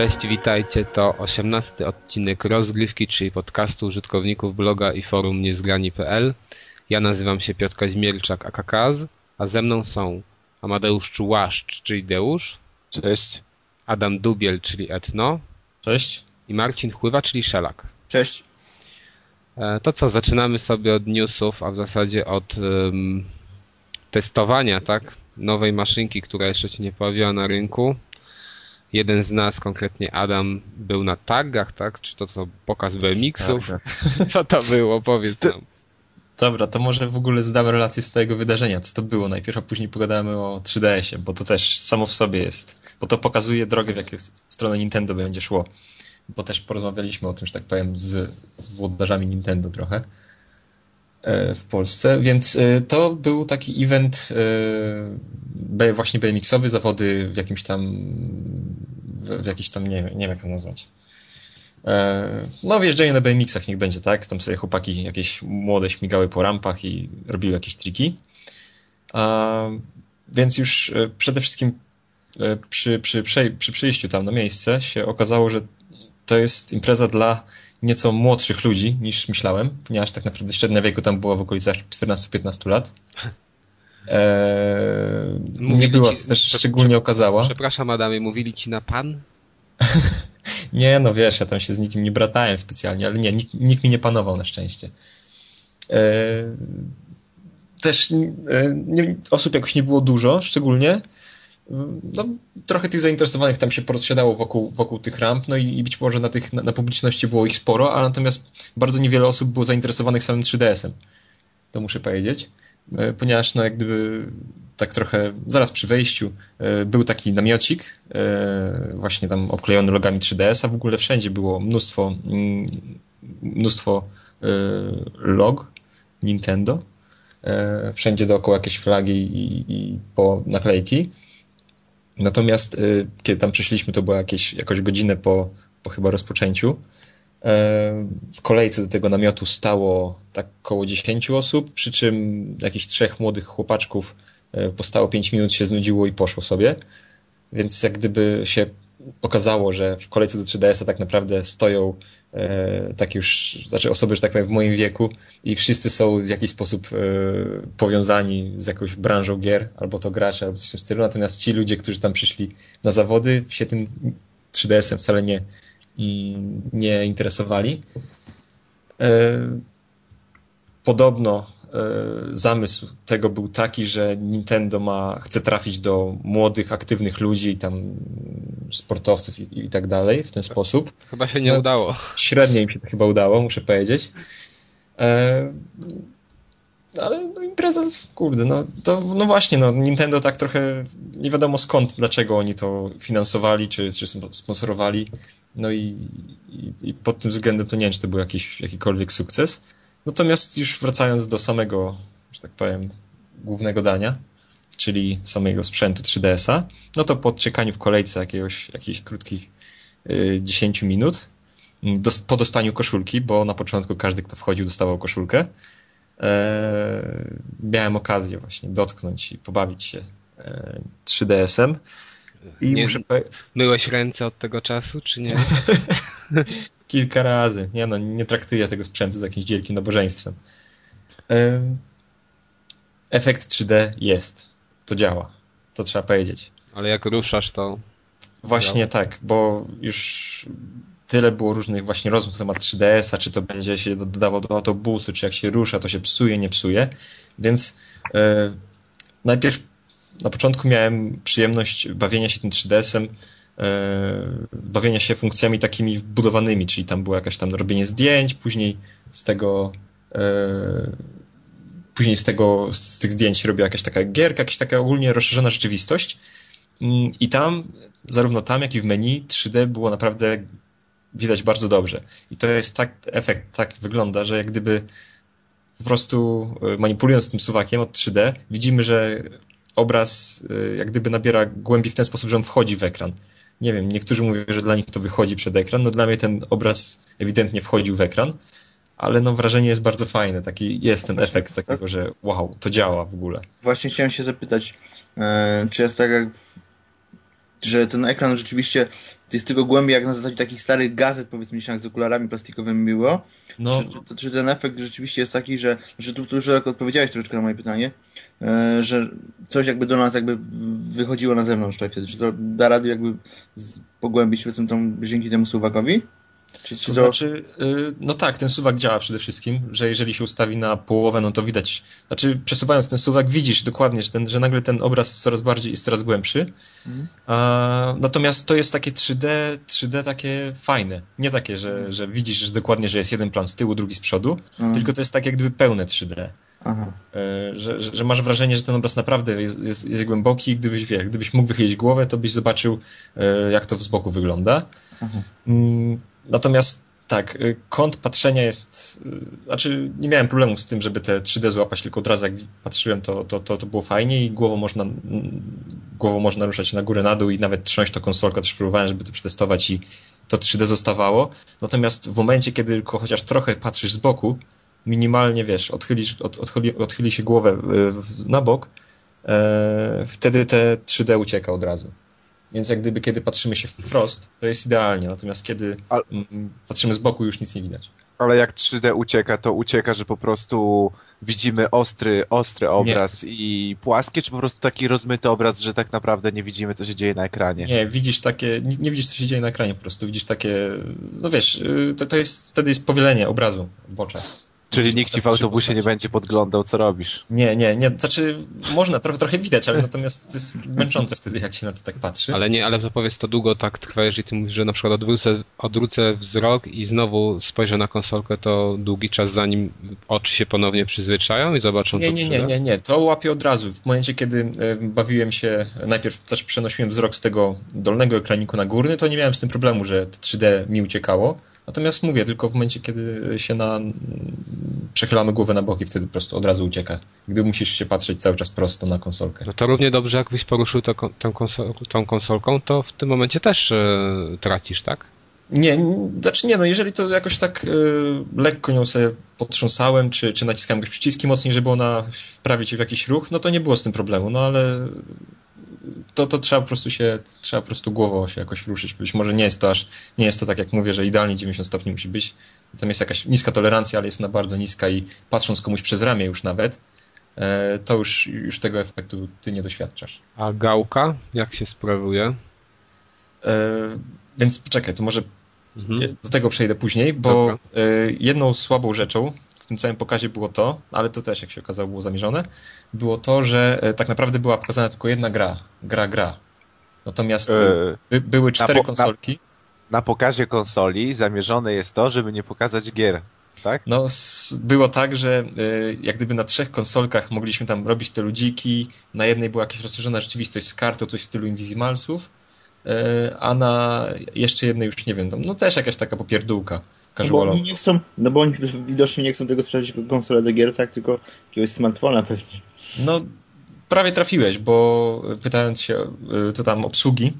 Cześć, witajcie. To 18 odcinek rozgrywki, czyli podcastu użytkowników bloga i forum niezgrani.pl. Ja nazywam się Piotr Kaźmierczak, AKKAZ, a ze mną są Amadeusz Czułaszcz, czyli Deusz. Cześć. Adam Dubiel, czyli Etno. Cześć. I Marcin Chływa, czyli Szelak. Cześć. E, to co, zaczynamy sobie od newsów, a w zasadzie od um, testowania, tak? Nowej maszynki, która jeszcze się nie pojawiła na rynku. Jeden z nas, konkretnie Adam, był na targach, tak? Czy to co, pokaz BMX-ów? Co to było? Powiedz nam. Dobra, to może w ogóle zdamy relację z tego wydarzenia, co to było najpierw, a później pogadamy o 3DS-ie, bo to też samo w sobie jest, bo to pokazuje drogę, w jaką stronę Nintendo będzie szło. Bo też porozmawialiśmy o tym, że tak powiem, z, z włodarzami Nintendo trochę w Polsce, więc e, to był taki event e, właśnie BMX-owy, zawody w jakimś tam w, jakiś tam, nie, nie wiem jak to nazwać. E, no wjeżdżenie na BMX-ach niech będzie, tak? Tam sobie chłopaki jakieś młode śmigały po rampach i robiły jakieś triki. Więc już e, przede wszystkim e, przy, przy, przy przyjściu tam na miejsce się okazało, że to jest impreza dla nieco młodszych ludzi niż myślałem, ponieważ tak naprawdę średnia wieku tam była w okolicach 14-15 lat. Eee, nie była ci, też szczególnie okazała. Przepraszam Adamie, mówili ci na pan? nie, no wiesz, ja tam się z nikim nie bratałem specjalnie, ale nie, nikt, nikt mi nie panował na szczęście. Eee, też e, nie, osób jakoś nie było dużo, szczególnie. No, trochę tych zainteresowanych tam się porozsiadało wokół, wokół tych ramp, no i, i być może na, tych, na, na publiczności było ich sporo, a natomiast bardzo niewiele osób było zainteresowanych samym 3DS-em. To muszę powiedzieć. E, ponieważ no jak gdyby tak trochę zaraz przy wejściu e, był taki namiocik e, właśnie tam obklejony logami 3DS, a w ogóle wszędzie było mnóstwo mm, mnóstwo log Nintendo wszędzie dookoła jakieś flagi i, i po naklejki natomiast kiedy tam przyszliśmy to było jakieś, jakąś godzinę po, po chyba rozpoczęciu E, w kolejce do tego namiotu stało tak około 10 osób, przy czym jakichś trzech młodych chłopaczków e, postało 5 minut, się znudziło i poszło sobie. Więc jak gdyby się okazało, że w kolejce do 3DS-a tak naprawdę stoją e, takie już, znaczy osoby, że tak powiem, w moim wieku i wszyscy są w jakiś sposób e, powiązani z jakąś branżą gier, albo to gracze, albo coś w tym stylu. Natomiast ci ludzie, którzy tam przyszli na zawody, się tym 3DS-em wcale nie, nie interesowali. E, podobno zamysł tego był taki, że Nintendo ma, chce trafić do młodych, aktywnych ludzi, tam sportowców i, i tak dalej w ten sposób. Chyba się nie no, udało. Średnio im się to chyba udało, muszę powiedzieć. E, ale no, impreza, kurde, no to no właśnie, no Nintendo tak trochę nie wiadomo skąd, dlaczego oni to finansowali, czy, czy sponsorowali. No i, i, i, pod tym względem to nie wiem, czy to był jakiś, jakikolwiek sukces. Natomiast już wracając do samego, że tak powiem, głównego dania, czyli samego sprzętu 3DS-a, no to po czekaniu w kolejce jakiegoś, jakichś krótkich y, 10 minut, do, po dostaniu koszulki, bo na początku każdy, kto wchodził, dostawał koszulkę, e, miałem okazję właśnie dotknąć i pobawić się e, 3DS-em. I nie, muszę... Myłeś ręce od tego czasu, czy nie? Kilka razy. Ja no, nie traktuję tego sprzętu z jakimś wielkim nabożeństwem. Efekt 3D jest. To działa. To trzeba powiedzieć. Ale jak ruszasz, to. Właśnie tak, bo już tyle było różnych właśnie rozmów na temat 3DS-a, czy to będzie się dodawał do autobusu, czy jak się rusza, to się psuje, nie psuje. Więc yy, najpierw na początku miałem przyjemność bawienia się tym 3DS-em, e, bawienia się funkcjami takimi wbudowanymi, czyli tam było jakieś tam robienie zdjęć, później z tego e, później z tego, z tych zdjęć robiła jakaś taka gierka, jakaś taka ogólnie rozszerzona rzeczywistość mm, i tam, zarówno tam, jak i w menu 3D było naprawdę widać bardzo dobrze. I to jest tak, efekt tak wygląda, że jak gdyby po prostu e, manipulując tym suwakiem od 3D, widzimy, że obraz jak gdyby nabiera głębi w ten sposób, że on wchodzi w ekran. Nie wiem, niektórzy mówią, że dla nich to wychodzi przed ekran, no dla mnie ten obraz ewidentnie wchodził w ekran, ale no wrażenie jest bardzo fajne, taki jest ten efekt takiego, że wow, to działa w ogóle. Właśnie chciałem się zapytać, e, czy jest tak jak w, że ten ekran rzeczywiście jest tego głębiej jak na zasadzie takich starych gazet, powiedzmy, jak z okularami plastikowymi było. No. Czy, czy, czy, ten efekt rzeczywiście jest taki, że, że tu, tu już odpowiedziałeś troszeczkę na moje pytanie, e, że coś jakby do nas jakby wychodziło na zewnątrz wtedy. Czy to da rady jakby z, pogłębić powiedzmy tą, dzięki temu suwakowi? Czy, to, to znaczy, y, no tak, ten suwak działa przede wszystkim, że jeżeli się ustawi na połowę, no to widać, znaczy przesuwając ten suwak widzisz dokładnie, że, ten, że nagle ten obraz coraz bardziej jest coraz głębszy. Mhm. A, natomiast to jest takie 3D, 3D takie fajne. Nie takie, że, mhm. że widzisz że dokładnie, że jest jeden plan z tyłu, drugi z przodu, mhm. tylko to jest tak jak gdyby pełne 3D. Aha. E, że, że, że, masz wrażenie, że ten obraz naprawdę jest, jest, jest głęboki i gdybyś, wie, gdybyś mógł wychylić głowę, to byś zobaczył, e, jak to z boku wygląda. Aha. Mm, Natomiast tak, y, kąt patrzenia jest. Y, znaczy, nie miałem problemów z tym, żeby te 3D złapać, tylko od razu jak patrzyłem, to, to, to, to było fajnie i głową można, głową można ruszać na górę, na dół i nawet trząść to konsolkę. Też próbowałem, żeby to przetestować i to 3D zostawało. Natomiast w momencie, kiedy tylko chociaż trochę patrzysz z boku, minimalnie wiesz, odchylisz, od, odchyli, odchyli się głowę na bok, e, wtedy te 3D ucieka od razu. Więc jak gdyby kiedy patrzymy się wprost, to jest idealnie, natomiast kiedy Ale... patrzymy z boku, już nic nie widać. Ale jak 3D ucieka, to ucieka, że po prostu widzimy ostry, ostry obraz nie. i płaskie, czy po prostu taki rozmyty obraz, że tak naprawdę nie widzimy, co się dzieje na ekranie? Nie, widzisz takie, nie, nie widzisz, co się dzieje na ekranie, po prostu widzisz takie, no wiesz, y, to, to jest, wtedy jest powielenie obrazu w oczach. Czyli nikt ci w autobusie nie będzie podglądał, co robisz. Nie, nie, nie. Znaczy, można, trochę, trochę widać, ale natomiast to jest męczące wtedy, jak się na to tak patrzy. Ale nie, ale to powiedz, to długo tak trwa, jeżeli ty mówisz, że na przykład odwrócę, odwrócę wzrok i znowu spojrzę na konsolkę, to długi czas zanim oczy się ponownie przyzwyczają i zobaczą nie, to Nie, nie, nie, nie. To łapię od razu. W momencie, kiedy e, bawiłem się, najpierw też przenosiłem wzrok z tego dolnego ekraniku na górny, to nie miałem z tym problemu, że 3D mi uciekało Natomiast mówię, tylko w momencie, kiedy się na, przechylamy głowę na boki, wtedy po prostu od razu ucieka. Gdy musisz się patrzeć cały czas prosto na konsolkę. No to równie dobrze, jakbyś poruszył to, tą, konsol, tą konsolką, to w tym momencie też e, tracisz, tak? Nie, znaczy nie, no jeżeli to jakoś tak y, lekko nią sobie potrząsałem, czy, czy naciskałem jakieś przyciski mocniej, żeby ona wprawić w jakiś ruch, no to nie było z tym problemu, no ale to, to trzeba po prostu się, trzeba po prostu głową się jakoś ruszyć. Być może nie jest to aż, nie jest to tak jak mówię, że idealnie 90 stopni musi być. Tam jest jakaś niska tolerancja, ale jest ona bardzo niska i patrząc komuś przez ramię już nawet, e, to już, już tego efektu ty nie doświadczasz. A gałka jak się sprawuje? E, więc poczekaj, to może mhm. do tego przejdę później, bo Dobra. E, jedną słabą rzeczą tym całym pokazie było to, ale to też jak się okazało było zamierzone, było to, że e, tak naprawdę była pokazana tylko jedna gra, gra, gra. Natomiast e, by, były cztery konsolki. Na, na pokazie konsoli zamierzone jest to, żeby nie pokazać gier. Tak? No, było tak, że y, jak gdyby na trzech konsolkach mogliśmy tam robić te ludziki, na jednej była jakaś rozszerzona rzeczywistość z kartą, coś w stylu Invisimalsów, y, a na jeszcze jednej już nie wiem, no też jakaś taka popierdółka. No bo oni nie chcą, no bo oni widocznie nie chcą tego sprzedać jako konsolę do gier, tak, tylko jakiegoś smartfona pewnie. No, prawie trafiłeś, bo pytając się y, to tam obsługi,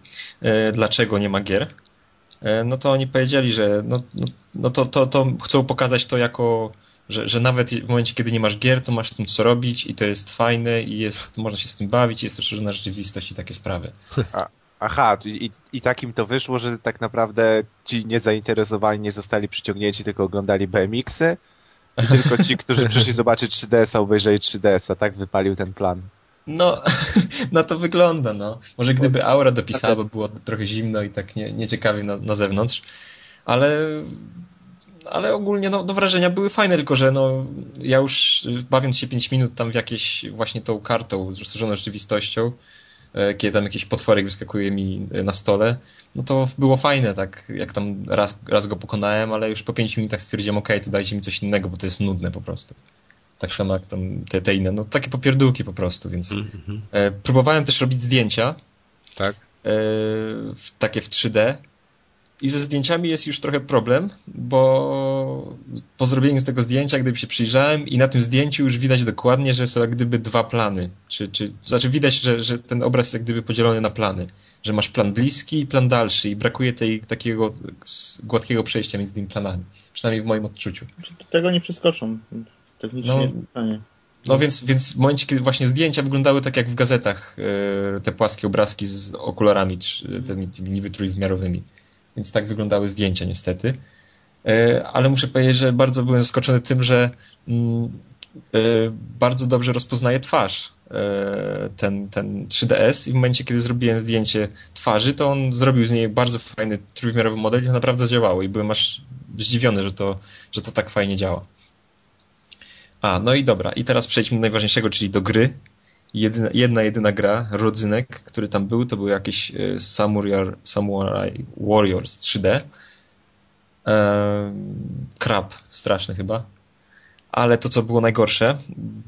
y, dlaczego nie ma gier, y, no to oni powiedzieli, że no, no, no to, to, to chcą pokazać to jako, że, że nawet w momencie, kiedy nie masz gier, to masz z tym co robić i to jest fajne i jest, można się z tym bawić, jest rozszerzona rzeczywistość i takie sprawy. A, Aha, i, i takim to wyszło, że tak naprawdę ci niezainteresowani nie zostali przyciągnięci, tylko oglądali BMX-y i tylko ci, którzy przyszli zobaczyć 3DS-a, obejrzeli 3DS-a, tak wypalił ten plan. No, na to wygląda, no. Może gdyby aura dopisała, bo było trochę zimno i tak nie, nieciekawie na, na zewnątrz, ale ale ogólnie no, no, wrażenia były fajne, tylko że no, ja już bawiąc się 5 minut tam w jakieś właśnie tą kartą z rozszerzoną rzeczywistością, kiedy tam jakiś potworek wyskakuje mi e, na stole, no to było fajne, tak, jak tam raz, raz go pokonałem, ale już po pięciu minutach stwierdziłem, okej, okay, to dajcie mi coś innego, bo to jest nudne po prostu. Tak samo jak tam te, te inne, no takie popierdółki po prostu, więc mm -hmm. e, próbowałem też robić zdjęcia. Tak. E, w, takie w 3D i ze zdjęciami jest już trochę problem, bo po zrobieniu z tego zdjęcia, gdyby się przyjrzałem i na tym zdjęciu już widać dokładnie, że są jak gdyby dwa plany. Czy, czy, znaczy widać, że, że ten obraz jest jak gdyby podzielony na plany. Że masz plan bliski i plan dalszy i brakuje tej takiego gładkiego przejścia między tymi planami. Przynajmniej w moim odczuciu. Tego nie przeskoczą. Technicznie no, jest pytanie. No więc, więc w momencie, kiedy właśnie zdjęcia wyglądały tak jak w gazetach, e, te płaskie obrazki z okularami, tymi, tymi niby trójwymiarowymi. Więc tak wyglądały zdjęcia niestety. E, ale muszę powiedzieć, że bardzo byłem zaskoczony tym, że mm, e, bardzo dobrze rozpoznaje twarz ten, ten 3DS i w momencie, kiedy zrobiłem zdjęcie twarzy, to on zrobił z niej bardzo fajny trójwymiarowy model i to naprawdę zadziałało i byłem aż zdziwiony, że to, że to tak fajnie działa. A, no i dobra. I teraz przejdźmy do najważniejszego, czyli do gry. Jedyna, jedna, jedyna gra, rodzynek, który tam był, to był jakiś e, Samurai, Samurai Warriors 3D. Eee, krab straszny chyba. Ale to, co było najgorsze,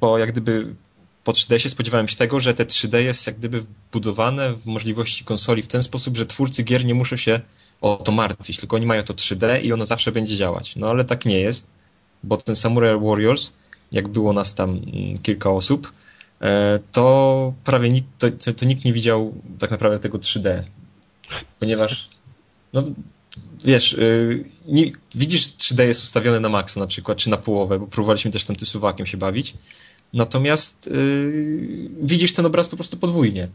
bo jak gdyby po 3D się spodziewałem się tego, że te 3D jest jak gdyby wbudowane w możliwości konsoli w ten sposób, że twórcy gier nie muszą się o to martwić, tylko oni mają to 3D i ono zawsze będzie działać. No ale tak nie jest, bo ten Samurai Warriors jak było nas tam mm, kilka osób, e, to prawie nikt, to, to nikt nie widział tak naprawdę tego 3D. Ponieważ, no wiesz, y, nie, widzisz 3D jest ustawione na maksa na przykład, czy na połowę, bo próbowaliśmy też tam tym suwakiem się bawić. Natomiast yy, widzisz ten obraz po prostu podwójnie.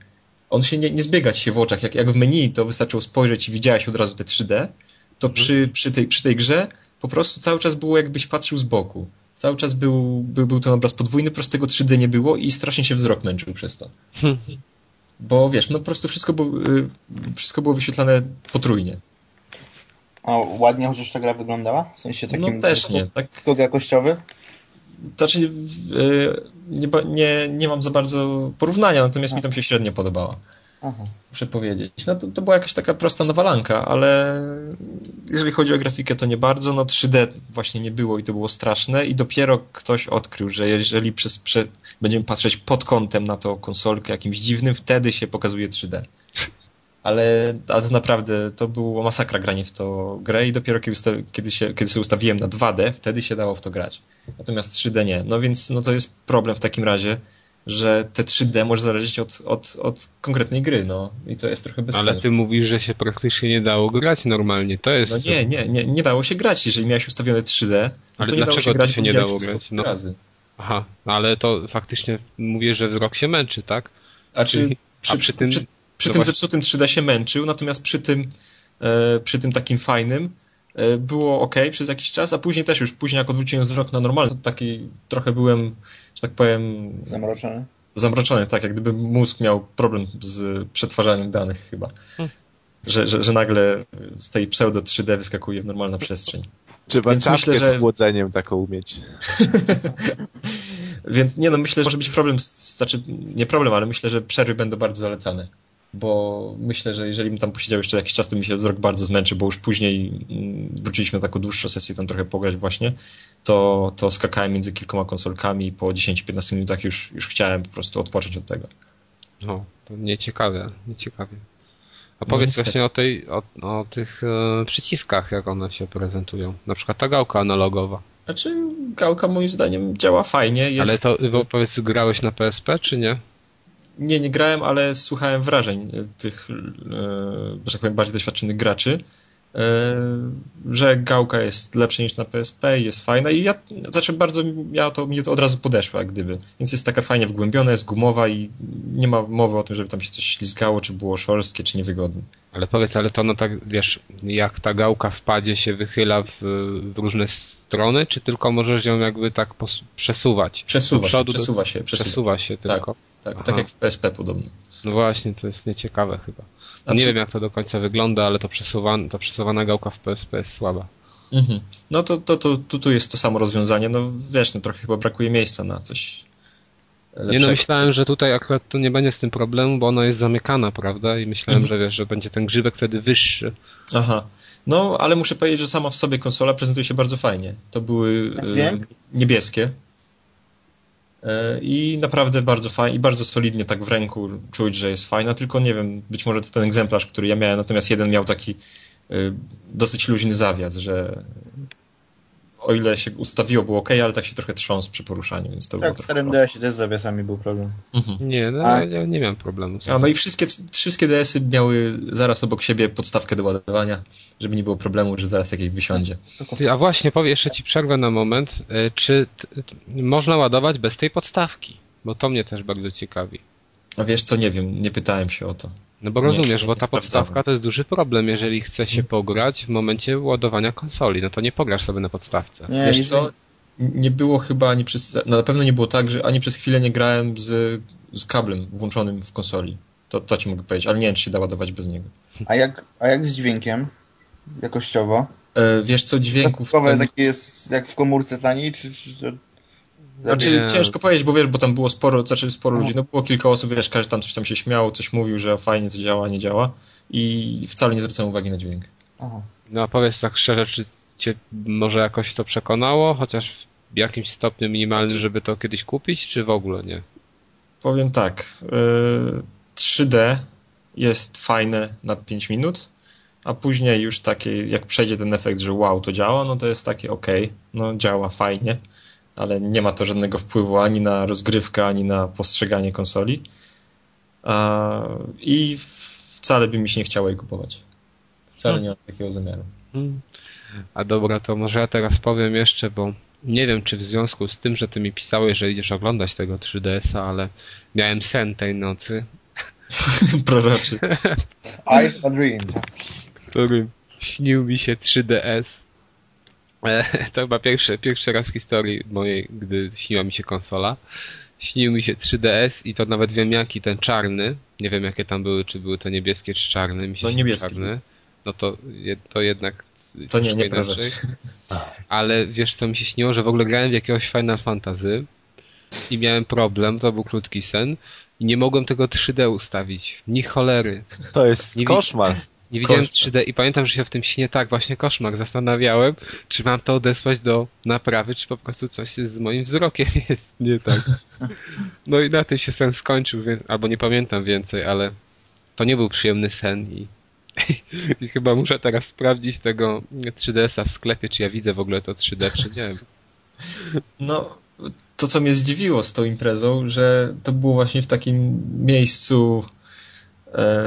On się nie, nie zbiega się w oczach. Jak, jak w menu to wystarczyło spojrzeć i widziałeś od razu te 3D, to przy, przy, tej, przy tej grze po prostu cały czas było jakbyś patrzył z boku cały czas był, był, był ten obraz podwójny, prostego 3D nie było i strasznie się wzrok męczył przez to. Bo wiesz, no po prostu wszystko było, y, wszystko było wyświetlane potrójnie. A ładnie chociaż ta gra wyglądała? W sensie takim... No też nie. Tak... Skok jakościowy? Znaczy, y, nie, nie, nie mam za bardzo porównania, natomiast mi tam się średnio podobała. Aha. Muszę powiedzieć. No to, to była jakaś taka prosta nawalanka, ale jeżeli chodzi o grafikę, to nie bardzo. No 3D właśnie nie było i to było straszne i dopiero ktoś odkrył, że jeżeli przez, prze, będziemy patrzeć pod kątem na tą konsolkę jakimś dziwnym, wtedy się pokazuje 3D. Ale a to naprawdę to było masakra granie w to grę i dopiero kiedy, kiedy, się, kiedy sobie ustawiłem na 2D, wtedy się dało w to grać. Natomiast 3D nie. No więc no to jest problem w takim razie że te 3D może zależeć od, od, od konkretnej gry, no i to jest trochę bez Ale ty mówisz, że się praktycznie nie dało grać normalnie, to jest... No nie, nie, nie, nie dało się grać, jeżeli miałeś ustawione 3D, no ale to nie dało się grać, się nie dało grać? No. Razy. Aha, no ale to faktycznie mówię, że wzrok się męczy, tak? A, czy, przy, a przy tym, przy, przy no tym zepsutym 3D się męczył, natomiast przy tym, e, przy tym takim fajnym e, było ok przez jakiś czas, a później też już, później jak odwróciłem wzrok na normalny, to taki trochę byłem, że tak powiem... Zamroczony? zamroczony, tak, jak gdyby mózg miał problem z przetwarzaniem danych chyba. Hmm. Że, że, że nagle z tej pseudo 3D wyskakuje w normalna przestrzeń. Trzeba Więc myślę, że... z chłodzeniem taką umieć. Więc nie no, myślę, że może być problem, znaczy nie problem, ale myślę, że przerwy będą bardzo zalecane bo myślę, że jeżeli bym tam posiedział jeszcze jakiś czas, to mi się wzrok bardzo zmęczy, bo już później mm, wróciliśmy na taką dłuższą sesję, tam trochę pograć właśnie, to, to skakałem między kilkoma konsolkami i po 10-15 minutach już, już chciałem po prostu odpocząć od tego. No, to nieciekawe, nieciekawie. A no powiedz właśnie o, tej, o, o tych e, przyciskach, jak one się prezentują. Na przykład ta gałka analogowa. Znaczy, gałka moim zdaniem działa fajnie. Jest... Ale to powiedz, grałeś na PSP, czy nie? Nie, nie grałem, ale słuchałem wrażeń tych, e, że tak powiem, bardziej doświadczonych graczy, e, że gałka jest lepsza niż na PSP jest fajna i ja, znaczy bardzo, ja to, mnie to od razu podeszło, jak gdyby. Więc jest taka fajnie wgłębiona, jest gumowa i nie ma mowy o tym, żeby tam się coś ślizgało, czy było szorstkie, czy niewygodne. Ale powiedz, ale to no tak, wiesz, jak ta gałka w padzie się wychyla w, w różne strony, czy tylko możesz ją jakby tak przesuwać? Przesuwa się, przesuwa się. Przesuwa, przesuwa się tylko. Tak. Tak, tak jak w PSP podobno. No właśnie, to jest nieciekawe chyba. No nie wiem jak to do końca wygląda, ale to, przesuwa, to przesuwana gałka w PSP jest słaba. Mhm. No to, to, to tu, tu jest to samo rozwiązanie. No wiesz, no trochę chyba brakuje miejsca na coś. Lepszego. Nie no, myślałem, że tutaj akurat to nie będzie z tym problemu, bo ona jest zamykana, prawda? I myślałem, mhm. że wiesz, że będzie ten grzybek wtedy wyższy. Aha. No, ale muszę powiedzieć, że sama w sobie konsola prezentuje się bardzo fajnie. To były y, niebieskie. E, I naprawdę bardzo fajnie i bardzo solidnie tak w ręku czuć, że jest fajna, tylko nie wiem, być może to ten egzemplarz, który ja miałem, natomiast jeden miał taki e, dosyć luźny zawias, że o ile się ustawiło, było ok, ale tak się trochę trząsł przy poruszaniu, więc to tak, było w starym DS-ie też z zawiasami był problem. Mhm. Nie, no, A... ja nie miałem problemu. A, no i wszystkie, wszystkie DS-y miały zaraz obok siebie podstawkę do ładowania, żeby nie było problemu, że zaraz jakiś wysiądzie. A właśnie, powiem, jeszcze ci przerwę na moment. E, czy można ładować bez tej podstawki? Bo to mnie też bardzo ciekawi. A wiesz co, nie wiem, nie pytałem się o to. No bo rozumiesz, nie, bo ta podstawka to jest duży problem, jeżeli chce się pograć w momencie ładowania konsoli, no to nie pograsz sobie na podstawce. Nie, Wiesz co, nie było chyba ani przez, no na pewno nie było tak, że ani przez chwilę nie grałem z, z kablem włączonym w konsoli. To, to ci mogę powiedzieć, ale nie wiem, czy się da ładować bez niego. A jak, a jak z dźwiękiem? Jakościowo? E, wiesz co, dźwięków... Ten... takie jest jak w komórce taniej, czy, czy, znaczy nie. ciężko powiedzieć, bo wiesz, bo tam było sporo, znaczy sporo ludzi, no było kilka osób, wiesz, każdy tam coś tam się śmiał, coś mówił, że fajnie to działa, nie działa i wcale nie zwracałem uwagi na dźwięk. Aha. No a powiedz tak szczerze, czy cię może jakoś to przekonało, chociaż w jakimś stopniu minimalnym, żeby to kiedyś kupić, czy w ogóle nie? Powiem tak, yy, 3D jest fajne na 5 minut, a później już takie, jak przejdzie ten efekt, że wow, to działa, no to jest takie ok, no działa fajnie ale nie ma to żadnego wpływu ani na rozgrywkę, ani na postrzeganie konsoli. I wcale by mi się nie chciało jej kupować. Wcale hmm. nie mam takiego zamiaru. Hmm. A dobra, to może ja teraz powiem jeszcze, bo nie wiem, czy w związku z tym, że ty mi pisałeś, że idziesz oglądać tego 3DS-a, ale miałem sen tej nocy. Proroczy. I a dream. Który śnił mi się 3DS E, to chyba pierwszy, pierwszy raz w historii mojej, gdy śniła mi się konsola. Śnił mi się 3DS i to nawet wiem jaki, ten czarny. Nie wiem jakie tam były, czy były to niebieskie, czy czarne. Mi się no niebieski. Czarny. No to, to jednak to nie, nie inaczej. Ale wiesz co mi się śniło, że w ogóle grałem w jakiegoś Final Fantasy i miałem problem, to był krótki sen i nie mogłem tego 3D ustawić. Ni cholery. To jest nie koszmar. Nie widziałem 3D i pamiętam, że się w tym śnie tak właśnie koszmar zastanawiałem, czy mam to odesłać do naprawy, czy po prostu coś z moim wzrokiem jest nie tak. No i na tym się sen skończył, więc, albo nie pamiętam więcej, ale to nie był przyjemny sen i, i chyba muszę teraz sprawdzić tego 3DS-a w sklepie, czy ja widzę w ogóle to 3D, czy nie. No, to co mnie zdziwiło z tą imprezą, że to było właśnie w takim miejscu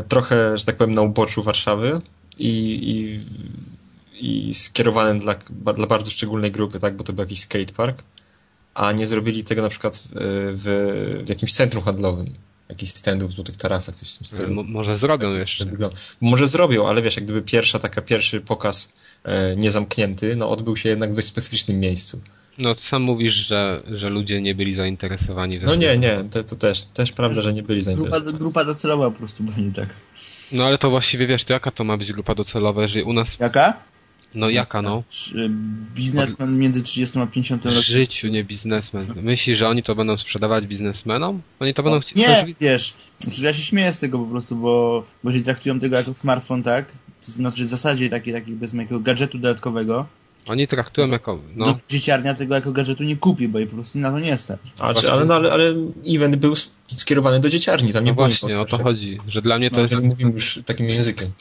trochę, że tak powiem, na uboczu Warszawy i, i, i skierowane dla, dla bardzo szczególnej grupy, tak, bo to był jakiś skatepark, a nie zrobili tego na przykład w, w jakimś centrum handlowym jakichś standów w Złotych Tarasach, coś w tym stylu. może zrobią jeszcze. Może zrobią, ale wiesz, jak gdyby pierwsza taka, pierwszy pokaz e, niezamknięty, no odbył się jednak w dość specyficznym miejscu. No sam mówisz, że, że ludzie nie byli zainteresowani. No nie, nie, to, to też, też prawda, że nie byli zainteresowani. Grupa, grupa docelowa po prostu byli tak. No ale to właściwie wiesz, to jaka to ma być grupa docelowa, jeżeli u nas... Jaka? No jaka no? Biznesmen między 30 a 50 lat. W życiu nie biznesmen. Myślisz, że oni to będą sprzedawać biznesmenom? Oni to będą chcieć... Nie, wiesz, znaczy ja się śmieję z tego po prostu, bo, bo traktują tego jako smartfon, tak? To znaczy w zasadzie taki, taki bez jakiego gadżetu dodatkowego, oni traktują no, jako. No. no. Dzieciarnia tego jako gadżetu nie kupi, bo jej po prostu na to nie stać. A, czy, ale, no, ale, ale event był skierowany do dzieciarni, tam nie no było właśnie, o to chodzi. Że dla mnie to no, jest. Mówimy już takim językiem.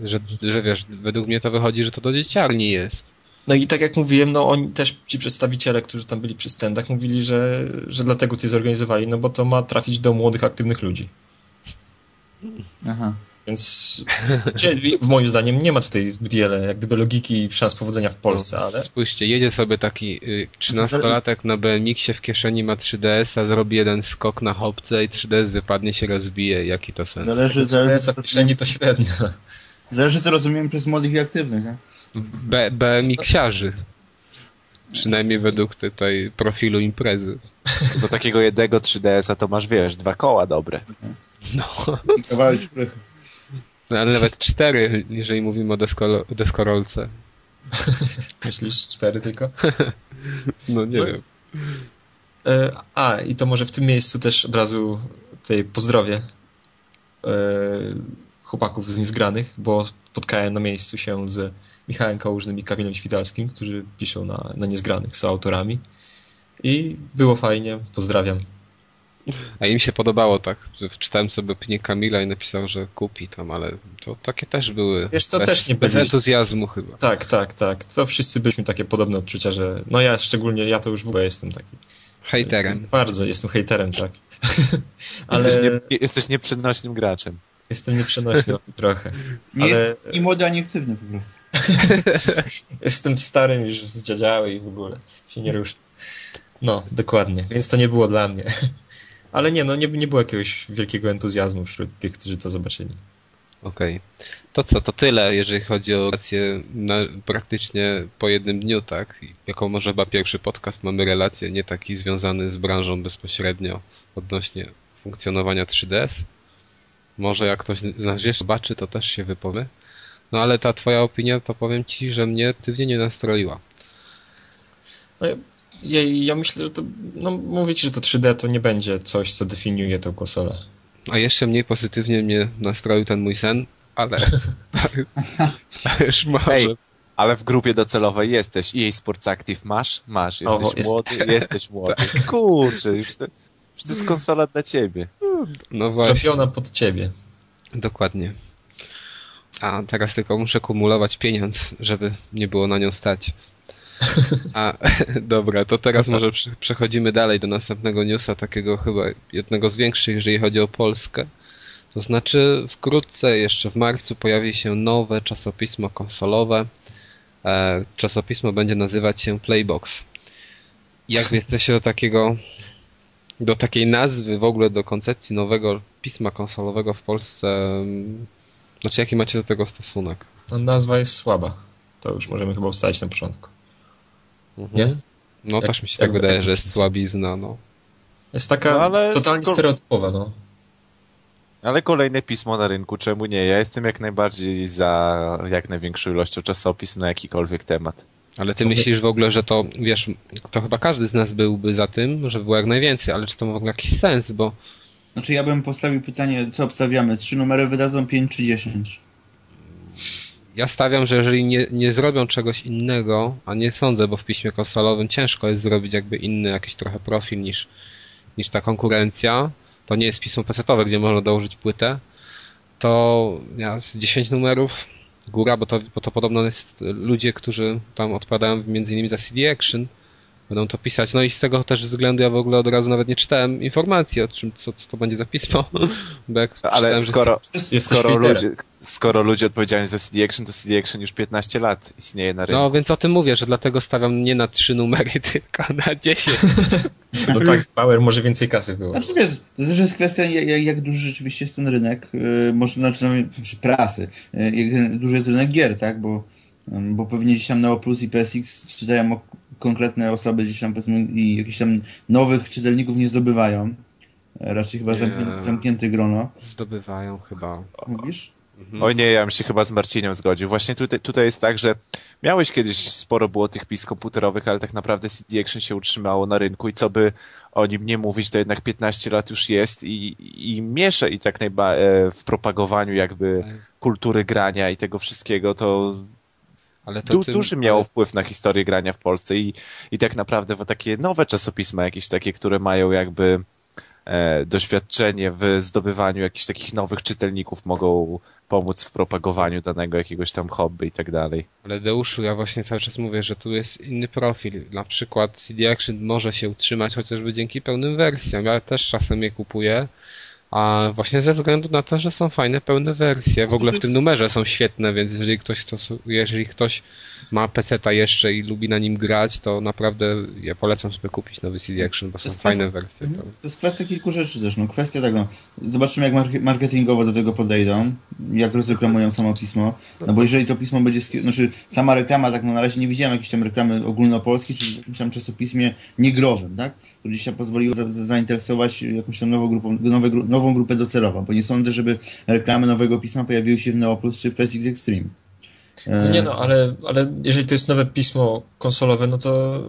Że, że wiesz, według mnie to wychodzi, że to do dzieciarni jest. No i tak jak mówiłem, no oni też, ci przedstawiciele, którzy tam byli przy stendach, mówili, że, że dlatego to zorganizowali, no bo to ma trafić do młodych, aktywnych ludzi. Aha. Więc w moim zdaniem nie ma tutaj zbyt wiele jak gdyby logiki i szans powodzenia w Polsce, no, ale... Spójrzcie, jedzie sobie taki 13-latek y, na BMX-ie w kieszeni, ma 3DS-a, zrobi jeden skok na hopce i 3DS wypadnie się rozbije. Jaki to sens? Zależy, zależy... w kieszeni to średnio. Zależy, co rozumiem przez młodych i aktywnych. Nie? BMX-iarzy. Przynajmniej według tutaj profilu imprezy. Za takiego jednego 3DS-a to masz, wiesz, dwa koła dobre. No. Kawałek. No, ale nawet cztery, jeżeli mówimy o desko, deskorolce. Myślisz cztery tylko? no nie no, wiem. E, a, i to może w tym miejscu też od razu tutaj pozdrowię e, chłopaków z Niezgranych, bo spotkałem na miejscu się z Michałem Kałużnym i Kamilem Świtalskim, którzy piszą na, na Niezgranych, są autorami. I było fajnie, pozdrawiam. A im się podobało tak. Czytałem sobie opinię Kamila i napisał, że kupi tam, ale to takie też były. Wiesz co, bez, też nie Bez byli. entuzjazmu chyba. Tak, tak, tak. To wszyscy byliśmy takie podobne odczucia, że no ja szczególnie, ja to już w ogóle jestem taki. Hejterem. Bardzo, jestem hejterem, tak. Ale Jesteś, nie, jesteś nieprzenośnym graczem. jestem nieprzenośny trochę. Nie Ale- jest i młody, ani aktywny po prostu. Jestem starym już zdziadziały i w ogóle się nie ruszę. No, dokładnie. Więc to nie było dla mnie. Ale nie, no nie, nie było jakiegoś wielkiego entuzjazmu wśród tych, którzy to zobaczyli. Okej. To co, to tyle, jeżeli chodzi o relacje na, praktycznie po jednym dniu, tak? Jako może chyba pierwszy podcast mamy relację nie taki związany z branżą bezpośrednio odnośnie funkcjonowania 3DS. Może jak ktoś z nas jeszcze zobaczy, to też się wypowie. No ale ta twoja opinia, to powiem ci, że mnie tywnie nie nastroiła. No, ja, ja myślę, że to, no mówię ci, że to 3D to nie będzie coś, co definiuje tą konsolę. A jeszcze mniej pozytywnie mnie nastroił ten mój sen, ale... ale już może... Ej, ale w grupie docelowej jesteś. EA Sports Active masz? Masz. Jesteś Oho, jest- młody? Jesteś młody. Kurczę, już to, już to jest konsola dla ciebie. No właśnie. Zrobiona pod ciebie. Dokładnie. A teraz tylko muszę kumulować pieniądz, żeby nie było na nią stać. A dobra, to teraz może prze- przechodzimy dalej do następnego newsa, takiego chyba jednego z większych, jeżeli chodzi o Polskę. To znaczy wkrótce, jeszcze w marcu, pojawi się nowe czasopismo konsolowe. E, czasopismo będzie nazywać się Playbox. Jak wy jesteście do takiego, do takiej nazwy, w ogóle do koncepcji nowego pisma konsolowego w Polsce? mm, Znaczy, jaki macie do tego stosunek? Nazwa jest słaba. To już możemy chyba ustalić na początku. Mhm. Nie? No Jak- też mi się tak wydaje, jak- że jest słabizna, no. Jest taka No, ale totalnie stereotypowa, no. Ale kolejne pismo na rynku, czemu nie? Ja jestem jak najbardziej za jak największą ilością czasopism na jakikolwiek temat. Ale ty To myślisz w ogóle, że to, wiesz, to chyba każdy z nas byłby za tym, że było jak najwięcej, ale czy to ma w ogóle jakiś sens, bo Znaczy ja bym postawił pytanie, co obstawiamy? Trzy numery wydadzą, pięć czy dziesięć? Ja stawiam, że jeżeli nie, nie zrobią czegoś innego, a nie sądzę, bo w piśmie konsolowym ciężko jest zrobić jakby inny jakiś trochę profil niż, niż ta konkurencja, to nie jest pismo pesetowe, gdzie można dołożyć płytę, to ja z 10 numerów góra, bo to, bo to podobno jest ludzie, którzy tam odpowiadają między innymi za CD Action, będą to pisać. No i z tego też względu ja w ogóle od razu nawet nie czytałem informacji o czym, co, co to będzie za pismo. Ale czytałem, że- skoro, skoro, ludzie, skoro ludzie odpowiedzialni za CD Action, to CD Action już 15 lat istnieje na rynku. No więc o tym mówię, że dlatego stawiam nie na trzy numery, tylko na 10. No tak, Power może więcej kasy było. Znaczy wiesz, to też jest kwestia jak, jak- duży rzeczywiście jest ten rynek, yy, może znaczy, znaczy prasy, yy, jak duży jest rynek gier, tak, bo, bo pewnie gdzieś tam Neo Plus i PSX czytają o konkretne osoby gdzieś tam powiedzmy i jakichś tam nowych czytelników nie zdobywają. E, Raczej chyba Nie. zamknięty, zamknięte grono. Zdobywają chyba. Mówisz? Mhm. Oj nie, ja bym się chyba z Marcinem zgodził. Właśnie tutaj, tutaj jest tak, że miałeś kiedyś sporo było tych pism komputerowych, ale tak naprawdę CD Action się utrzymało na rynku i co by o nim nie mówić, to jednak 15 lat już jest i, i miesza i tak najba e, w propagowaniu jakby kultury grania i tego wszystkiego, to Ale to du, duży miało wpływ na historię grania w Polsce i, i tak naprawdę takie nowe czasopisma jakieś takie, które mają jakby e, doświadczenie w zdobywaniu jakichś takich nowych czytelników mogą pomóc w propagowaniu danego jakiegoś tam hobby i tak dalej. Ale Deuszu, ja właśnie cały czas mówię, że tu jest inny profil. Na przykład CD Action może się utrzymać chociażby dzięki pełnym wersjom. Ja też czasem je kupuję, a właśnie ze względu na to, że są fajne pełne wersje. W ogóle w tym numerze są świetne, więc jeżeli ktoś, to, jeżeli ktoś ma PC-ta jeszcze i lubi na nim grać, to naprawdę ja polecam sobie kupić nowy CD Action, bo są jest fajne kwestia- wersje. To jest kwestia kilku rzeczy też. No, kwestia tego, zobaczymy jak mark- marketingowo do tego podejdą, jak rozreklamują samo pismo. No bo jeżeli to pismo będzie, znaczy sama reklama, tak no na razie nie widziałem jakiejś tam reklamy ogólnopolskiej, czy w jakimś tam czasopismie niegrowym, tak? To gdzieś tam pozwoliło za, za, zainteresować jakąś tam nową, grupą, nowe, nową grupę docelową, bo nie sądzę, żeby reklamy nowego pisma pojawiły się w Neoplus czy w PSX Extreme. To nie no, ale, ale jeżeli to jest nowe pismo konsolowe, no to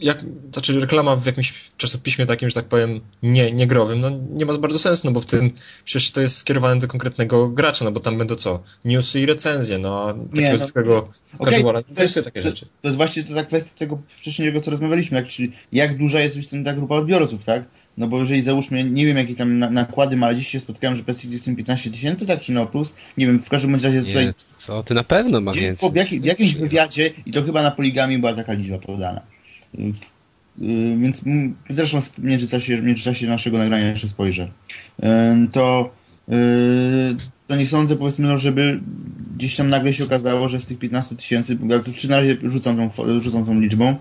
jak, znaczy reklama w jakimś czasopiśmie takim, że tak powiem, nie, nie growym, no nie ma bardzo sensu, no bo w tym przecież to jest skierowane do konkretnego gracza, no bo tam będą co? Newsy i recenzje, no a takiego no. zwykłego Okej, casuala nie to interesuje jest- takie to- rzeczy. To jest właśnie ta kwestia tego wcześniejszego, co rozmawialiśmy, tak? czyli jak duża jest ta grupa odbiorców, tak? No bo jeżeli załóżmy, nie wiem jakie tam nakłady ma, ale dziś się spotkałem, że PS jest tym 15 tysięcy, tak czy no plus? Nie wiem, w każdym razie tutaj... Nie, co, ty na pewno ma więcej. W, jak, w jakimś wywiadzie, i to chyba na poligami była taka liczba podana. Y, więc zresztą w międzyczasie, w międzyczasie naszego nagrania jeszcze spojrzę. To, y, to nie sądzę, powiedzmy, no, żeby gdzieś tam nagle się okazało, że z tych 15 tysięcy, czy na razie rzucam tą, rzucam tą liczbą,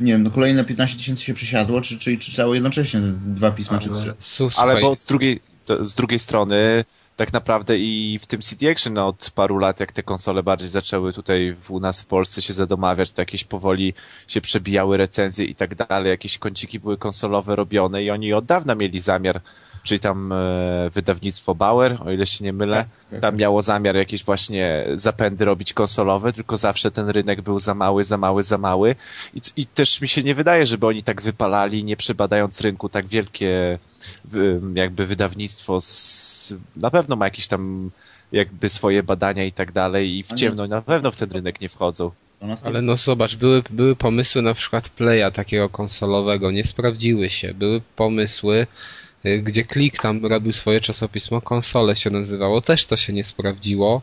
nie wiem, no kolejne 15 tysięcy się przesiadło, czy, czy, czy trzeba jednocześnie dwa pisma, ale, czy trzy. Ale bo z drugiej, z drugiej strony tak naprawdę i w tym CD Action no, od paru lat, jak te konsole bardziej zaczęły tutaj w, u nas w Polsce się zadomawiać, to jakieś powoli się przebijały recenzje i tak dalej, jakieś kąciki były konsolowe robione i oni od dawna mieli zamiar czyli tam e, wydawnictwo Bauer, o ile się nie mylę, tak, tak, tam tak. miało zamiar jakieś właśnie zapędy robić konsolowe, tylko zawsze ten rynek był za mały, za mały, za mały i, i też mi się nie wydaje, żeby oni tak wypalali, nie przebadając rynku, tak wielkie jakby wydawnictwo z, na pewno ma jakieś tam jakby swoje badania i tak dalej i w ciemno na pewno w ten rynek nie wchodzą. Ale no zobacz, były, były pomysły na przykład Playa takiego konsolowego, nie sprawdziły się. Były pomysły gdzie Klik tam robił swoje czasopismo, konsole się nazywało, też to się nie sprawdziło.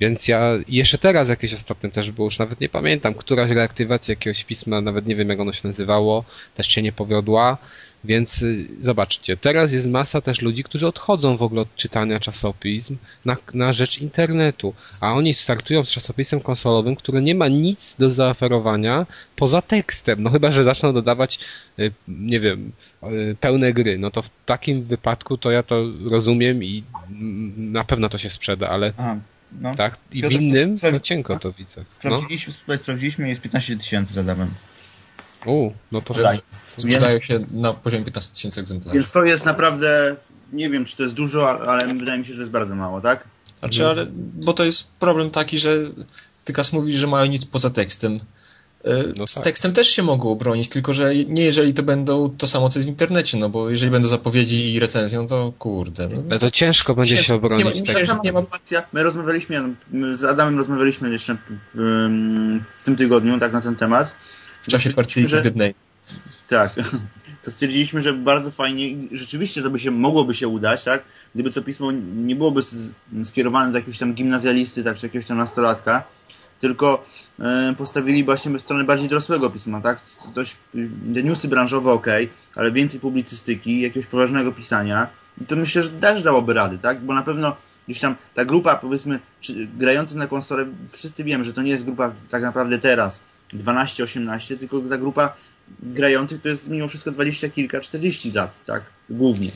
Więc ja jeszcze teraz jakieś ostatnie też było, już nawet nie pamiętam, któraś reaktywacja jakiegoś pisma, nawet nie wiem jak ono się nazywało, też się nie powiodła. Więc y, zobaczcie, teraz jest masa też ludzi, którzy odchodzą w ogóle od czytania czasopism na, na rzecz internetu, a oni startują z czasopismem konsolowym, które nie ma nic do zaoferowania poza tekstem. No chyba, że zaczną dodawać, y, nie wiem, y, pełne gry. No to w takim wypadku to ja to rozumiem i na pewno to się sprzeda, ale Aha. No. Tak, i Piotr, w innym no cienko to widzę. Sprawdziliśmy, no. sprawdziliśmy jest 15 tysięcy za damem. U, no to Sprzedają się na poziomie 15 tysięcy egzemplarzy. Więc to jest naprawdę, nie wiem czy to jest dużo, ale wydaje mi się, że jest bardzo mało, tak? Znaczy, ale, bo to jest problem taki, że Tykas mówi, że mają nic poza tekstem. E, no z tak. tekstem też się mogą obronić, tylko że nie jeżeli to będą to samo co jest w internecie, no bo jeżeli będą zapowiedzi i recenzją, to kurde. No. Ale to ciężko będzie ciężko. się obronić. Nie ma, nie ma, nie ma... My rozmawialiśmy, z Adamem rozmawialiśmy jeszcze w tym tygodniu tak na ten temat w czasie partii że... Tak. To stwierdziliśmy, że bardzo fajnie i rzeczywiście to by się mogłoby się udać, tak? Gdyby to pismo nie byłoby skierowane do jakiegoś tam gimnazjalisty, tak, czy jakiegoś tam nastolatka, tylko e, postawili właśnie w stronę bardziej dorosłego pisma, tak? Coś, newsy branżowe ok, ale więcej publicystyki, jakiegoś poważnego pisania, I to myślę, że też dałoby rady, tak? Bo na pewno gdzieś tam ta grupa, powiedzmy, grających na konsolę, wszyscy wiemy, że to nie jest grupa tak naprawdę teraz, 12-18, tylko ta grupa grających to jest mimo wszystko 20 kilka, 40 lat, tak? Głównie.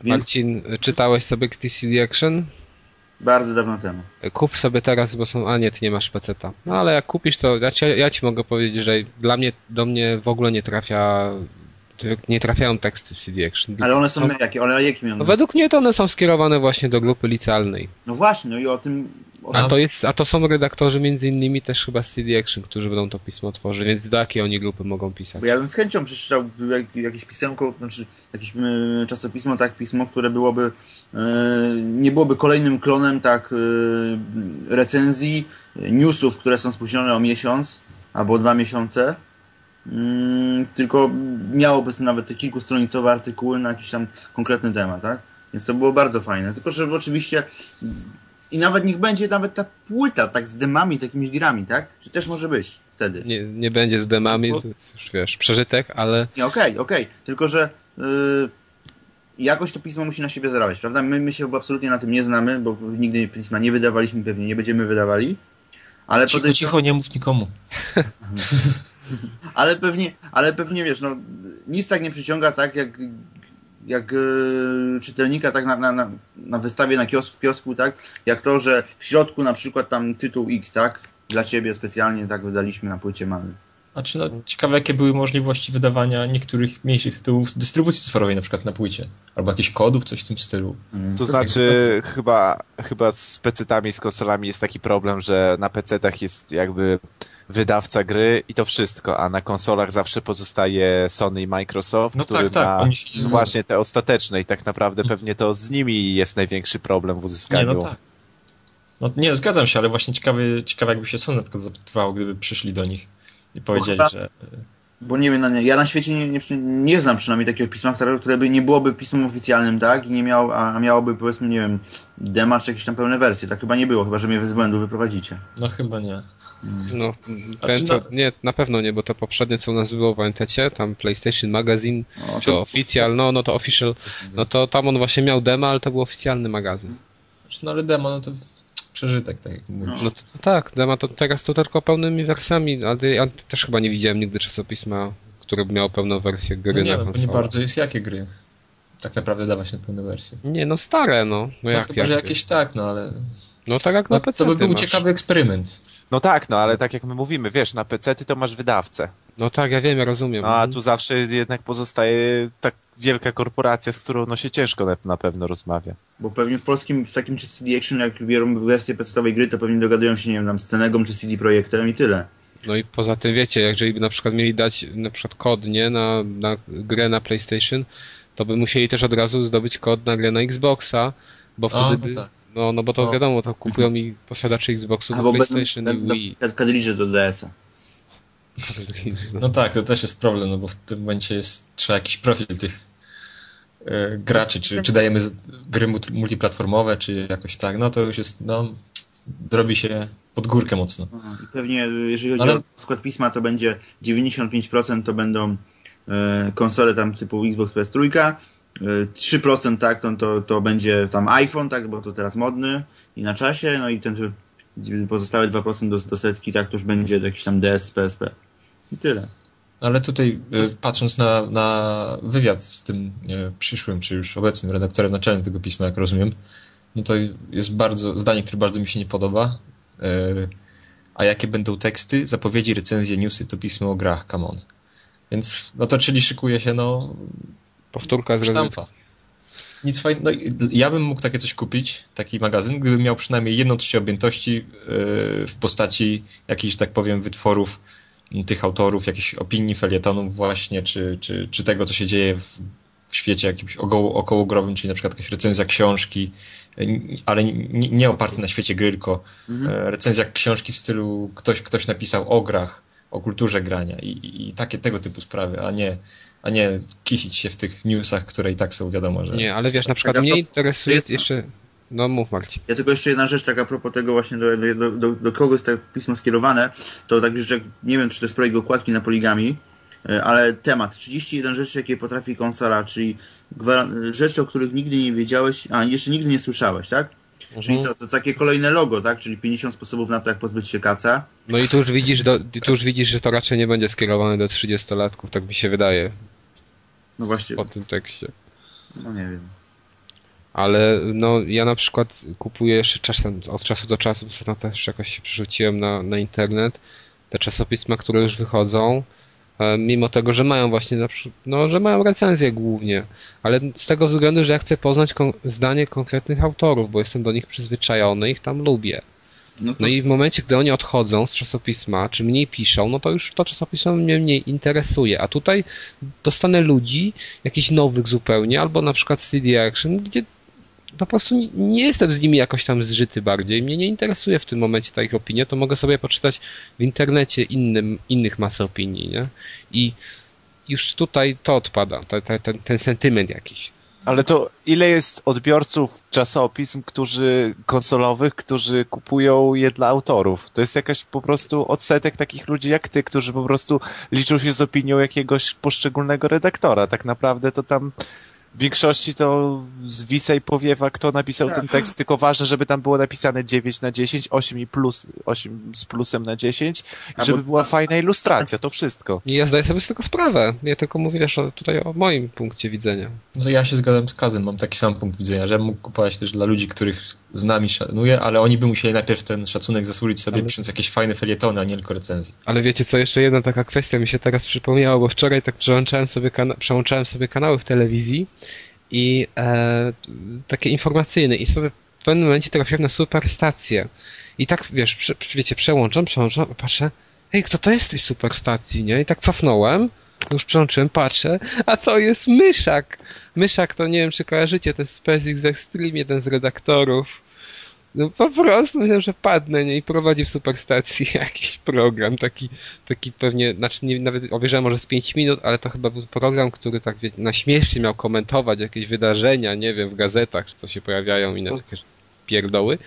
Więc... Marcin, czytałeś sobie KTCD Action? Bardzo dawno temu. Kup sobie teraz, bo są. A nie, ty nie masz peceta. No ale jak kupisz, to ja ci, ja ci mogę powiedzieć, że dla mnie do mnie w ogóle nie trafia. Nie trafiają teksty w CD Action. Ale one są, są... jakie? Ale jakie miały? No, według mnie to one są skierowane właśnie do grupy licealnej. No właśnie, no i o tym a to, jest, a to są redaktorzy między innymi też chyba z CD Action, którzy będą to pismo tworzyć, więc do jakiej oni grupy mogą pisać? Bo ja bym z chęcią przeczytał jakieś pisemko, znaczy jakieś e, czasopismo, tak, pismo, które byłoby, e, nie byłoby kolejnym klonem, tak, e, recenzji, newsów, które są spóźnione o miesiąc albo dwa miesiące, mm, tylko miało powiedzmy nawet te kilkustronicowe artykuły na jakiś tam konkretny temat, tak? Więc to było bardzo fajne. Tylko, że oczywiście i nawet niech będzie nawet ta płyta, tak z demami, z jakimiś grami, tak? Czy też może być wtedy? Nie, nie będzie z demami, Bo... to jest już wiesz, przeżytek, ale... Nie, okej, okay, okej, okay. tylko że yy, jakoś to pismo musi na siebie zarabiać, prawda? My, my się absolutnie na tym nie znamy, bo nigdy pisma nie wydawaliśmy, pewnie nie będziemy wydawali, ale... Cicho, podejrzewam... cicho, nie mów nikomu. ale pewnie, ale pewnie wiesz, no nic tak nie przyciąga tak jak jak y, czytelnika tak na, na, na wystawie na kiosku, kiosku, tak, jak to, że w środku na przykład tam tytuł X, tak, dla ciebie specjalnie tak wydaliśmy na płycie mamy. Znaczy, no, ciekawe, jakie były możliwości wydawania niektórych mniejszych tytułów z dystrybucji cyfrowej, na przykład na płycie. Albo jakichś kodów, coś w tym stylu. Mm. To znaczy, chyba, chyba z PC-tami, z konsolami jest taki problem, że na PC-tach jest jakby wydawca gry i to wszystko, a na konsolach zawsze pozostaje Sony i Microsoft, no który tak, tak. ma właśnie te ostateczne i tak naprawdę pewnie to z nimi jest największy problem w uzyskaniu. Nie, no tak. No nie, zgadzam się, ale właśnie ciekawy, ciekawe jakby się Sony na przykład zapytywało, gdyby przyszli do nich i powiedzieli, no, że... Bo nie wiem, no ja na świecie nie, nie, nie znam przynajmniej takiego pisma, które, które by nie byłoby pismem oficjalnym, tak? I nie miał, a miałoby powiedzmy, nie wiem, dema czy jakieś tam pełne wersje. Tak chyba nie było, chyba że mnie z błędu wyprowadzicie. No chyba nie. No, ten, co, nie, na pewno nie, bo te poprzednie, co u nas było w Entecie, tam PlayStation Magazine, no, to oficjal, no, no to official, no to tam on właśnie miał demo, ale to był oficjalny magazyn. Znaczy, no ale demo, no to przeżytek, tak jak mówisz. No to, to tak, demo to teraz to tylko pełnymi wersjami, ale ja też chyba nie widziałem nigdy czasopisma, które by miało pełną wersję gry no nie, na no, nie bardzo jest jakie gry tak naprawdę dawać na pełne wersje. Nie, no stare, no. No, no jak, chyba, że jakieś tak, no ale... No tak jak na no, PC. To by był masz. ciekawy eksperyment. No tak, no ale tak jak my mówimy, wiesz, na PC ty to masz wydawcę. No tak, ja wiem, ja rozumiem. A tu zawsze jednak pozostaje tak wielka korporacja, z którą no się ciężko na, na pewno rozmawia. Bo pewnie w polskim, w takim czy CD Action, jak biorą wersję podstawowej gry, to pewnie dogadują się, nie wiem, tam z Cenegą czy CD Projektem i tyle. No i poza tym wiecie, jeżeli by na przykład mieli dać na przykład kod, nie, na, na grę na PlayStation, to by musieli też od razu zdobyć kod na grę na Xboxa, bo wtedy A, no by... No, no bo to No. wiadomo, to kupują mi posiadacze Xboxów do PlayStation będą, i będą Wii. kadridże do DS-a. No tak, to też jest problem, no bo w tym momencie jest, trzeba jakiś profil tych e, graczy, czy, czy dajemy gry multiplatformowe, czy jakoś tak, no to już jest, no, robi się pod górkę mocno. I pewnie, y, jeżeli chodzi Ale- o skład pisma, to będzie 95% to będą e, konsole tam typu Xbox PS3, e, 3% tak, to, to, to będzie tam iPhone, tak, bo to teraz modny i na czasie, no i ten pozostałe 2% do, do setki, tak, to już będzie jakiś tam DS, PSP. I tyle. Ale tutaj e, patrząc na, na wywiad z tym przyszłym, czy już obecnym redaktorem naczelnym tego pisma, jak rozumiem, no to jest bardzo, zdanie, które bardzo mi się nie podoba. E, A jakie będą teksty, zapowiedzi, recenzje, newsy, to pismo o grach, come on. Więc, no to czyli szykuje się, no, Powtórka z sztampa. Nic fajnego. No, ja bym mógł takie coś kupić, taki magazyn, gdybym miał przynajmniej jedną trzecią objętości yy, w postaci jakichś, że tak powiem, wytworów tych autorów, jakichś opinii, felietonów właśnie, czy, czy, czy tego, co się dzieje w, w świecie jakimś około, okołogrowym, czyli na przykład jakaś recenzja książki, yy, ale nie, nie oparty na świecie gry, tylko e, recenzja książki w stylu ktoś, ktoś napisał o grach, o kulturze grania i, i, i takie tego typu sprawy, a nie, a nie kisić się w tych newsach, które i tak są wiadomo, że... Nie, ale wiesz, na przykład mnie interesuje jeszcze... No mów Marcin. Ja tylko jeszcze jedna rzecz, tak a propos tego właśnie do, do, do, do kogo jest to pismo skierowane, to tak już jak, nie wiem czy to jest projekt okładki na poligami, e, ale temat, 31 rzeczy jakie potrafi konsola, czyli rzeczy, o których nigdy nie wiedziałeś, a jeszcze nigdy nie słyszałeś, tak? Czyli co, to takie kolejne logo, tak? Czyli 50 sposobów na to, jak pozbyć się kaca. No i tu już widzisz, do, tu już widzisz, że to raczej nie będzie skierowane do 30-latków, tak mi się wydaje No właśnie, po tym tekście. no nie wiem. Ale no ja na przykład kupuję jeszcze czasem, od czasu do czasu, bo ostatnio też jakoś się przerzuciłem na, na internet, te czasopisma, które już wychodzą, mimo tego, że mają właśnie, na przykład, no, że mają recenzje głównie, ale z tego względu, że ja chcę poznać kon- zdanie konkretnych autorów, bo jestem do nich przyzwyczajony, ich tam lubię. No to No i w momencie, gdy oni odchodzą z czasopisma, czy mniej piszą, no to już to czasopismo mnie mniej interesuje. A tutaj dostanę ludzi, jakichś nowych zupełnie, albo na przykład CD Action, gdzie po prostu nie- jestem z nimi jakoś tam zżyty bardziej. Mnie nie interesuje w tym momencie ta ich opinia, to mogę sobie poczytać w internecie innym, innych masę opinii, nie? I już tutaj to odpada, te, te, ten, ten sentyment jakiś. Ale to ile jest odbiorców czasopism, którzy konsolowych, którzy kupują je dla autorów? To jest jakaś po prostu odsetek takich ludzi jak ty, którzy po prostu liczą się z opinią jakiegoś poszczególnego redaktora. Tak naprawdę to tam w większości to zwisa i powiewa, kto napisał ten tekst, tylko ważne, żeby tam było napisane 9 na 10, 8 i plus, 8 z plusem na 10 i A żeby bo- była fajna ilustracja, to wszystko. I ja zdaję sobie z tego sprawę. Ja tylko mówię o, tutaj o moim punkcie widzenia. No ja się zgadzam z Kazem, mam taki sam punkt widzenia, że mógł kupować też dla ludzi, których z nami szanuję, ale oni by musieli najpierw ten szacunek zasłużyć sobie, Ale- pisząc jakieś fajne felietony, a nie tylko recenzje. Ale wiecie co, jeszcze jedna taka kwestia mi się teraz przypomniała, bo wczoraj tak przełączałem sobie, kana- przełączałem sobie kanały w telewizji i e, takie informacyjne i sobie w pewnym momencie trafiłem na superstację. I tak, wiesz, prze, wiecie, przełączam, przełączam, patrzę, ej, kto to jest z tej superstacji, nie? I tak cofnąłem, już przełączyłem, patrzę, a to jest Myszak. Myszak to nie wiem, czy kojarzycie, to jest SpaceX Extreme, jeden z redaktorów. No po prostu myślałem, że padnę nie? i prowadzi w superstacji jakiś program, taki, taki pewnie, znaczy nie, nawet obejrzałem może z 5 minut, ale to chyba był program, który tak wie, na śmiesznie miał komentować jakieś wydarzenia, nie wiem, w gazetach, co się pojawiają i na takie pierdoły,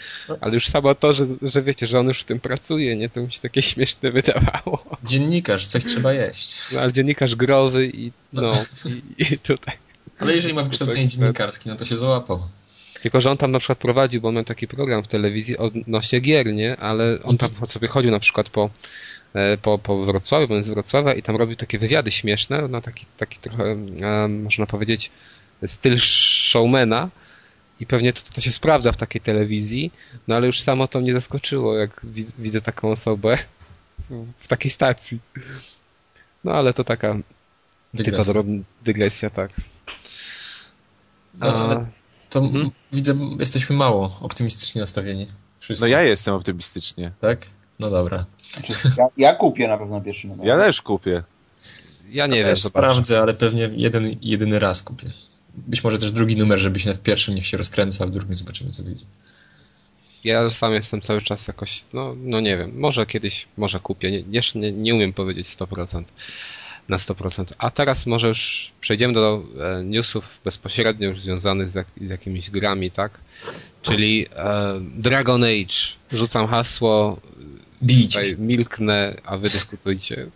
ale już samo to, że, że wiecie, że on już w tym pracuje, nie, to mi się takie śmieszne wydawało. Dziennikarz, coś trzeba jeść. No ale dziennikarz growy i no, no i, i tutaj. Ale jeżeli ma wykształcenie dziennikarskie, no to się załapał. Tylko, że on tam na przykład prowadził, bo on miał taki program w telewizji odnośnie gier, nie? Ale on tam sobie chodził na przykład po, e, po, po Wrocławiu, bo on jest z Wrocławia i tam robił takie wywiady śmieszne, no taki, taki trochę, e, można powiedzieć, styl showmana i pewnie to, to się sprawdza w takiej telewizji, no ale już samo to mnie zaskoczyło, jak widzę taką osobę w takiej stacji. No ale to taka dygresja. tylko dygresja, tak. No, ale to mhm. widzę, jesteśmy mało optymistycznie nastawieni. Wszyscy. No ja jestem optymistycznie. Tak? No dobra. Znaczy, ja, ja kupię na pewno pierwszy numer. Ja też kupię. Ja nie ja wiem. Sprawdzę, ale pewnie jeden, jedyny raz kupię. Być może też drugi numer, żeby się w pierwszym niech się rozkręca, a w drugim zobaczymy co wyjdzie. Ja sam jestem cały czas jakoś, no, no nie wiem, może kiedyś, może kupię, nie, jeszcze nie, nie umiem powiedzieć 100% na 100%. A teraz może już przejdziemy do e, newsów bezpośrednio już związanych z, jak, z jakimiś grami, tak? Czyli e, Dragon Age. Rzucam hasło, Bić. tutaj milknę, a wy dyskutujcie.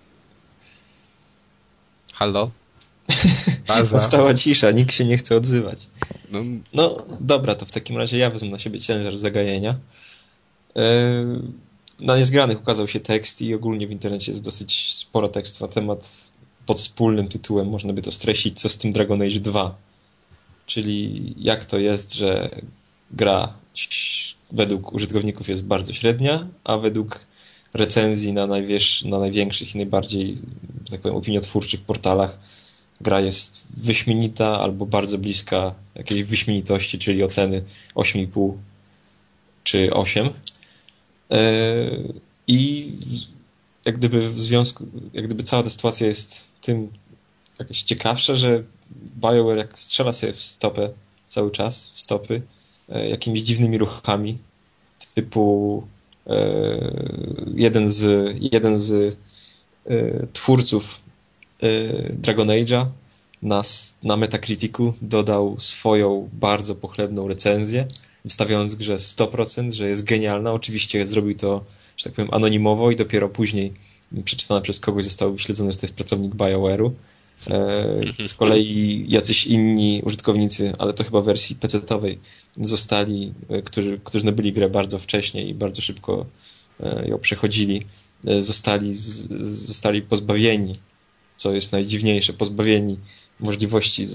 Halo? Baza. Została cisza, nikt się nie chce odzywać. No, no dobra, to w takim razie ja wezmę na siebie ciężar zagajenia. Yy, na niezgranych ukazał się tekst i ogólnie w internecie jest dosyć sporo tekstu na temat pod wspólnym tytułem można by to streścić, co z tym Dragon Age 2. Czyli jak to jest, że gra według użytkowników jest bardzo średnia, a według recenzji na, na największych i najbardziej, tak powiem, opiniotwórczych portalach gra jest wyśmienita albo bardzo bliska jakiejś wyśmienitości, czyli oceny 8,5 czy 8. E, I jak gdyby w związku, jak gdyby cała ta sytuacja jest tym jakieś ciekawsze, że BioWare jak strzela sobie w stopę cały czas, w stopy, e, jakimiś dziwnymi ruchami, typu e, jeden z, jeden z e, twórców Dragon Age'a na, na Metacriticu dodał swoją bardzo pochlebną recenzję, wystawiając grze 100%, że jest genialna. Oczywiście zrobił to, że tak powiem, anonimowo i dopiero później przeczytane przez kogoś zostało wyśledzone, że to jest pracownik BioWare'u. E, z kolei jacyś inni użytkownicy, ale to chyba w wersji PC-owej, zostali, e, którzy, którzy nabyli grę bardzo wcześnie i bardzo szybko e, ją przechodzili, zostali, zostali pozbawieni, co jest najdziwniejsze, pozbawieni możliwości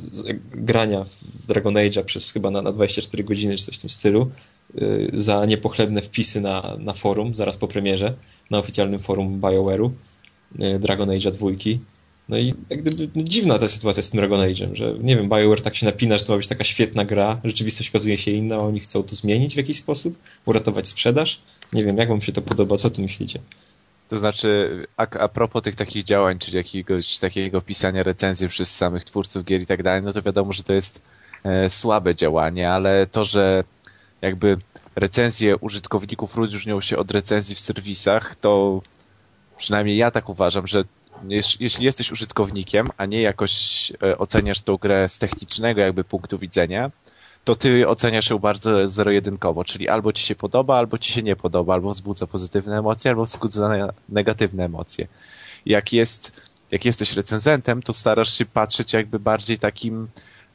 grania w Dragon Age'a przez chyba na, na 24 godziny czy coś w tym stylu za niepochlebne wpisy na, na forum zaraz po premierze, na oficjalnym forum BioWare'u Dragon Age'a dwójki no i jak gdyby no, dziwna ta sytuacja z tym Dragon Age'em, że nie wiem, BioWare tak się napina, że to ma być taka świetna gra, rzeczywistość okazuje się inna, oni chcą to zmienić w jakiś sposób, uratować sprzedaż. Nie wiem, jak wam się to podoba, co ty myślicie? To znaczy, a, a propos tych takich działań, czyli jakiegoś takiego pisania recenzji przez samych twórców gier i tak dalej, no to wiadomo, że to jest e, słabe działanie, ale to, że jakby recenzje użytkowników różnią się od recenzji w serwisach, to przynajmniej ja tak uważam, że jeśli jesteś użytkownikiem, a nie jakoś e, oceniasz tą grę z technicznego jakby punktu widzenia, to ty oceniasz ją bardzo zero-jedynkowo, czyli albo ci się podoba, albo ci się nie podoba, albo wzbudza pozytywne emocje, albo wzbudza negatywne emocje. Jak jest, jak jesteś recenzentem, to starasz się patrzeć jakby bardziej takim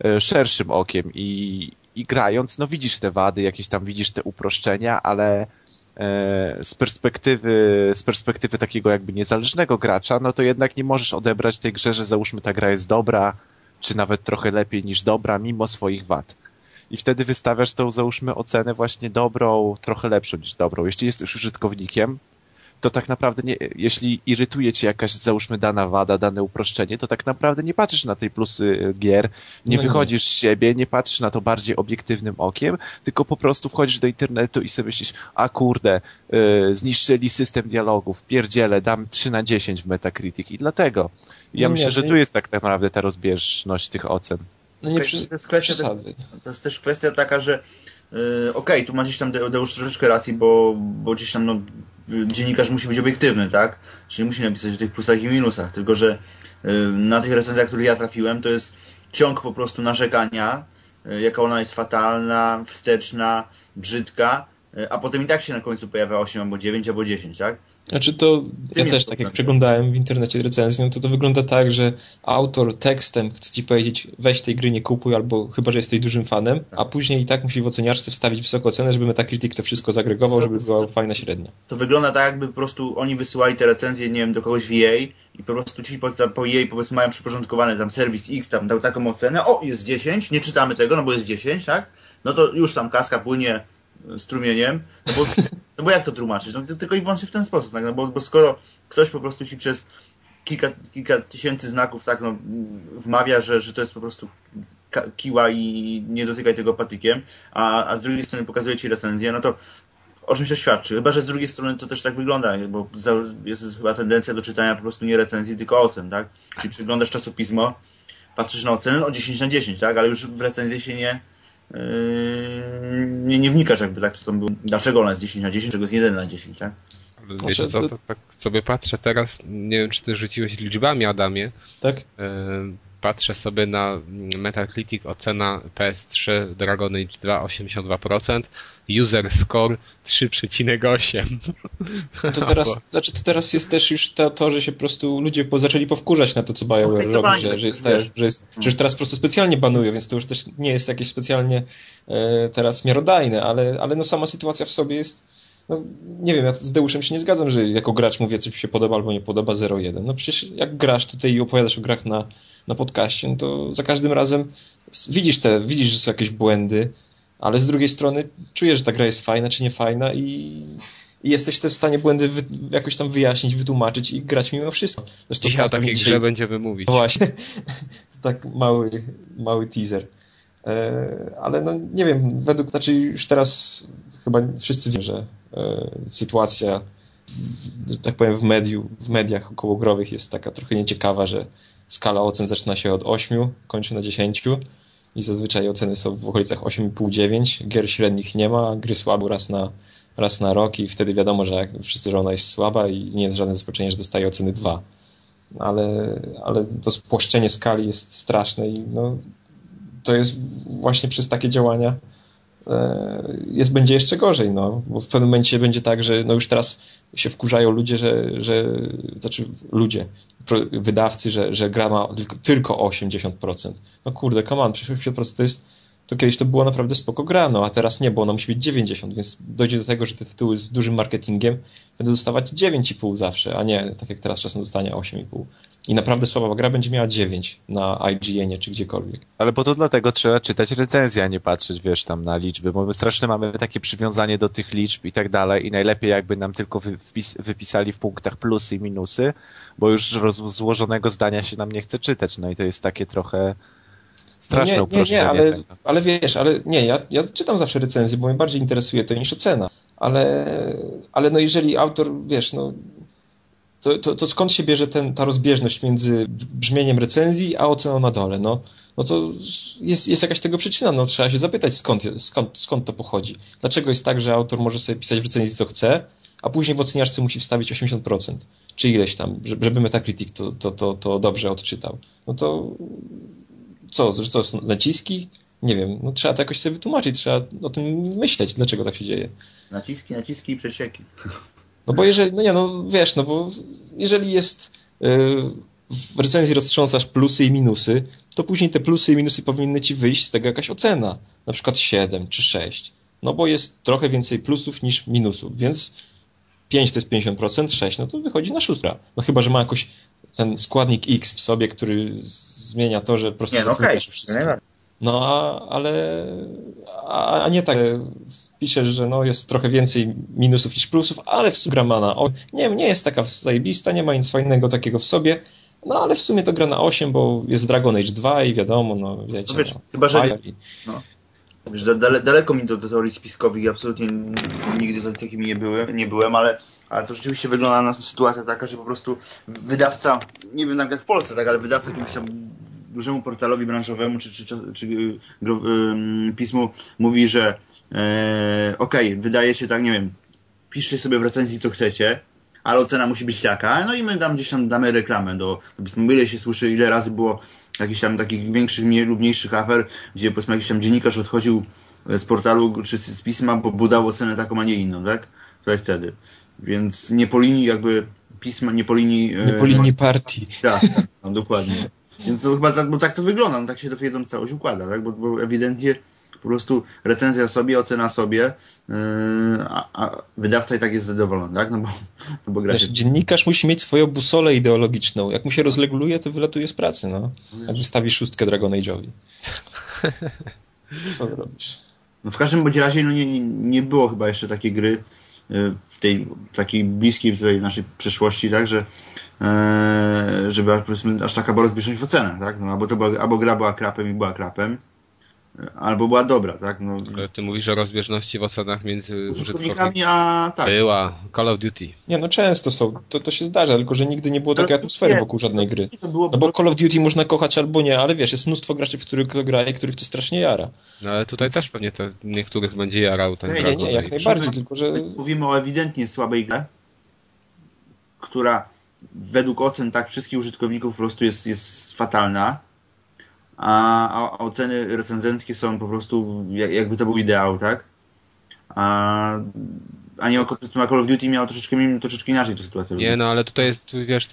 e, szerszym okiem i, i grając, no widzisz te wady, jakieś tam widzisz te uproszczenia, ale E, z perspektywy, z perspektywy takiego jakby niezależnego gracza, no to jednak nie możesz odebrać tej grze, że załóżmy ta gra jest dobra, czy nawet trochę lepiej niż dobra, mimo swoich wad. I wtedy wystawiasz tą, załóżmy, ocenę właśnie dobrą, trochę lepszą niż dobrą. Jeśli jesteś użytkownikiem, to tak naprawdę nie, jeśli irytuje cię jakaś, załóżmy, dana wada, dane uproszczenie, to tak naprawdę nie patrzysz na tej plusy gier, nie no wychodzisz z siebie, nie patrzysz na to bardziej obiektywnym okiem, tylko po prostu wchodzisz do internetu i sobie myślisz, a kurde, yy, zniszczyli system dialogów, pierdziele, dam 3 na 10 w Metacritic i dlatego. Ja no myślę, nie, że tu jest tak naprawdę ta rozbieżność tych ocen. No nie przy, to, jest kwestia, to jest też kwestia taka, że Okej, okay, tu ma gdzieś tam Deusz troszeczkę racji, bo, bo gdzieś tam no, dziennikarz musi być obiektywny, tak? Czyli musi napisać o tych plusach i minusach, tylko że na tych recenzjach, które ja trafiłem, to jest ciąg po prostu narzekania, jaka ona jest fatalna, wsteczna, brzydka, a potem i tak się na końcu pojawia 8 albo 9 albo 10, tak? Znaczy to, ja też tak jak przeglądałem w internecie recenzję, to to wygląda tak, że autor tekstem chce ci powiedzieć weź tej gry nie kupuj, albo chyba, że jesteś dużym fanem, a później i tak musi w oceniarce wstawić wysoką cenę, żeby Metacritic to wszystko zagregował, żeby była fajna średnia. To wygląda tak, jakby po prostu oni wysyłali te recenzje, nie wiem, do kogoś w EA i po prostu ci po, po EA powiedzmy mają przyporządkowane tam serwis X, tam dał taką ocenę, o jest 10, nie czytamy tego, no bo jest 10, tak? No to już tam kaska płynie strumieniem, no bo, no bo jak to tłumaczyć? No tylko i wyłącznie w ten sposób, tak? no bo, bo skoro ktoś po prostu ci przez kilka, kilka tysięcy znaków tak no, wmawia, że, że to jest po prostu kiła i nie dotykaj tego patykiem, a, a z drugiej strony pokazuje ci recenzję, no to o czym się świadczy? Chyba, że z drugiej strony to też tak wygląda, bo jest chyba tendencja do czytania po prostu nie recenzji, tylko ocen, tak? Czyli przyglądasz czasopismo, patrzysz na ocenę o 10 na 10, tak? Ale już w recenzję się nie, nie, nie wnikasz jakby tak, co tam było. Dlaczego ona jest 10 na 10, czego jest 1 na 10, tak? Wiecie co, to, tak sobie patrzę teraz, nie wiem czy ty rzuciłeś liczbami Adamie. Tak. Patrzę sobie na Metacritic, ocena PS3 Dragon Age 2 82%, user score 3,8. To teraz, znaczy to teraz jest też już to, to, że się po prostu ludzie po, zaczęli powkurzać na to, co BioWare no, robi, że, że, jest, że, jest, że już teraz po prostu specjalnie banują, więc to już też nie jest jakieś specjalnie e, teraz miarodajne, ale, ale no sama sytuacja w sobie jest no, nie wiem, ja z Deuszem się nie zgadzam, że jako gracz mówię, coś mi się podoba albo nie podoba 0-1. No przecież jak grasz tutaj i opowiadasz o grach na, na podcaście, no to za każdym razem widzisz te, widzisz, że są jakieś błędy, ale z drugiej strony czujesz, że ta gra jest fajna czy nie fajna i, i jesteś też w stanie błędy wy, jakoś tam wyjaśnić, wytłumaczyć i grać mimo wszystko. Zresztą Dzisiaj o takiej dzisiaj... grze będziemy mówić. Właśnie, tak mały, mały teaser. E, ale no nie wiem, według, znaczy już teraz chyba wszyscy wiedzą, że e, sytuacja tak powiem w, mediu, w mediach okołogrowych jest taka trochę nieciekawa, że skala ocen zaczyna się od 8, kończy na 10 i zazwyczaj oceny są w okolicach 8,5-9. Gier średnich nie ma, gry słabo raz na, raz na rok i wtedy wiadomo, że wszyscy, że ona jest słaba i nie jest żadne zaskoczenie, że dostaje oceny 2. Ale, ale to spłaszczenie skali jest straszne i no, to jest właśnie przez takie działania jest, będzie jeszcze gorzej, no, bo w pewnym momencie będzie tak, że no już teraz się wkurzają ludzie, że, że znaczy ludzie, wydawcy, że, że gra ma tylko, tylko 80%. No kurde, come on, 80% to jest to kiedyś to była naprawdę spoko gra, no a teraz nie, bo ona musi być 90, więc dojdzie do tego, że te tytuły z dużym marketingiem będą dostawać 9,5 zawsze, a nie tak jak teraz czasem dostanie 8,5. I naprawdę słaba gra będzie miała 9 na IGN-ie czy gdziekolwiek. Ale bo to dlatego trzeba czytać recenzję, a nie patrzeć, wiesz, tam na liczby, bo my strasznie mamy takie przywiązanie do tych liczb i tak dalej i najlepiej jakby nam tylko wypis wypisali w punktach plusy i minusy, bo już złożonego zdania się nam nie chce czytać, no i to jest takie trochę Straszne no nie, nie, nie, ale, ale wiesz, ale nie, ja, ja czytam zawsze recenzję, bo mnie bardziej interesuje to niż ocena. Ale, ale no jeżeli autor, wiesz, no to, to, to, skąd się bierze ten, ta rozbieżność między brzmieniem recenzji a oceną na dole? No, no to jest, jest jakaś tego przyczyna, no trzeba się zapytać skąd, skąd, skąd to pochodzi. Dlaczego jest tak, że autor może sobie pisać w recenzji co chce, a później w oceniarce musi wstawić 80%, czy ileś tam, żeby Metacritic to, to, to, to dobrze odczytał. No to co, co, są naciski? Nie wiem, no trzeba to jakoś sobie wytłumaczyć, trzeba o tym myśleć, dlaczego tak się dzieje. Naciski, naciski i przecieki. No bo jeżeli, no nie, no wiesz, no bo jeżeli jest yy, w recenzji roztrząsasz plusy i minusy, to później te plusy i minusy powinny ci wyjść z tego jakaś ocena. Na przykład 7 czy 6. No bo jest trochę więcej plusów niż minusów, więc 5 to jest 50%, 6 no to wychodzi na szóstka. No chyba, że ma jakoś ten składnik X w sobie, który zmienia to, że po prostu nie, no okay. wszystko. No, a, ale a, a nie tak piszesz, że no jest trochę więcej minusów niż plusów, ale w sumie gra ma na nie, nie jest taka zajebista, nie ma nic fajnego takiego w sobie, no ale w sumie to gra na 8, bo jest Dragon Age 2 i wiadomo, no wiecie. No wiesz, no, chyba, że... No. Wiesz, dale, daleko mi do, do teorii spiskowych i absolutnie nigdy za takimi nie, były, nie byłem, ale, ale to rzeczywiście wygląda na sytuacja taka, że po prostu wydawca, nie wiem jak w Polsce, tak, ale wydawca jakimś tam dużemu portalowi branżowemu czy, czy, czy, czy pismu mówi, że e, okej, okay, wydaje się tak, nie wiem, piszcie sobie w recenzji co chcecie, ale ocena musi być taka, no i my tam gdzieś tam damy reklamę do, powiedzmy, ile się słyszy, ile razy było jakichś tam takich większych mniej, lub mniejszych afer, gdzie powiedzmy jakiś tam dziennikarz odchodził z portalu czy z pisma, bo, bo dał ocenę taką, a nie inną, tak? To jak wtedy. Więc nie po linii jakby pisma, nie po linii... Nie po linii partii. Tak, tak no, dokładnie. Więc to chyba tak, bo tak to wygląda, no, tak się to w jedną całość układa, tak? Bo, bo ewidentnie po prostu recenzja sobie, ocena sobie, yy, a, a, wydawca i tak jest zadowolony, tak? No bo, no bo gra Wiesz, Dziennikarz musi mieć swoją busolę ideologiczną. Jak mu się rozleguluje, to wylatuje z pracy, no. Jak wystawi szóstkę Dragon Age'owi. Co zrobisz? No w każdym bądź razie no nie, nie było chyba jeszcze takiej gry yy, w tej takiej bliskiej w tej naszej przeszłości, tak, że yy, żeby powiedzmy aż taka była rozbieżność w ocenach, tak? No, albo, to była, albo gra była krapem i była krapem, albo była dobra, tak? No. Ale ty mówisz o rozbieżności w ocenach między użytkownikami, a tak. Była Call of Duty. Nie, no często są, to, to się zdarza, tylko że nigdy nie było takiej atmosfery wokół żadnej gry. No bo Call of Duty można kochać albo nie, ale wiesz, jest mnóstwo graczy, w których to gra i których to strasznie jara. No ale tutaj Więc... też pewnie to niektórych będzie jarał ten Nie, nie, nie, jak najbardziej, tylko że... Mówimy o ewidentnie słabej grze, która według ocen tak wszystkich użytkowników po prostu jest, jest fatalna a, a oceny recenzenckie są po prostu jakby to był ideał, tak? A, a nie Call of Duty miało troszeczkę, troszeczkę inaczej tę sytuację. Nie, no ale tutaj jest, wiesz,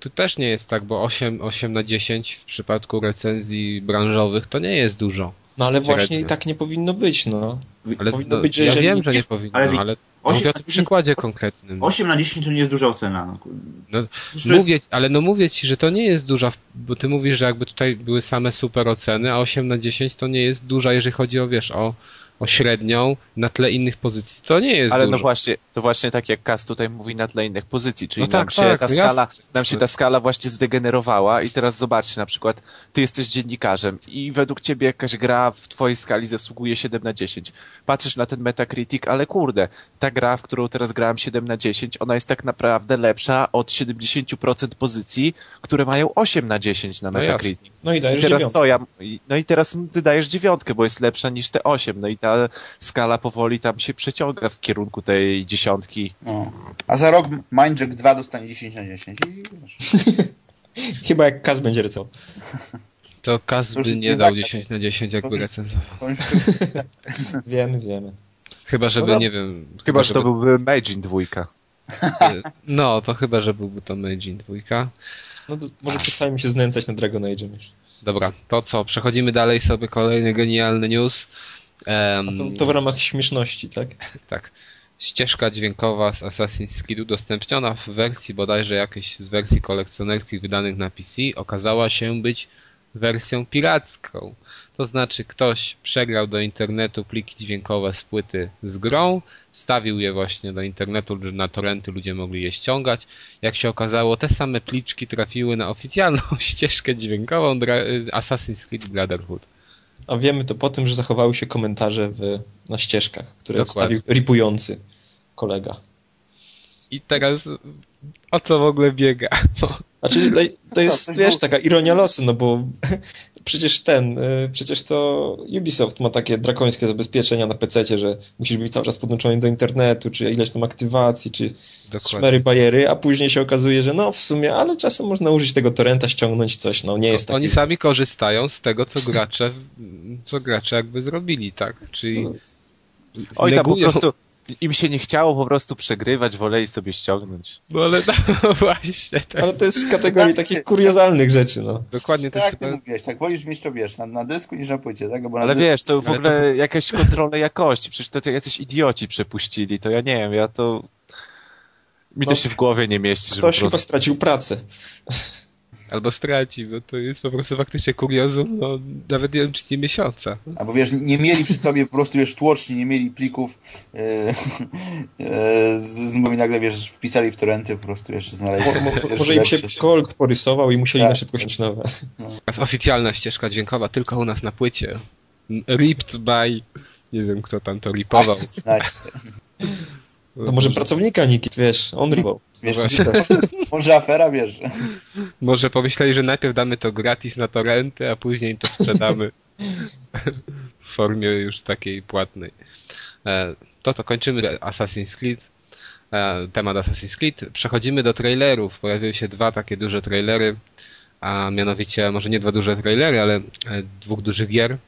tu też nie jest tak, bo 8, 8 na 10 w przypadku recenzji branżowych to nie jest dużo. No ale właśnie i tak nie powinno być, no. Ale powinno no, być, że ja wiem, że nie jest, powinno, ale, ale 8 mówię o tym przykładzie konkretnym. 8 na 10 to nie jest duża ocena. No. No, mówię, jest... Ale no mówię ci, że to nie jest duża, bo ty mówisz, że jakby tutaj były same super oceny, a 8 na 10 to nie jest duża, jeżeli chodzi o, wiesz, o o średnią na tle innych pozycji. To nie jest Ale dużo. no właśnie, to właśnie tak jak Kas tutaj mówi na tle innych pozycji, czyli no tak, nam, się tak, ta skala, nam się ta skala właśnie zdegenerowała i teraz zobaczcie na przykład, ty jesteś dziennikarzem i według ciebie jakaś gra w twojej skali zasługuje 7 na 10. Patrzysz na ten Metacritic, ale kurde, ta gra, w którą teraz grałem 7 na 10, ona jest tak naprawdę lepsza od 70% pozycji, które mają 8 na 10 na Metacritic. No, no i dajesz I teraz dziewiątkę. co ja, no i teraz ty dajesz dziewiątkę, bo jest lepsza niż te 8, no i ta skala powoli tam się przeciąga w kierunku tej dziesiątki. No. A za rok Mindjack 2 dostanie 10 na 10 i Chyba jak Kaz będzie rycał. To Kaz by nie dał 10 na 10, jakby recenzował. wiemy, wiemy. Chyba, żeby, no, nie wiem... Chyba, chyba że to byłby Meijin dwójka. No, to chyba, że byłby to Meijin dwójka. No to może przestajemy się znęcać na Dragon Age. Dobra, to co? Przechodzimy dalej sobie kolejny genialny news. Um, to, to, w ramach śmieszności, tak? Tak. Ścieżka dźwiękowa z Assassin's Creed udostępniona w wersji bodajże jakiejś z wersji kolekcjonerskich wydanych na PC okazała się być wersją piracką. To znaczy ktoś przegrał do internetu pliki dźwiękowe z płyty z grą, wstawił je właśnie do internetu, że na torrenty ludzie mogli je ściągać. Jak się okazało, te same pliczki trafiły na oficjalną ścieżkę dźwiękową Assassin's Creed Brotherhood. A wiemy to po tym, że zachowały się komentarze w, na ścieżkach, które Dokładnie. wstawił ripujący kolega. I teraz o co w ogóle biega? Znaczy, to jest, wiesz, taka ironia losu, no bo przecież ten, y, przecież to Ubisoft ma takie drakońskie zabezpieczenia na PC, że musisz być cały czas podłączony do internetu, czy ileś tam aktywacji, czy szmery bajery, a później się okazuje, że no w sumie, ale czasem można użyć tego torrenta, ściągnąć coś, no nie jest tak. Oni sami korzystają z tego, co gracze, co gracze jakby zrobili, tak? Czyli. Oj, tam po prostu im się nie chciało po prostu przegrywać, woleli sobie ściągnąć. No ale no, właśnie. Tak. Ale to jest z kategorii takich kuriozalnych rzeczy, no. Dokładnie. Tak, ty super... mówiłeś, tak wolisz mieć to, wiesz, na, na dysku niż na płycie, tak? Bo ale wiesz, to w ale ogóle to... jakaś kontrola jakości, przecież to, to jacyś idioci przepuścili, to ja nie wiem, ja to... Mi no, to się w głowie nie mieści. Ktoś prostu... chyba stracił pracę. Albo straci, bo to jest po prostu faktycznie kuriozum, no nawet nie wiem, czy nie miesiąca. Albo wiesz, nie mieli przy sobie po prostu, wiesz, tłoczni, nie mieli plików yy, yy, z, i nagle, wiesz, wpisali w torrenty, po prostu jeszcze znaleźli. Mo, mo, może im się Colt porysował i musieli tak. na szybkość nowe. No. Oficjalna ścieżka dźwiękowa tylko u nas na płycie. Ripped by... Nie wiem, kto tam to ripował. To może pracownika Nikit, wiesz, on ribał. Wiesz, może afera, wiesz. Może pomyśleli, że najpierw damy to gratis na torrenty, a później im to sprzedamy w formie już takiej płatnej. E, to to kończymy Assassin's Creed. E, temat Assassin's Creed. Przechodzimy do trailerów. Pojawiły się dwa takie duże trailery, a mianowicie, może nie dwa duże trailery, ale dwóch dużych gier.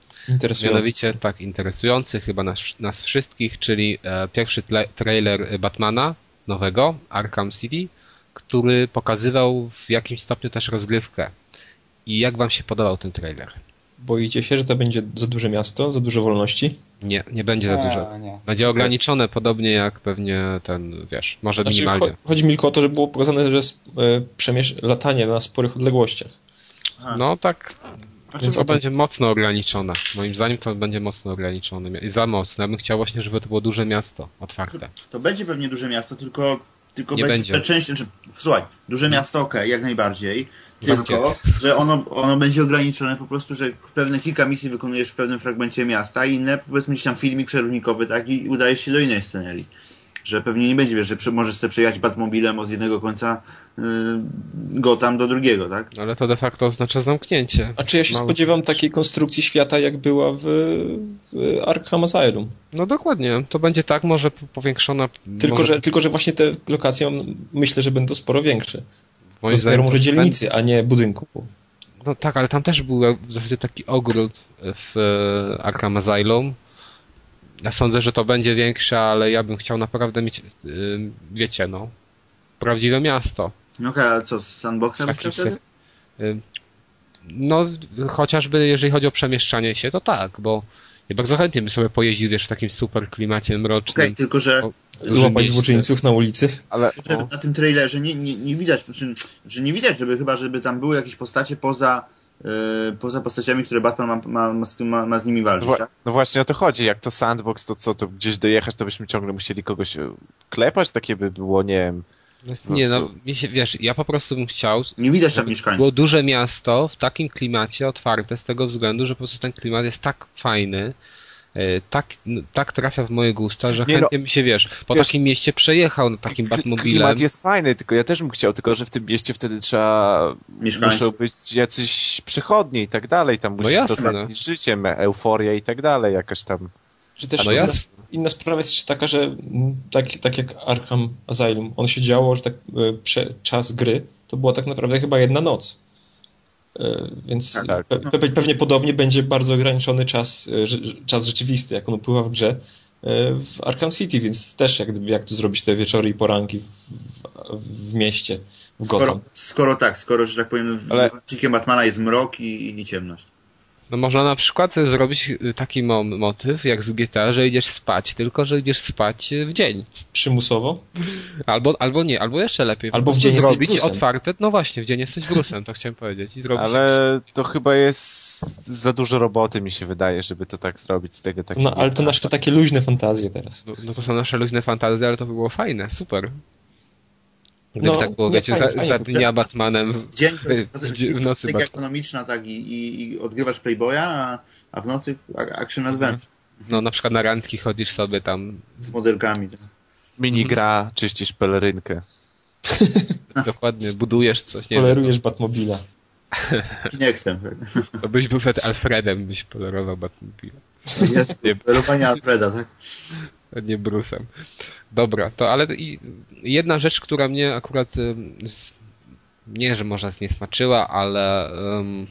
Mianowicie tak interesujący chyba nas, nas wszystkich, czyli pierwszy trailer Batmana nowego, Arkham City, który pokazywał w jakimś stopniu też rozgrywkę. I jak wam się podobał ten trailer? Boicie się, że to będzie za duże miasto, za dużo wolności? Nie, nie będzie za dużo. Nie. Będzie ograniczone podobnie jak pewnie ten, wiesz, może znaczy, minimalnie. Chodzi mi tylko o to, że było pokazane, że jest e, latanie na sporych odległościach. No tak, więc to będzie mocno ograniczone. Moim zdaniem to będzie mocno ograniczone. I za mocno. Ja bym chciał właśnie, żeby to było duże miasto, otwarte. To będzie pewnie duże miasto, tylko, tylko nie będzie, będzie. część. Znaczy, słuchaj, duże miasto ok, jak najbardziej. Tylko, że ono, ono będzie ograniczone po prostu, że pewne kilka misji wykonujesz w pewnym fragmencie miasta, i inne powiedzmy gdzieś tam filmik przerównikowy, tak, i udajesz się do innej scenerii. Że pewnie nie będzie, wiesz, że możesz sobie przejechać Batmobilem z jednego końca yy, Gotham do drugiego, tak? Ale to de facto oznacza zamknięcie. A czy ja się Mało... spodziewam takiej konstrukcji świata, jak była w, w Arkham Asylum? No dokładnie. To będzie tak, może powiększona... Tylko, może... że, tylko że właśnie te lokacje myślę, że będą sporo większe. Moim zdaniem może dzielnicy, a nie budynku. No tak, ale tam też był w zasadzie taki ogród w e, Arkham Asylum. Ja sądzę, że to będzie większe, ale ja bym chciał naprawdę mieć, e, wiecie, no, prawdziwe miasto. No okej, okay, ale co, z sandboxem wtedy? E, no, chociażby jeżeli chodzi o przemieszczanie się, to tak, bo ja bardzo chętnie bym sobie pojeździł, wiesz, w takim super klimacie mrocznym. Okej, okay, tylko że Złapać złoczyńców na ulicy. Ale na tym trailerze nie, nie, nie widać, znaczy, że nie widać, żeby chyba, żeby tam były jakieś postacie poza poza postaciami, które Batman ma, ma, ma, z, ma, ma z nimi walczyć, no, tak? no, właśnie o to chodzi. Jak to sandbox, to co, to gdzieś dojechać, to byśmy ciągle musieli kogoś e, klepać, takie by było, nie wiem... No, nie, no, wiesz, ja po prostu bym chciał... Nie widać tam mieszkańców. Było duże miasto w takim klimacie otwarte z tego względu, że po prostu ten klimat jest tak fajny, E, tak, tak trafia w moje gusta, że nie chętnie no, mi się, wiesz, po wiesz, takim mieście przejechał na takim Batmobilem. Klimat jest fajny, tylko ja też bym chciał, tylko że w tym mieście wtedy trzeba muszą być jacyś przychodni i tak dalej, tam musi no jasne. to życiem, euforia i tak dalej, jakaś tam... Czy też no inna, inna sprawa jest jeszcze taka, że tak, tak jak Arkham Asylum, on się działo, że tak e, prze, czas gry to była tak naprawdę chyba jedna noc. E, więc tak. Pe pewnie podobnie będzie bardzo ograniczony czas, e, czas rzeczywisty, jak on upływa w grze e, w Arkham City, więc też jak, jak tu zrobić te wieczory i poranki w, w, w mieście, w skoro, skoro, tak, skoro, że tak powiem, Ale... Batmana jest mrok i, i ciemność. No można na przykład zrobić taki motyw jak z GTA, że idziesz spać, tylko że idziesz spać w dzień. Przymusowo? Albo, albo nie, albo jeszcze lepiej. Albo w dzień zrobić otwarte, no właśnie, w dzień jesteś brusem, to chciałem powiedzieć. I zrobić ale to chyba jest za dużo roboty mi się wydaje, żeby to tak zrobić z tego takiego. No ale to nasze takie luźne fantazje teraz. No, no to są nasze luźne fantazje, ale to by było fajne, super. Gdyby no, tak było, wiecie, fajnie, za, za dnia Batmanem Dzień w, w nocy Batman. ekonomiczna, tak, i, i, i odgrywasz Playboya, a, a w nocy action adventure. No na przykład na randki chodzisz sobie tam. Z modelkami. Tak. Minigra, czyścisz pelerynkę. Dokładnie, budujesz coś. Nie Polerujesz Batmobila. Kinectem. To byś był wtedy Alfredem, byś polerował Batmobila. Polerowanie Alfreda, tak? Nie Brusem. Dobra, to ale jedna rzecz, która mnie akurat nie, że może zniesmaczyła, ale um,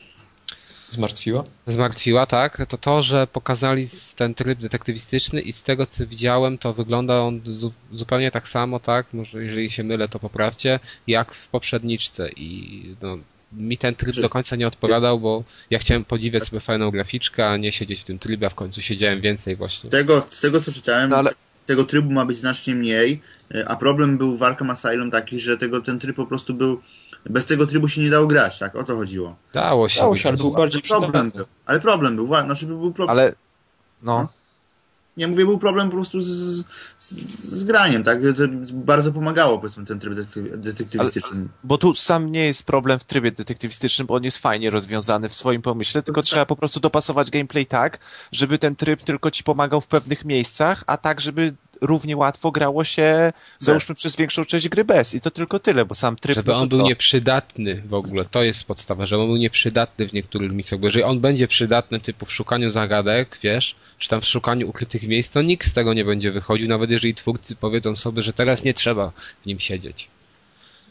Zmartwiła? Zmartwiła, tak. To to, że pokazali ten tryb detektywistyczny i z tego co widziałem, to wygląda on zupełnie tak samo, tak, może jeżeli się mylę, to poprawcie, jak w poprzedniczce i no, mi ten tryb do końca nie odpowiadał, bo ja chciałem podziwiać sobie fajną graficzkę, a nie siedzieć w tym trybie, a w końcu siedziałem więcej właśnie. Z tego, z tego co czytałem, no, ale... tego trybu ma być znacznie mniej, a problem był w Arkham Asylum taki, że tego, ten tryb po prostu był bez tego trybu się nie dało grać, tak? O to chodziło. Dało się. Dało się, ale był bardziej problem. Był. Ale problem był, znaczy był problem. Ale, no. Nie mówię, był problem po prostu z, z, z graniem, tak? Bardzo pomagało, powiedzmy, ten tryb detektywistyczny. Ale, bo tu sam nie jest problem w trybie detektywistycznym, bo on jest fajnie rozwiązany w swoim pomyśle, tylko tak. trzeba po prostu dopasować gameplay tak, żeby ten tryb tylko ci pomagał w pewnych miejscach, a tak, żeby równie łatwo grało się, załóżmy, przez większą część gry bez. I to tylko tyle, bo sam tryb... Żeby on był nieprzydatny w ogóle, to jest podstawa, żeby on był nieprzydatny w niektórych miejscach, bo jeżeli on będzie przydatny typu w szukaniu zagadek, wiesz, czy tam w szukaniu ukrytych miejsc, to nikt z tego nie będzie wychodził, nawet jeżeli twórcy powiedzą sobie, że teraz nie trzeba w nim siedzieć.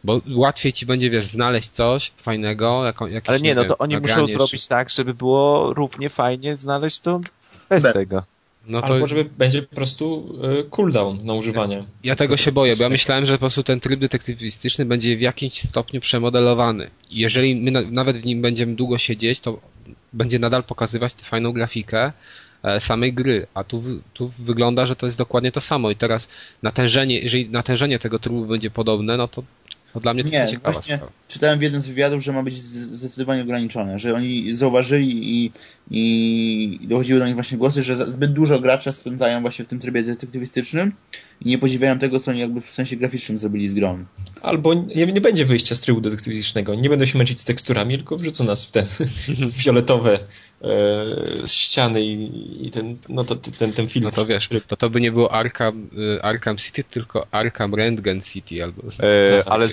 Bo łatwiej ci będzie, wiesz, znaleźć coś fajnego, jakiś, Ale nie, nie no wiem, to oni muszą zrobić czy... tak, żeby było równie fajnie znaleźć to bez Be. tego. No to... Albo żeby będzie po prostu y, cooldown na używanie. Ja tego się boję, bo ja myślałem, że po prostu ten tryb detektywistyczny będzie w jakimś stopniu przemodelowany. I jeżeli my na, nawet w nim będziemy długo siedzieć, to będzie nadal pokazywać tę fajną grafikę e, samej gry, a tu, tu wygląda, że to jest dokładnie to samo i teraz natężenie, jeżeli natężenie tego trybu będzie podobne, no to to dla mnie to nie, jest ciekawa właśnie czytałem w jednym z wywiadów, że ma być zdecydowanie ograniczone, że oni zauważyli i, i dochodziły do nich właśnie głosy, że zbyt dużo graczy spędzają właśnie w tym trybie detektywistycznym i nie podziwiają tego, co oni jakby w sensie graficznym zrobili z grą. Albo nie, nie będzie wyjścia z trybu detektywistycznego, nie będą się męczyć z teksturami, tylko wrzucą nas w te fioletowe e, ściany i, i, ten, no to, ten, ten film. No to wiesz, to to by nie było Arkham, e, Arkham City, tylko Arkham Rentgen City albo... E, ale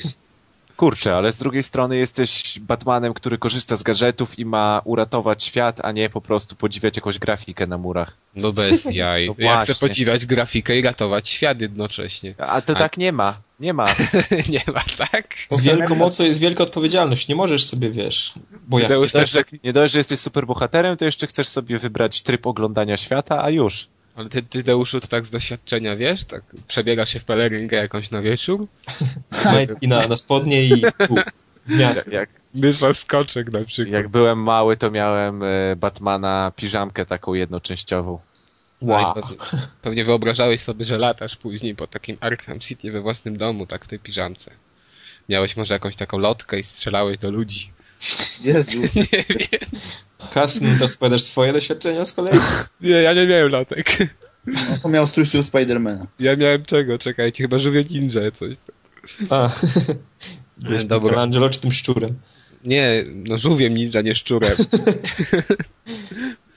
Kurczę, ale z drugiej strony jesteś Batmanem, który korzysta z gadżetów i ma uratować świat, a nie po prostu podziwiać jakąś grafikę na murach. No bez jaj. No ja chcę podziwiać grafikę i ratować świat jednocześnie. A to a... tak nie ma. Nie ma. nie ma, tak? Z wielką mocą jest wielka odpowiedzialność. Nie możesz sobie, wiesz, bo jak też, Nie dość, że jesteś superbohaterem, to jeszcze chcesz sobie wybrać tryb oglądania świata, a już. Ale ty, ty Deuszu, to tak z doświadczenia, wiesz? Tak przebiegasz się w pelerynkę jakąś na wieczór? I na, na spodnie i miasto. Jak, Mysza skoczek na przykład. Jak byłem mały, to miałem e, Batmana piżamkę taką jednoczęściową. Wow. No pewnie wyobrażałeś sobie, że latasz później po takim Arkham City we własnym domu, tak w tej piżamce. Miałeś może jakąś taką lotkę i strzelałeś do ludzi. Jezu. nie wiem. Kasny, to spowiadasz swoje doświadczenia z kolei? Nie, ja nie miałem latek. No, miał strój Spidermana. Ja miałem czego? Czekajcie, chyba żółwie ninja coś. A. Byłeś Dobra. Angelo czy tym szczurem? Nie, no żółwiem ninja, nie szczurem.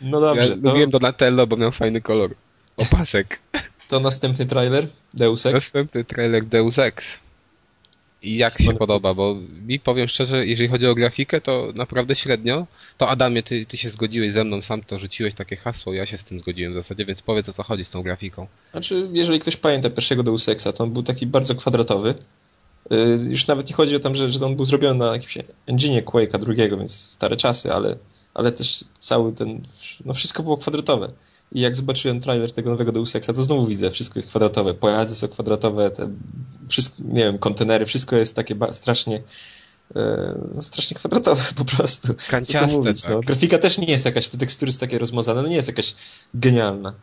No dobrze. Ja lubiłem Donatello, bo miał fajny kolor. Opasek. To następny trailer Deus Ex? Następny trailer Deus Ex. I jak się podoba, bo mi powiem szczerze, jeżeli chodzi o grafikę, to naprawdę średnio. To Adamie, ty, ty się zgodziłeś ze mną, sam to rzuciłeś takie hasło, ja się z tym zgodziłem w zasadzie, więc powiedz o co chodzi z tą grafiką. Znaczy, jeżeli ktoś pamięta pierwszego Deus Exa, to on był taki bardzo kwadratowy. Yy, już nawet nie chodzi o to, że, że on był zrobiony na jakimś engine Quake'a drugiego, więc stare czasy, ale, ale też cały ten, no wszystko było kwadratowe. I jak zobaczyłem trailer tego nowego Deus Exa, to znowu widzę, wszystko jest kwadratowe, pojazdy są kwadratowe, te, wszystko, nie wiem, kontenery, wszystko jest takie strasznie e, no, strasznie kwadratowe po prostu. Kanciaste, mówić, no. tak. no. Grafika też nie jest jakaś, te tekstury są takie rozmazane, no nie jest jakaś genialna.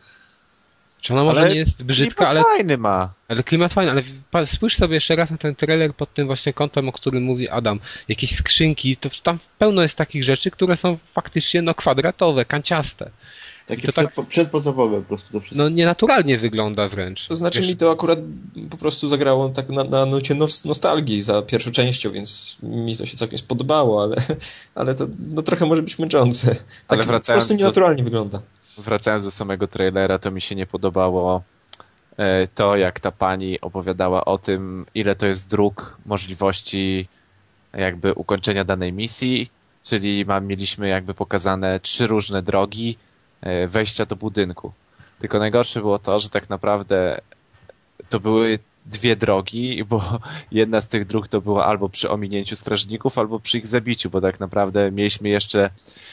Czy ona może ale nie jest brzydka, ale... fajny ma. Ale klimat fajny, ale spójrz sobie jeszcze raz na ten trailer pod tym właśnie kątem, o którym mówi Adam. Jakieś skrzynki, to tam pełno jest takich rzeczy, które są faktycznie no kwadratowe, kanciaste. Takie to tak, przedpotopowe po prostu to wszystko. No nienaturalnie wygląda wręcz. To znaczy Wiesz, mi to akurat po prostu zagrało tak na, na nucie nostalgii za pierwszą częścią, więc mi to się całkiem spodobało, ale, ale to no, trochę może być męczące. Tak ale wracając po prostu nienaturalnie do, wygląda. Wracając do samego trailera, to mi się nie podobało e, to, jak ta pani opowiadała o tym, ile to jest dróg, możliwości jakby ukończenia danej misji, czyli ma, mieliśmy jakby pokazane trzy różne drogi, wejścia do budynku. Tylko najgorsze było to, że tak naprawdę to były dwie drogi, bo jedna z tych dróg to była albo przy ominięciu strażników, albo przy ich zabiciu, bo tak naprawdę mieliśmy jeszcze,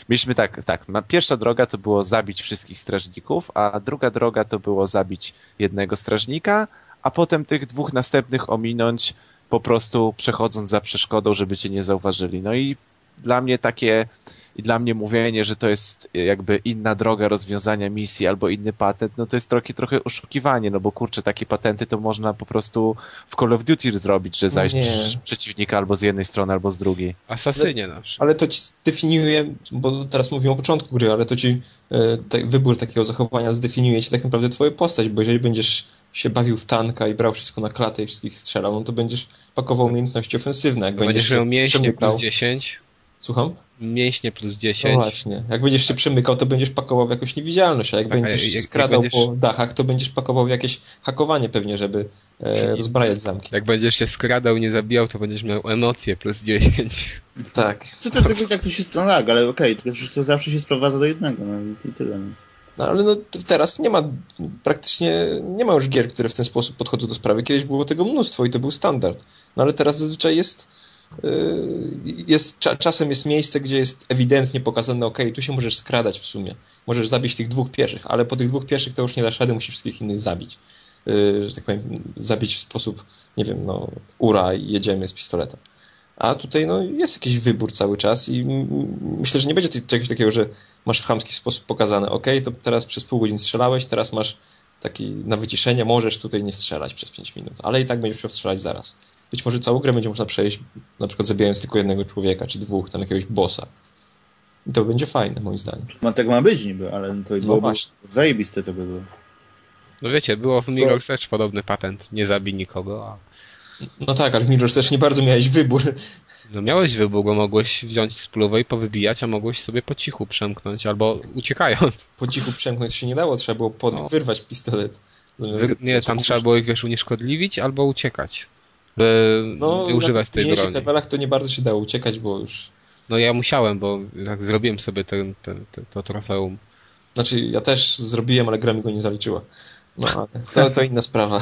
mieliśmy tak, tak, pierwsza droga to było zabić wszystkich strażników, a druga droga to było zabić jednego strażnika, a potem tych dwóch następnych ominąć po prostu przechodząc za przeszkodą, żeby cię nie zauważyli. No i dla mnie takie i dla mnie mówienie, że to jest jakby inna droga rozwiązania misji albo inny patent, no to jest trochę, trochę oszukiwanie, no bo kurczę, takie patenty to można po prostu w Call of Duty zrobić, że zajść nie. przeciwnika albo z jednej strony, albo z drugiej. Asasynie na przykład. Ale to ci zdefiniuje, bo teraz mówimy o początku gry, ale to ci e, wybór takiego zachowania zdefiniuje ci tak naprawdę twoją postać, bo jeżeli będziesz się bawił w tanka i brał wszystko na klatę i wszystkich strzelał, no to będziesz pakował umiejętności ofensywne. Jak będziesz, będziesz miał mięśnie plus 10. Słucham? Mięśnie plus 10. No właśnie. Jak będziesz się przemykał, to będziesz pakował w jakąś niewidzialność, a jak tak, będziesz jak, skradał jak będziesz... po dachach, to będziesz pakował w jakieś hakowanie pewnie, żeby e, rozbrajać zamki. Jak będziesz się skradał i nie zabijał, to będziesz miał emocje plus 10. Tak. Co to tylko jak to się no tak, ale okej, okay, tylko to zawsze się sprowadza do jednego, no i tyle. No. No ale no, teraz nie ma praktycznie, nie ma już gier, które w ten sposób podchodzą do sprawy. Kiedyś było tego mnóstwo i to był standard. No ale teraz zazwyczaj jest jest, czasem jest miejsce, gdzie jest ewidentnie pokazane, ok, tu się możesz skradać w sumie. Możesz zabić tych dwóch pierwszych, ale po tych dwóch pierwszych to już nie dasz rady, musisz wszystkich innych zabić. Yy, że tak powiem, zabić w sposób, nie wiem, no, ura i jedziemy z pistoletem. A tutaj no, jest jakiś wybór cały czas i myślę, że nie będzie czegoś takiego, że masz w chamski sposób pokazane, ok, to teraz przez pół godziny strzelałeś, teraz masz taki na wyciszenie, możesz tutaj nie strzelać przez 5 minut, ale i tak będziesz musiał strzelać zaraz. Być może całą grę będzie można przejść, na przykład zabijając tylko jednego człowieka, czy dwóch, tam jakiegoś bossa. I to będzie fajne, moim zdaniem. Ma, tak ma być niby, ale to no było właśnie. zajebiste to by było. No wiecie, było w Mirror's Edge podobny patent, nie zabij nikogo, a... No tak, ale w Mirror's Edge nie bardzo miałeś wybór. No miałeś wybór, bo mogłeś wziąć spluwę i powybijać, a mogłeś sobie po cichu przemknąć, albo uciekając. Po cichu przemknąć się nie dało, trzeba było pod... no. wyrwać pistolet. nie, tam trzeba było ich wiesz unieszkodliwić albo uciekać no, używać tej broni. W levelach to nie bardzo się dało uciekać, bo już... No ja musiałem, bo tak zrobiłem sobie ten, ten, ten, to trofeum. Znaczy ja też zrobiłem, ale gra mi go nie zaliczyła. No, to, to inna sprawa.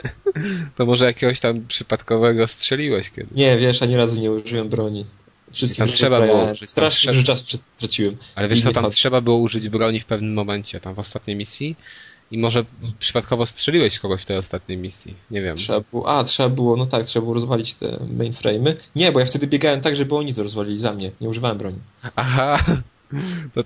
to może jakiegoś tam przypadkowego strzeliłeś kiedyś? Nie, wiesz, ani razu nie użyłem broni. Wszystkie tam trzeba było użyć. Strasznie dużo czasu straciłem. Ale wiesz co, tam trzeba było użyć broni w pewnym momencie, tam w ostatniej misji i może przypadkowo strzeliłeś kogoś w tej ostatniej misji. Nie wiem. Trzeba było, a, trzeba było, no tak, trzeba było rozwalić te mainframe'y. Nie, bo ja wtedy biegałem tak, żeby oni to rozwalili za mnie. Nie używałem broni. Aha.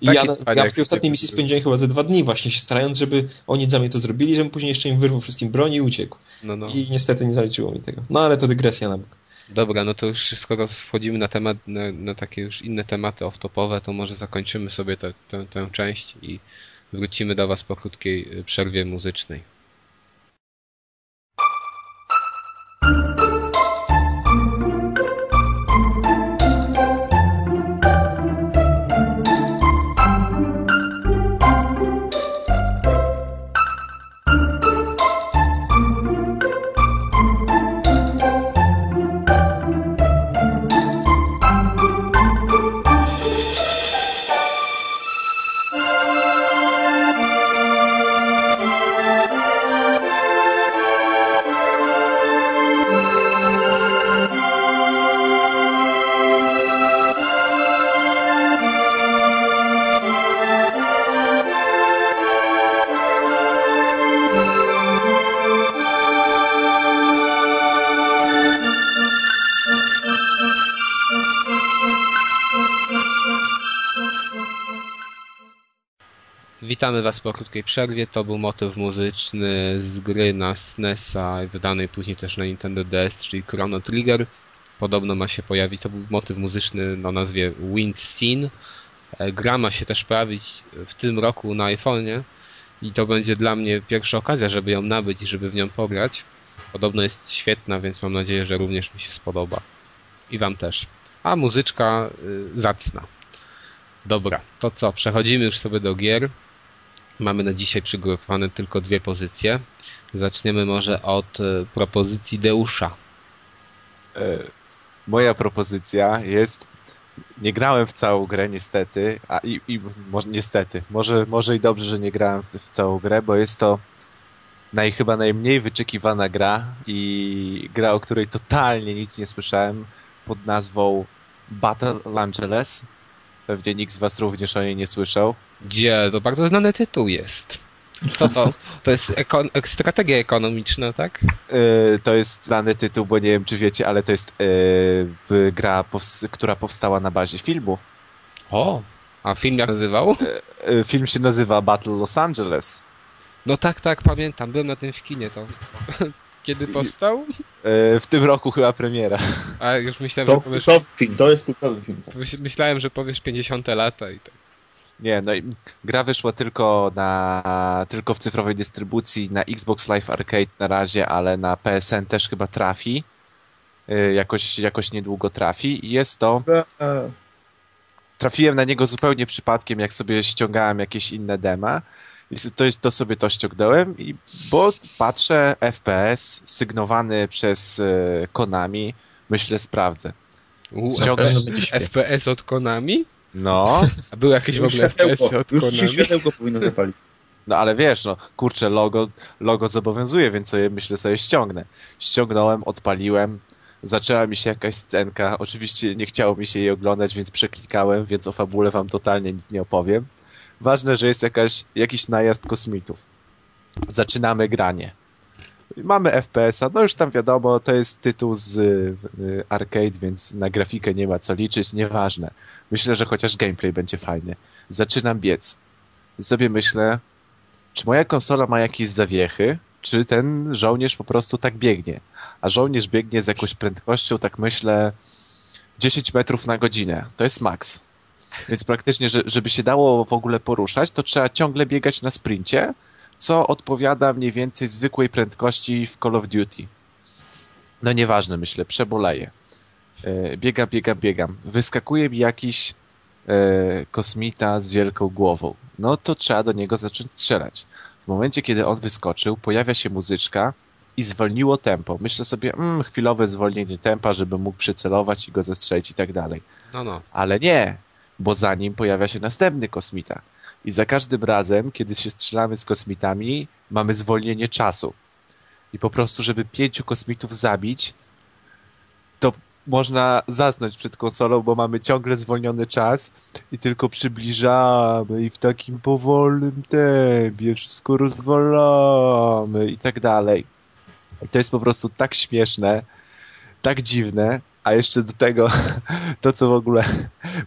I ja, ja w tej ostatniej misji spędziłem chyba ze dwa dni właśnie się starając, żeby oni za mnie to zrobili, żebym później jeszcze im wyrwał wszystkim broni i uciekł. No, no. I niestety nie zaliczyło mi tego. No ale to dygresja na bok. Dobra, no to już skoro wchodzimy na temat, na, na takie już inne tematy off-topowe, to może zakończymy sobie tę część i Wrócimy do Was po krótkiej y, przerwie muzycznej. Was po krótkiej przerwie. To był motyw muzyczny z gry na SNESa, wydanej później też na Nintendo DS, czyli Chrono Trigger. Podobno ma się pojawić, to był motyw muzyczny o nazwie Wind Scene. E, gra ma się też pojawić w tym roku na iPhone'ie i to będzie dla mnie pierwsza okazja, żeby ją nabyć i żeby w nią pograć. Podobno jest świetna, więc mam nadzieję, że również mi się spodoba. I Wam też. A muzyczka y, zacna. Dobra, to co? Przechodzimy już sobie do gier. Mamy na dzisiaj przygotowane tylko dwie pozycje. Zaczniemy może od e, propozycji Deusza. E, moja propozycja jest. Nie grałem w całą grę, niestety. A i, i może, niestety. Może, może i dobrze, że nie grałem w, w całą grę, bo jest to naj, chyba najmniej wyczekiwana gra i gra, o której totalnie nic nie słyszałem pod nazwą Battle Angeles. Pewnie nikt z was również o niej nie słyszał. Gdzie? To bardzo znany tytuł jest. Co to? To jest eko strategia ekonomiczna, tak? Yy, to jest znany tytuł, bo nie wiem czy wiecie, ale to jest yy, gra, która powstała na bazie filmu. O, a film jak nazywał? Yy, film się nazywa Battle Los Angeles. No tak, tak, pamiętam. Byłem na tym w kinie. To kiedy powstał? W tym roku chyba premiera. A już myślałem, to, że powiesz... To, film, to jest kultowy film. Tak. Myślałem, że powiesz 50 lata i tak. Nie, no i gra wyszła tylko na tylko w cyfrowej dystrybucji na Xbox Live Arcade na razie, ale na PSN też chyba trafi. E, jakoś, jakoś niedługo trafi. Jest to trafiłem na niego zupełnie przypadkiem, jak sobie ściągałem jakieś inne dema. I to, to sobie to ściągnąłem, i, bo patrzę FPS sygnowany przez e, Konami, myślę sprawdzę. U, FPS, FPS od Konami? No. A były jakieś w ogóle FPS od? Już światełko powinno zapalić. No ale wiesz, no kurczę, logo, logo zobowiązuje, więc sobie myślę sobie ściągnę. Ściągnąłem, odpaliłem, zaczęła mi się jakaś scenka. Oczywiście nie chciało mi się jej oglądać, więc przeklikałem, więc o fabule wam totalnie nic nie opowiem. Ważne, że jest jakaś, jakiś najazd kosmitów. Zaczynamy granie. Mamy FPS-a, no już tam wiadomo, to jest tytuł z y, arcade, więc na grafikę nie ma co liczyć, nieważne. Myślę, że chociaż gameplay będzie fajny. Zaczynam biec. Sobie myślę, czy moja konsola ma jakieś zawiechy, czy ten żołnierz po prostu tak biegnie. A żołnierz biegnie z jakąś prędkością, tak myślę, 10 metrów na godzinę. To jest maks. Więc praktycznie, żeby się dało w ogóle poruszać, to trzeba ciągle biegać na sprincie, co odpowiada mniej więcej zwykłej prędkości w Call of Duty. No nieważne, myślę, przeboleję. E, biegam, biegam, biegam. Wyskakuje mi jakiś e, kosmita z wielką głową. No to trzeba do niego zacząć strzelać. W momencie, kiedy on wyskoczył, pojawia się muzyczka i zwolniło tempo. Myślę sobie, mm, chwilowe zwolnienie tempa, żeby mógł przycelować i go zestrzelić i tak dalej. No, no. Ale nie, bo za nim pojawia się następny kosmita. I za każdym razem, kiedy się strzelamy z kosmitami, mamy zwolnienie czasu. I po prostu, żeby pięciu kosmitów zabić, to można zasnąć przed konsolą, bo mamy ciągle zwolniony czas i tylko przybliżamy i w takim powolnym tempie wszystko rozwalamy i tak dalej. I to jest po prostu tak śmieszne, tak dziwne, a jeszcze do tego to, co w ogóle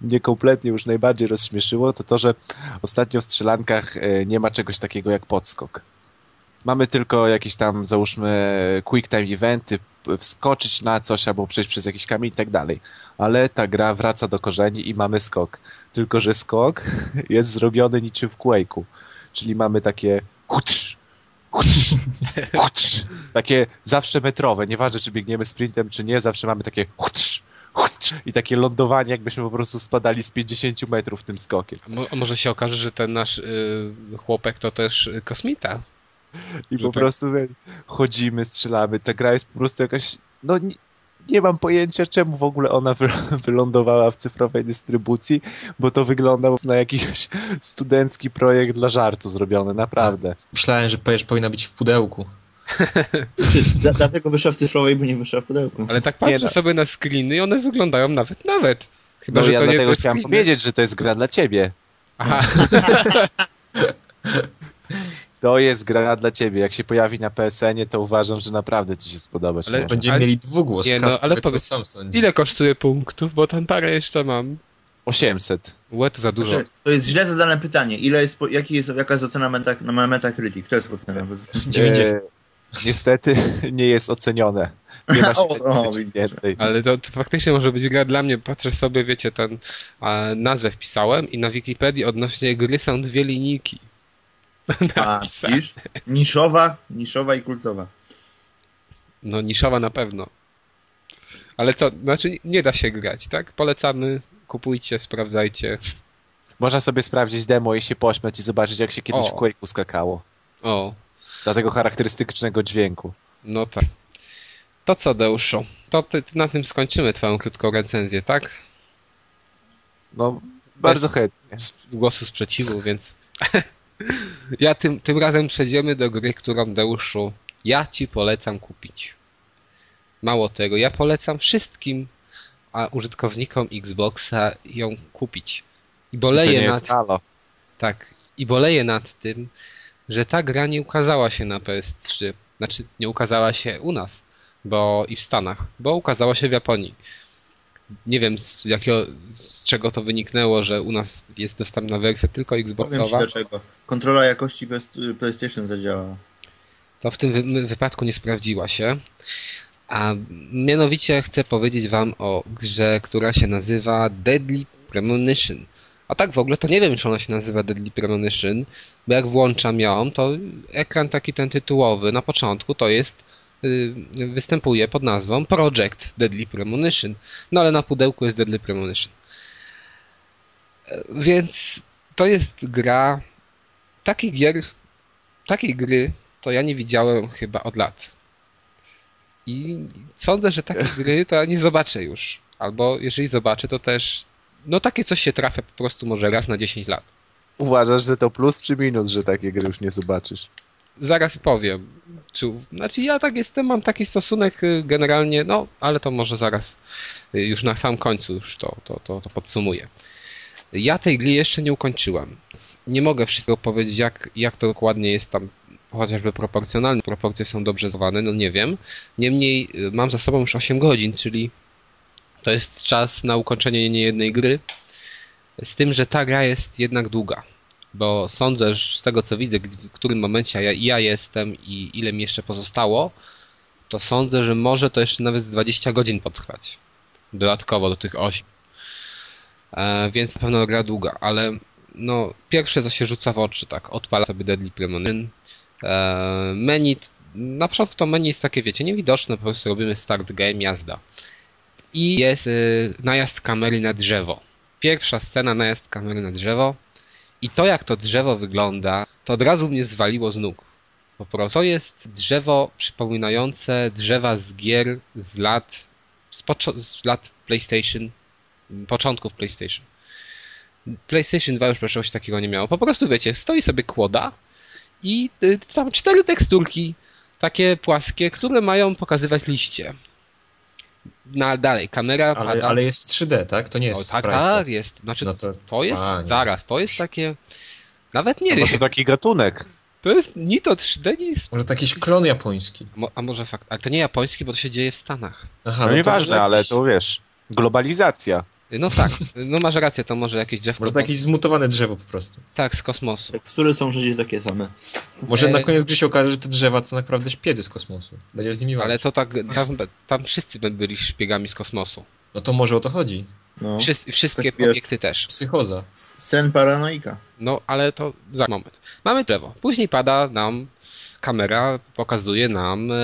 mnie kompletnie już najbardziej rozśmieszyło, to to, że ostatnio w strzelankach e, nie ma czegoś takiego jak podskok. Mamy tylko jakieś tam, załóżmy, quick time eventy, wskoczyć na coś albo przejść przez jakiś kamień i tak dalej. Ale ta gra wraca do korzeni i mamy skok. Tylko, że skok jest zrobiony niczym w Quake'u. Czyli mamy takie takie zawsze metrowe. Nieważne, czy biegniemy sprintem, czy nie, zawsze mamy takie i takie lądowanie, jakbyśmy po prostu spadali z 50 metrów tym skokiem. A, może się okaże, że ten nasz y, chłopek to też kosmita? I po tak... prostu chodzimy, strzelamy. Ta gra jest po prostu jakaś. No nie, nie mam pojęcia, czemu w ogóle ona wy, wylądowała w cyfrowej dystrybucji, bo to wygląda na jakiś studencki projekt dla żartu zrobiony, naprawdę. Myślałem, że powiesz, powinna być w pudełku. Dlatego wyszła w cyfrowej, bo nie wyszła w pudełku. Ale tak patrzę no. sobie na screeny i one wyglądają nawet, nawet. Chyba, no że ja to dlatego nie chciałem powiedzieć, że to jest gra dla ciebie. Aha. To jest gra dla ciebie. Jak się pojawi na PSN-ie, to uważam, że naprawdę ci się spodobać. Ale może. będziemy ale... mieli dwugłos. Nie, no, ale powiedz, ile kosztuje punktów, bo tam parę jeszcze mam. 800. Łet za dużo. Znaczy, to jest źle zadane pytanie. Ile jest, jaki jest, jaka jest ocena meta, na Metacritic? To jest ocena. 90. E, niestety nie jest ocenione. Nie ma o, o, Ale to, to, faktycznie może być gra dla mnie. Patrzę sobie, wiecie, ten a, nazwę wpisałem i na Wikipedii odnośnie gry są dwie linijki. A, widzisz? Niszowa, niszowa i kultowa. No, niszowa na pewno. Ale co, znaczy nie da się grać, tak? Polecamy, kupujcie, sprawdzajcie. Można sobie sprawdzić demo i się pośmiać i zobaczyć, jak się kiedyś o. w Quake'u skakało. O. Dla tego charakterystycznego dźwięku. No tak. To co, Deuszu? To ty, na tym skończymy twoją krótką recenzję, tak? No, bardzo Bez chętnie. Głosu sprzeciwu, więc... Ja tym, tym razem przejdziemy do gry, którą Deuszu ja ci polecam kupić. Mało tego, ja polecam wszystkim a użytkownikom Xboxa ją kupić. I boleję I nad halo. Tak, i boleję nad tym, że ta gra nie ukazała się na PS3. Znaczy, nie ukazała się u nas, bo i w Stanach, bo ukazała się w Japonii. Nie wiem z jakiego, czego to wyniknęło, że u nas jest dostępna wersja tylko Xboxowa. Powiem dlaczego. Kontrola jakości bez PlayStation zadziałała. To w tym wypadku nie sprawdziła się. A mianowicie chcę powiedzieć wam o grze, która się nazywa Deadly Premonition. A tak w ogóle to nie wiem, czy ona się nazywa Deadly Premonition, bo jak włączam ją, to ekran taki ten tytułowy na początku to jest występuje pod nazwą Project Deadly Premonition. No ale na pudełku jest Deadly Premonition. Więc to jest gra. Takich gier, takiej gry to ja nie widziałem chyba od lat. I sądzę, że takie gry to ja nie zobaczę już. Albo jeżeli zobaczę, to też. No takie coś się trafia po prostu może raz na 10 lat. Uważasz, że to plus czy minus, że takie gry już nie zobaczysz? Zaraz powiem. Czy, znaczy ja tak jestem, mam taki stosunek y, generalnie, no ale to może zaraz y, już na sam końcu już to, to, to, to podsumuję. Ja tej gry jeszcze nie ukończyłem. Nie mogę wszystkiego powiedzieć, jak, jak to dokładnie jest tam chociażby proporcjonalne. Proporcje są dobrze zwane, no nie wiem. Niemniej y, mam za sobą już 8 godzin, czyli to jest czas na ukończenie niejednej gry. Z tym, że ta gra jest jednak długa. Bo sądzę, że z tego co widzę, w którym momencie ja, ja jestem i ile mi jeszcze pozostało, to sądzę, że może to jeszcze nawet 20 godzin potrwać. Dodatkowo do tych 8. E, więc na pewno gra długa, ale no, pierwsze co się rzuca w oczy, tak, odpala sobie Deadly Premonition. E, menu, na początku to menu jest takie, wiecie, niewidoczne, po prostu robimy start game, jazda. I jest y, najazd kamery na drzewo. Pierwsza scena, najazd kamery na drzewo. I to, jak to drzewo wygląda, to od razu mnie zwaliło z nóg. Po prostu to jest drzewo przypominające drzewa z gier z lat, z, z lat PlayStation początków PlayStation. PlayStation 2 już czegoś takiego nie miało. Po prostu wiecie, stoi sobie kłoda i y, tam cztery teksturki takie płaskie, które mają pokazywać liście. Na dalej, kamera ale, pada. Ale jest 3D, tak? To nie jest. No, tak, tak, jest. Znaczy, no to, to jest. A, zaraz, to jest takie. Nawet nie wiem. Może taki gatunek. To jest ni to 3D, nie jest. Może to jakiś klon japoński. A może fakt. Ale to nie japoński, bo to się dzieje w Stanach. Aha, no, no nieważne, ale to wiesz. Globalizacja. No tak, no masz rację, to może jakieś drzewo. Może to jakieś zmutowane drzewo po prostu. Tak, z kosmosu. Tekstury są przecież takie same. Może e... na koniec gry się okaże, że te drzewa to naprawdę szpiedy z kosmosu. Będzie z nimi Ale to tak, tam, tam wszyscy byli szpiegami z kosmosu. No to może o to chodzi. No. Wszyscy, wszystkie tak obiekty też. Psychoza. Sen paranoika. No, ale to za moment. Mamy drzewo. Później pada nam kamera, pokazuje nam e,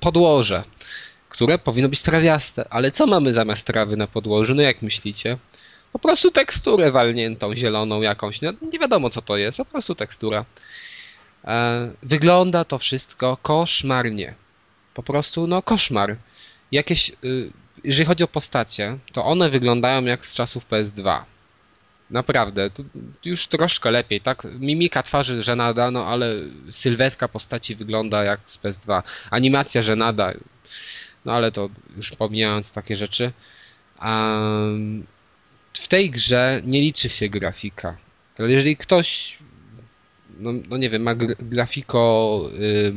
podłoże które powinno być trawiaste. Ale co mamy zamiast trawy na podłożu? No jak myślicie? Po prostu teksturę walniętą, zieloną jakąś. No, nie wiadomo co to jest, po prostu tekstura. E, wygląda to wszystko koszmarnie. Po prostu, no koszmar. Jakieś, y, jeżeli chodzi o postacie, to one wyglądają jak z czasów PS2. Naprawdę, już troszkę lepiej, tak? Mimika twarzy żenada, no ale sylwetka postaci wygląda jak z PS2. Animacja żenada, no ale to już pomijając takie rzeczy. Um, w tej grze nie liczy się grafika. Ale jeżeli ktoś, no, no nie wiem, ma grafiko, y,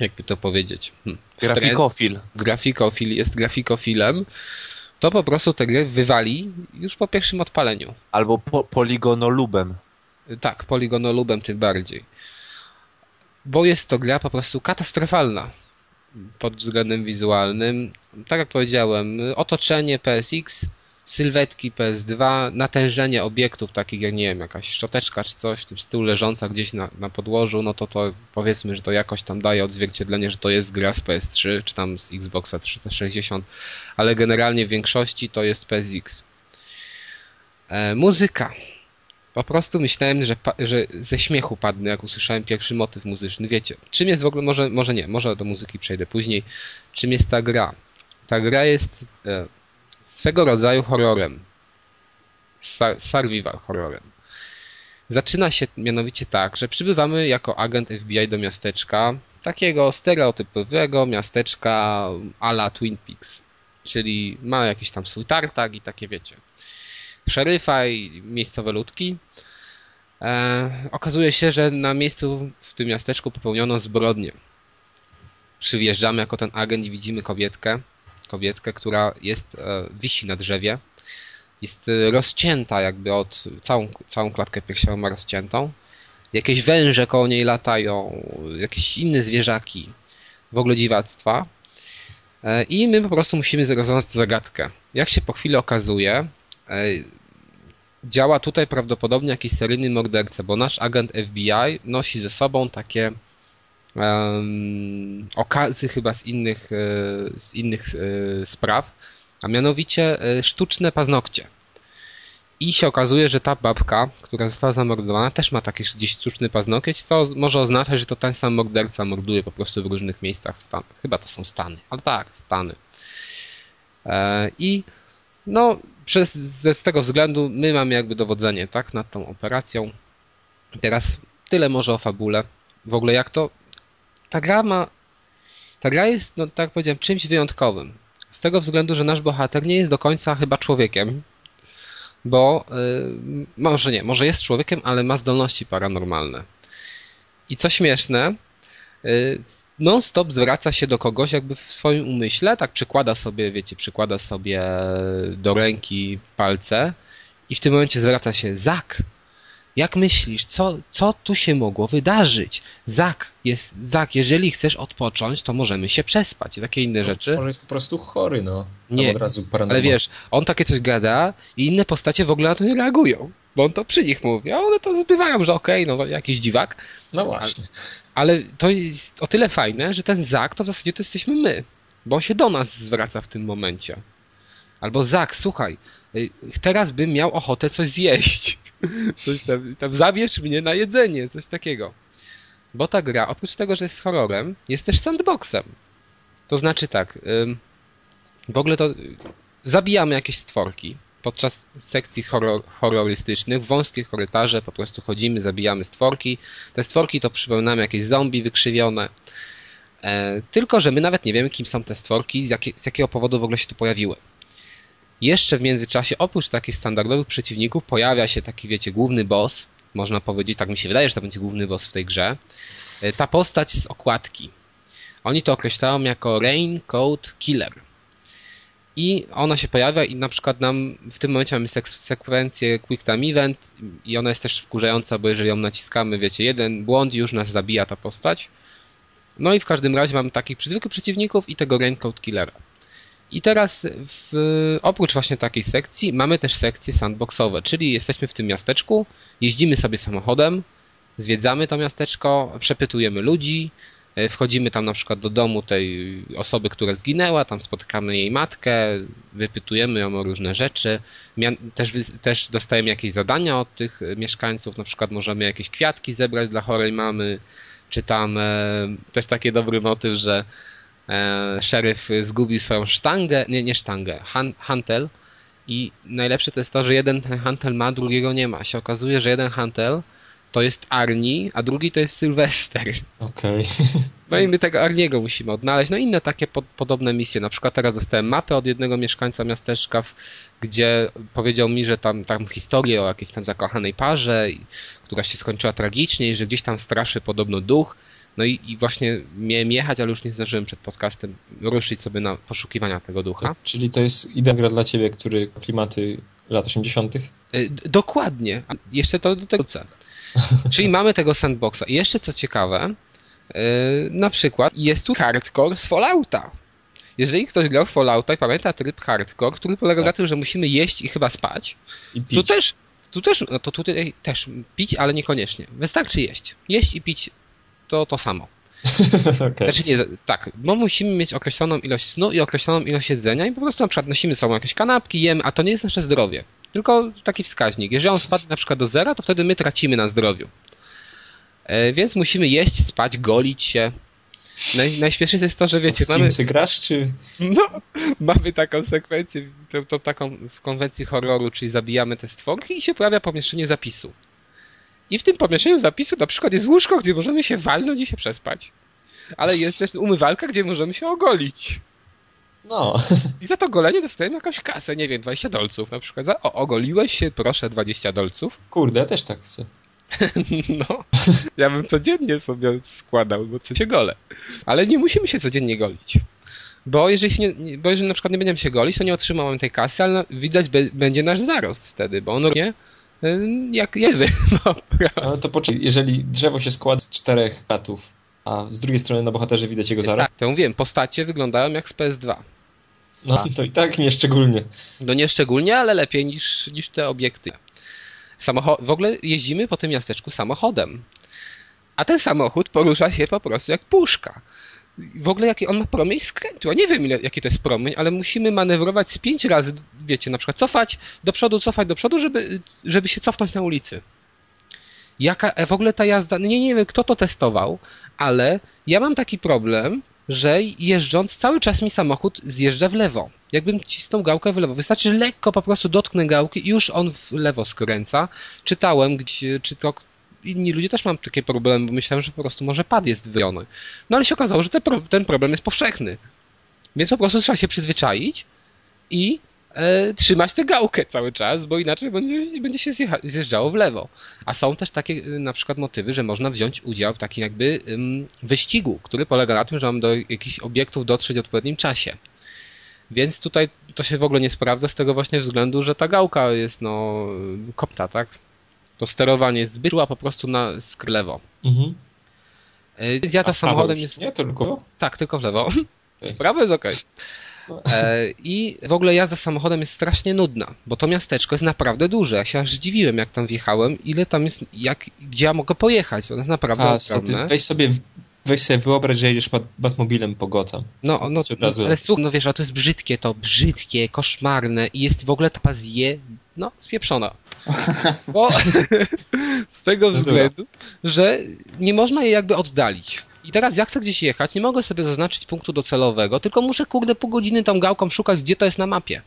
jakby to powiedzieć? Hmm, grafikofil. Grafikofil, jest grafikofilem, to po prostu tę grę wywali już po pierwszym odpaleniu. Albo po, poligonolubem. Tak, poligonolubem tym bardziej. Bo jest to gra po prostu katastrofalna pod względem wizualnym. Tak jak powiedziałem, otoczenie PSX, sylwetki PS2, natężenie obiektów takich jak, nie wiem, jakaś szczoteczka czy coś w tym stylu leżąca gdzieś na, na podłożu, no to to powiedzmy, że to jakoś tam daje odzwierciedlenie, że to jest gra z PS3 czy tam z Xboxa 360, ale generalnie w większości to jest PSX. E, muzyka. Po prostu myślałem, że, że ze śmiechu padnę, jak usłyszałem pierwszy motyw muzyczny. Wiecie, czym jest w ogóle, może, może nie, może do muzyki przejdę później. Czym jest ta gra? Ta gra jest e, swego rodzaju horrorem. Survival horrorem. Zaczyna się mianowicie tak, że przybywamy jako agent FBI do miasteczka, takiego stereotypowego miasteczka a la Twin Peaks. Czyli ma jakiś tam swój tartak i takie wiecie szeryfa i miejscowe ludki. E, okazuje się, że na miejscu w tym miasteczku popełniono zbrodnię. Przyjeżdżamy jako ten agent i widzimy kobietkę, kobietkę, która jest, e, wisi na drzewie. Jest e, rozcięta jakby od, całą, całą klatkę piersiową ma rozciętą. Jakieś węże koło niej latają, jakieś inne zwierzaki, w ogóle dziwactwa. E, I my po prostu musimy rozwiązać zagadkę. Jak się po chwili okazuje, działa tutaj prawdopodobnie jakiś seryjny morderca, bo nasz agent FBI nosi ze sobą takie um, okazy chyba z innych, e, z innych e, spraw, a mianowicie e, sztuczne paznokcie. I się okazuje, że ta babka, która została zamordowana, też ma taki gdzieś sztuczny paznokieć, co może oznaczać, że to ten sam morderca morduje po prostu w różnych miejscach w Stanach. Chyba to są Stany, ale tak, Stany. I no, przez, z tego względu my mamy jakby dowodzenie, tak, nad tą operacją. Teraz tyle może o fabule. W ogóle jak to... Ta gra ma... Ta gra jest, no tak powiedziałem, czymś wyjątkowym. Z tego względu, że nasz bohater nie jest do końca chyba człowiekiem, bo yy, może nie, może jest człowiekiem, ale ma zdolności paranormalne. I co śmieszne, yy, non-stop zwraca się do kogoś jakby w swoim umyśle, tak przykłada sobie, wiecie, przykłada sobie do ręki palce i w tym momencie zwraca się Zak, jak myślisz, co, co tu się mogło wydarzyć? Zak, jest, Zak, jeżeli chcesz odpocząć, to możemy się przespać. Takie inne no, rzeczy. Może jest po prostu chory, no. Nie, od razu ale wiesz, on takie coś gada i inne postacie w ogóle na to nie reagują. Bo on to przy nich mówi, a one to zbywają, że okej, okay, no jakiś dziwak. No właśnie. Ale, ale to jest o tyle fajne, że ten Zak to w zasadzie to jesteśmy my. Bo on się do nas zwraca w tym momencie. Albo Zak, słuchaj, y, teraz bym miał ochotę coś zjeść. Coś tam, tam zabierz mnie na jedzenie, coś takiego. Bo ta gra, oprócz tego, że jest horrorem, jest też sandboxem. To znaczy tak, w ogóle to zabijamy jakieś stworki podczas sekcji horror, horrorystycznych, wąskie korytarze po prostu chodzimy, zabijamy stworki. Te stworki to przypominamy jakieś zombie wykrzywione. E, tylko, że my nawet nie wiemy, kim są te stworki, z, jakie, z jakiego powodu w ogóle się tu pojawiły. Jeszcze w międzyczasie, oprócz takich standardowych przeciwników, pojawia się taki, wiecie, główny boss. Można powiedzieć, tak mi się wydaje, że to będzie główny boss w tej grze. E, ta postać z okładki. Oni to określają jako Raincoat Killer. I ona się pojawia i na przykład nam w tym momencie mamy sek sekwencję Quick Time Event i ona jest też wkurzająca, bo jeżeli ją naciskamy, wiecie, jeden błąd już nas zabija ta postać. No i w każdym razie mamy takich zwykłych przeciwników i tego Raincoat Killera. I teraz w, oprócz właśnie takiej sekcji mamy też sekcje sandboxowe, czyli jesteśmy w tym miasteczku, jeździmy sobie samochodem, zwiedzamy to miasteczko, przepytujemy ludzi, wchodzimy tam na przykład do domu tej osoby, która zginęła, tam spotykamy jej matkę, wypytujemy ją o różne rzeczy, też, też dostajemy jakieś zadania od tych mieszkańców, na przykład możemy jakieś kwiatki zebrać dla chorej mamy, czy tam e, też taki dobry motyw, że e, szeryf zgubił swoją sztangę, nie, nie sztangę, han, hantel i najlepsze to jest to, że jeden hantel ma, drugiego nie ma. Się okazuje, że jeden hantel to jest Arni, a drugi to jest Sylwester. Okej. Okay. No i my tego Arniego musimy odnaleźć. No inne takie po, podobne misje. Na przykład teraz dostałem mapę od jednego mieszkańca miasteczka, gdzie powiedział mi, że tam, tam historię o jakiejś tam zakochanej parze, która się skończyła tragicznie i że gdzieś tam straszy podobno duch. No i, i, właśnie miałem jechać, ale już nie zdążyłem przed podcastem ruszyć sobie na poszukiwania tego ducha. To, czyli to jest idealna dla ciebie, który klimaty lat 80. Y, dokładnie. Jeszcze to do tego Czyli mamy tego sandboxa. I jeszcze co ciekawe, yy, na przykład jest tu hardcore z Fallouta. Jeżeli ktoś grał w Fallouta i pamięta tryb hardcore, który polega tak. na tym, że musimy jeść i chyba spać, I pić. tu też, tu też, no to tutaj też pić, ale niekoniecznie. Wystarczy jeść. Jeść i pić to to samo. okay. Znaczy nie, tak, bo musimy mieć określoną ilość snu i określoną ilość jedzenia i po prostu na przykład nosimy sobą jakieś kanapki, jemy, a to nie jest nasze zdrowie. Tylko taki wskaźnik. Jeżeli on spadł na przykład do zera, to wtedy my tracimy na zdrowiu. E, więc musimy jeść, spać, golić się. Naj, najśmieszniejsze jest to, że wiecie, to mamy... grasz, czy... No, mamy taką sekwencję, to, to, taką w konwencji horroru, czyli zabijamy te stworki i się pojawia pomieszczenie zapisu. I w tym pomieszczeniu zapisu na przykład jest łóżko, gdzie możemy się walnąć i się przespać. Ale jest też umywalka, gdzie możemy się ogolić. No. I za to golenie dostajemy jakąś kasę, nie wiem, 20 dolców na przykład. Za, o, ogoliłeś się, proszę, 20 dolców. Kurde, ja też tak chcę. no, ja bym codziennie sobie składał, bo co się gole. Ale nie musimy się codziennie golić. Bo jeżeli, nie, bo jeżeli na przykład nie będziemy się golić, to nie otrzymamy tej kasy, ale widać be, będzie nasz zarost wtedy, bo on nie jak jewy prostu. Ale to poczekaj, jeżeli drzewo się składa z czterech kratów, a z drugiej strony na bohaterze widać jego zarost? Tak, to mówiłem, postacie wyglądają jak z PS2. No to i tak nie szczególnie. No nie szczególnie, ale lepiej niż, niż te obiekty. Samocho w ogóle jeździmy po tym miasteczku samochodem. A ten samochód porusza się po prostu jak puszka. w ogóle jaki on ma promień skrętu. Ja nie wiem, ile, jaki to jest promień, ale musimy manewrować z pięć razy, wiecie, na przykład cofać do przodu, cofać do przodu, żeby, żeby się cofnąć na ulicy. Jaka w ogóle ta jazda, nie, nie wiem kto to testował, ale ja mam taki problem, że jeżdżąc cały czas mi samochód zjeżdża w lewo. Jakbym cisnął gałkę w lewo. Wystarczy lekko po prostu dotknę gałki i już on w lewo skręca. Czytałem, gdzie, czy to inni ludzie też mam takie problemy, bo myślałem, że po prostu może pad jest wyjony. No ale się okazało, że te, ten problem jest powszechny. Więc po prostu trzeba się przyzwyczaić i e, trzymać tę gałkę cały czas, bo inaczej będzie, będzie się zjeżdżało w lewo. A są też takie e, na przykład motywy, że można wziąć udział w takim jakby ym, wyścigu, który polega na tym, że mam do jakichś obiektów dotrzeć w odpowiednim czasie. Więc tutaj to się w ogóle nie sprawdza z tego właśnie względu, że ta gałka jest no kopta, tak? To sterowanie jest zbyt po prostu na sklewo. Mhm. E, więc ja to samochodem jest. Nie, tylko? Tak, tylko w lewo. Okay. Prawo jest ok. E, I w ogóle jazda samochodem jest strasznie nudna, bo to miasteczko jest naprawdę duże. Ja się aż zdziwiłem, jak tam wjechałem, ile tam jest, jak, gdzie ja mogę pojechać. To jest naprawdę A, ogromne. Weź sobie weź sobie wyobraź, że jedziesz Batmobilem po Gotham. No, no, no ale słuchaj, no wiesz, a to jest brzydkie to, brzydkie, koszmarne i jest w ogóle ta pazje, no, spieprzona. Bo z tego względu, że nie można jej jakby oddalić. I teraz jak chcę gdzieś jechać, nie mogę sobie zaznaczyć punktu docelowego, tylko muszę kurde pół godziny tą gałką szukać, gdzie to jest na mapie.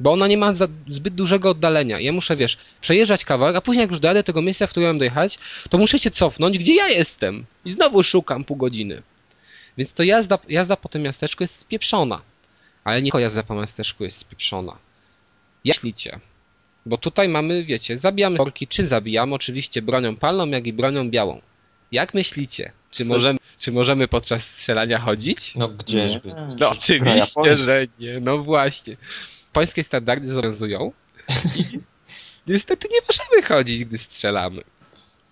Bo ona nie ma zbyt dużego oddalenia. Ja muszę, wiesz, przejeżdżać kawałek, a później jak już dojadę tego miejsca, w którym mam dojechać, to muszę się cofnąć, gdzie ja jestem. I znowu szukam pół godziny. Więc to jazda, jazda po tym miasteczku jest spieprzona. Ale nie tylko jazda po miasteczku jest spieprzona. Jak myślicie? Bo tutaj mamy, wiecie, zabijamy orki. Czym zabijamy? Oczywiście bronią palną, jak i bronią białą. Jak myślicie? Czy możemy, czy możemy podczas strzelania chodzić? No gdzieżby. No oczywiście, że nie. No właśnie japońskie standardy zobowiązują i niestety nie możemy chodzić, gdy strzelamy.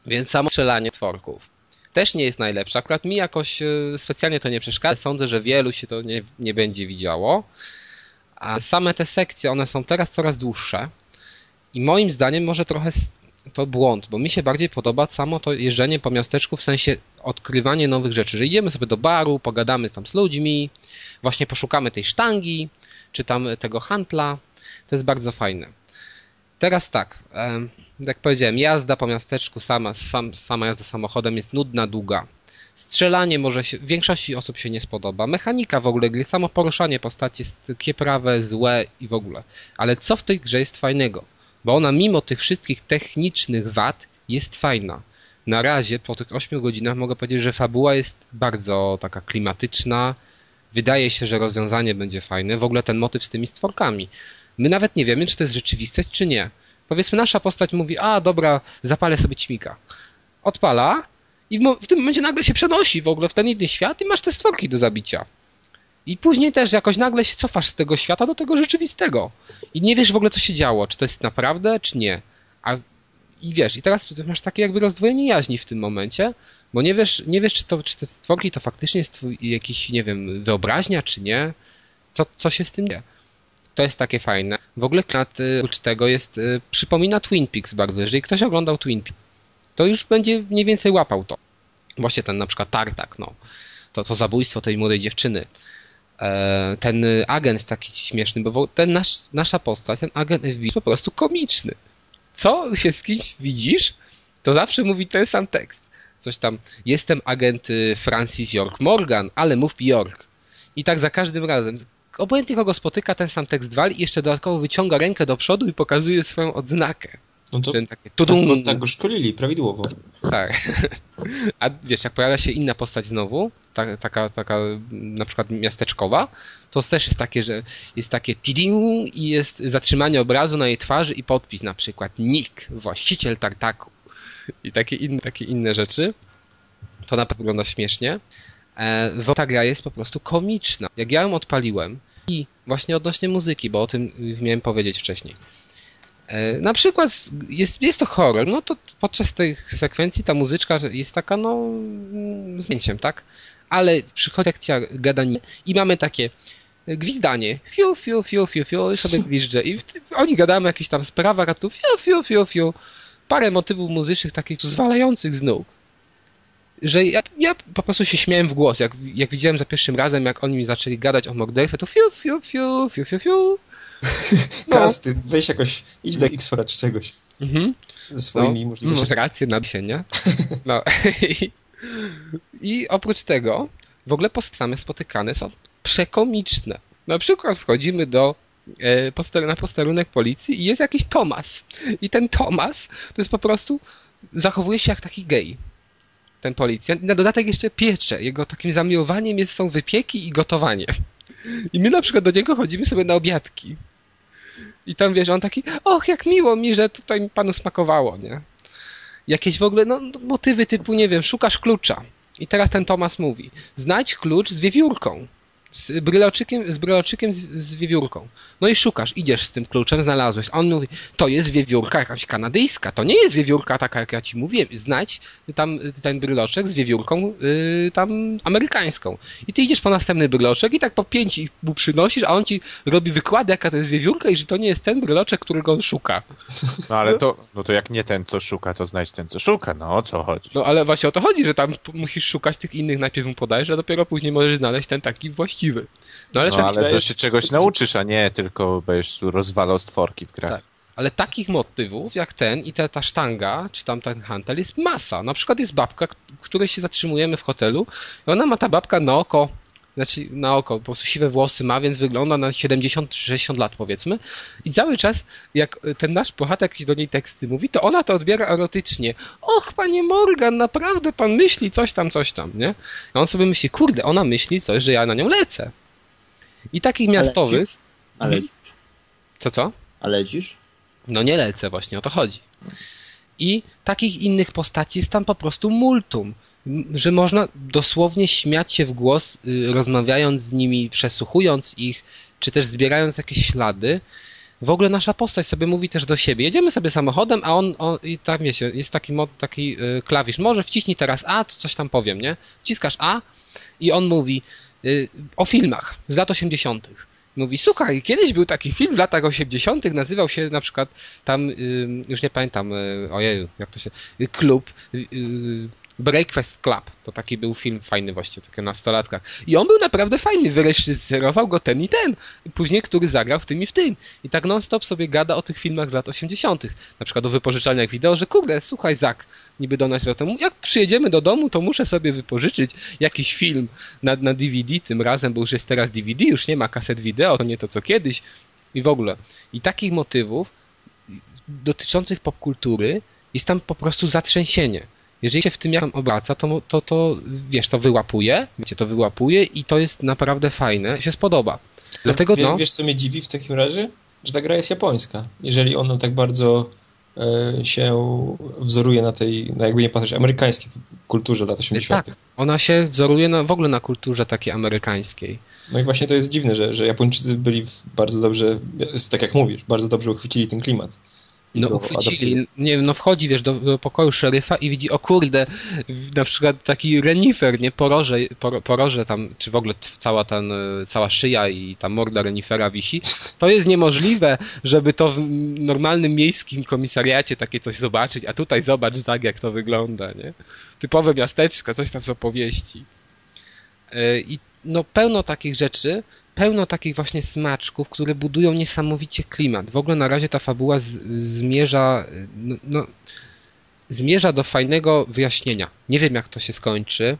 Więc samo strzelanie tworków też nie jest najlepsze. Akurat mi jakoś e, specjalnie to nie przeszkadza. Sądzę, że wielu się to nie, nie będzie widziało. A same te sekcje, one są teraz coraz dłuższe i moim zdaniem może trochę to błąd, bo mi się bardziej podoba samo to jeżdżenie po miasteczku w sensie odkrywanie nowych rzeczy, że idziemy sobie do baru, pogadamy tam z ludźmi, właśnie poszukamy tej sztangi, czy tam tego handla. To jest bardzo fajne. Teraz tak, jak powiedziałem, jazda po miasteczku, sama, sam, sama jazda samochodem jest nudna, długa. Strzelanie może się, większości osób się nie spodoba. Mechanika w ogóle gry, samo poruszanie postaci jest kieprawe, złe i w ogóle. Ale co w tej grze jest fajnego? Bo ona mimo tych wszystkich technicznych wad jest fajna. Na razie po tych 8 godzinach mogę powiedzieć, że fabuła jest bardzo taka klimatyczna, Wydaje się, że rozwiązanie będzie fajne. W ogóle ten motyw z tymi stworkami. My nawet nie wiemy, czy to jest rzeczywistość, czy nie. Powiedzmy, nasza postać mówi, a dobra, zapalę sobie ćmika. Odpala i w tym momencie nagle się przenosi w ogóle w ten inny świat i masz te stworki do zabicia. I później też jakoś nagle się cofasz z tego świata do tego rzeczywistego. I nie wiesz w ogóle, co się działo. Czy to jest naprawdę, czy nie. A, I wiesz, i teraz masz takie jakby rozdwojenie jaźni w tym momencie, bo nie wiesz, nie wiesz czy, to, czy te stworki to faktycznie jest twój jakiś, nie wiem, wyobraźnia, czy nie. Co, co się z tym dzieje? To jest takie fajne. W ogóle klimat y, oprócz tego jest, y, przypomina Twin Peaks bardzo. Jeżeli ktoś oglądał Twin Peaks, to już będzie mniej więcej łapał to. Właśnie ten na przykład Tartak, no. To, to zabójstwo tej młodej dziewczyny. E, ten agent taki śmieszny, bo ten nasz, nasza postać, ten agent FBI jest po prostu komiczny. Co się z kimś widzisz, to zawsze mówi ten sam tekst coś tam, jestem agent y, Francis York Morgan, ale mów York. I tak za każdym razem. Obojętnie kogo spotyka, ten sam tekst wali i jeszcze dodatkowo wyciąga rękę do przodu i pokazuje swoją odznakę. No to Ten takie, tak, no, tak go szkolili, prawidłowo. Tak. A wiesz, jak pojawia się inna postać znowu, ta, taka, taka na przykład miasteczkowa, to też jest takie, że jest takie tiding i jest zatrzymanie obrazu na jej twarzy i podpis na przykład Nick, właściciel tartaku i takie inne, takie inne rzeczy. To naprawdę wygląda śmiesznie. E, ta gra jest po prostu komiczna. Jak ja ją odpaliłem i właśnie odnośnie muzyki, bo o tym miałem powiedzieć wcześniej. E, na przykład jest, jest to horror, no to podczas tej sekwencji ta muzyczka jest taka, no, mm, zdjęciem, tak? Ale przychodzi sekcja gadania i mamy takie gwizdanie, fiu, fiu, fiu, fiu, fiu, i sobie gwizdże i oni gadają o jakichś tam sprawach, a tu fiu, fiu, fiu, fiu parę motywów muzycznych takich zwalających z nóg. że ja, ja po prostu się śmiałem w głos. Jak, jak widziałem za pierwszym razem, jak oni mi zaczęli gadać o morderstwie, to fiu, fiu, fiu, fiu, fiu, fiu. No. Kasty, weź jakoś, idź do X czy czegoś. Mhm. Ze swoimi no, możliwościami. Masz rację na się, nie? No. I oprócz tego, w ogóle postamy spotykane są przekomiczne. Na przykład wchodzimy do e, na posterunek policji i jest jakiś Tomas. I ten Tomas to jest po prostu zachowuje się jak taki gej. Ten policjant. I na dodatek jeszcze piecze. Jego takim zamiłowaniem jest, są wypieki i gotowanie. I my na przykład do niego chodzimy sobie na obiadki. I tam wiesz, on taki, och, jak miło mi, że tutaj panu smakowało, nie? Jakieś w ogóle, no, motywy typu, nie wiem, szukasz klucza. I teraz ten Tomas mówi, znajdź klucz z wiewiórką z bryloczykiem, z, bryloczykiem z, z wiewiórką. No i szukasz, idziesz z tym kluczem, znalazłeś. A on mówi, to jest wiewiórka jakaś kanadyjska, to nie jest wiewiórka taka, jak ja ci mówiłem. Znajdź tam ten bryloczek z wiewiórką yy, tam amerykańską. I ty idziesz po następny bryloczek i tak po pięć mu przynosisz, a on ci robi wykłady, jaka to jest wiewiórka i że to nie jest ten bryloczek, którego on szuka. No ale to, no to jak nie ten, co szuka, to znajdź ten, co szuka. No o co chodzi? No ale właśnie o to chodzi, że tam musisz szukać tych innych, najpierw mu podajesz, a dopiero później możesz znaleźć ten taki właściwy. No ale, no, ale to się czegoś nauczysz, a nie tylko będziesz tu rozwalał stworki w grach. Tak. Ale takich motywów jak ten i ta, ta sztanga, czy tam ten hantel jest masa. Na przykład jest babka, której się zatrzymujemy w hotelu i ona ma ta babka na oko znaczy na oko, po prostu siwe włosy ma, więc wygląda na 70-60 lat powiedzmy i cały czas jak ten nasz bohater jakieś do niej teksty mówi, to ona to odbiera erotycznie. Och, panie Morgan, naprawdę pan myśli coś tam, coś tam, nie? A on sobie myśli, kurde, ona myśli coś, że ja na nią lecę. I takich miastowych... Ale, ale Co, co? A lecisz? No nie lecę, właśnie o to chodzi. I takich innych postaci jest tam po prostu multum że można dosłownie śmiać się w głos, y, rozmawiając z nimi, przesłuchując ich, czy też zbierając jakieś ślady. W ogóle nasza postać sobie mówi też do siebie. Jedziemy sobie samochodem, a on, on i tak wiecie, jest taki mod, taki y, klawisz. Może wciśnij teraz A, to coś tam powiem, nie? Wciskasz A i on mówi o filmach z lat 80. Mówi, słuchaj, kiedyś był taki film w latach 80., nazywał się na przykład tam, już nie pamiętam, ojej, jak to się, klub, Breakfast Club. To taki był film fajny właśnie, taki nastolatkach. I on był naprawdę fajny, wyreżyserował go ten i ten. Później, który zagrał w tym i w tym. I tak non-stop sobie gada o tych filmach z lat 80. Na przykład o wypożyczalniach wideo, że kurde, słuchaj Zak, niby do nas wraca. Jak przyjedziemy do domu, to muszę sobie wypożyczyć jakiś film na, na DVD tym razem, bo już jest teraz DVD, już nie ma kaset wideo, to nie to co kiedyś. I w ogóle. I takich motywów dotyczących popkultury jest tam po prostu zatrzęsienie jeżeli się w tym jak obraca, to, to, to wiesz, to wyłapuje, wiecie, to wyłapuje i to jest naprawdę fajne, się spodoba. Dlatego, wiesz, no... wiesz, co mnie dziwi w takim razie? Że ta gra jest japońska. Jeżeli ona tak bardzo e, się wzoruje na tej, na jakby nie patrzeć, amerykańskiej kulturze lat 80. Tak, ona się wzoruje na, w ogóle na kulturze takiej amerykańskiej. No i właśnie to jest dziwne, że, że Japończycy byli bardzo dobrze, tak jak mówisz, bardzo dobrze uchwycili ten klimat. No uchwycili, nie wiem, no wchodzi, wiesz, do, do, pokoju szeryfa i widzi, o kurde, na przykład taki renifer, nie, poroże, por, poroże tam, czy w ogóle cała ten, cała szyja i ta morda renifera wisi. To jest niemożliwe, żeby to w normalnym miejskim komisariacie takie coś zobaczyć, a tutaj zobacz tak, jak to wygląda, nie? Typowe miasteczko, coś tam z opowieści. E, I no pełno takich rzeczy, pełno takich właśnie smaczków, które budują niesamowicie klimat. W ogóle na razie ta fabuła z, zmierza, no, no, zmierza do fajnego wyjaśnienia. Nie wiem jak to się skończy,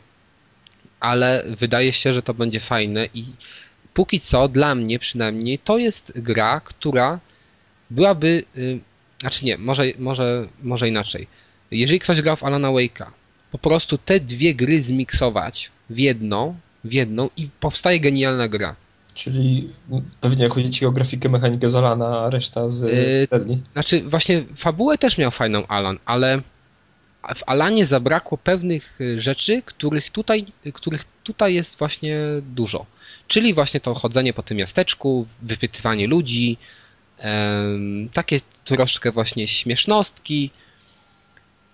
ale wydaje się, że to będzie fajne i póki co, dla mnie przynajmniej, to jest gra, która byłaby, yy, znaczy nie, może, może, może inaczej. Jeżeli ktoś grał w Alana Wake'a, po prostu te dwie gry zmiksować w jedną, w jedną i powstaje genialna gra. Czyli pewnie jak chodzi ci o grafikę, mechanikę z Alana, a reszta z yy, Znaczy właśnie fabułę też miał fajną Alan, ale w Alanie zabrakło pewnych y, rzeczy, których tutaj, których tutaj jest właśnie dużo. Czyli właśnie to chodzenie po tym miasteczku, wypytywanie ludzi, takie troszkę właśnie śmiesznostki.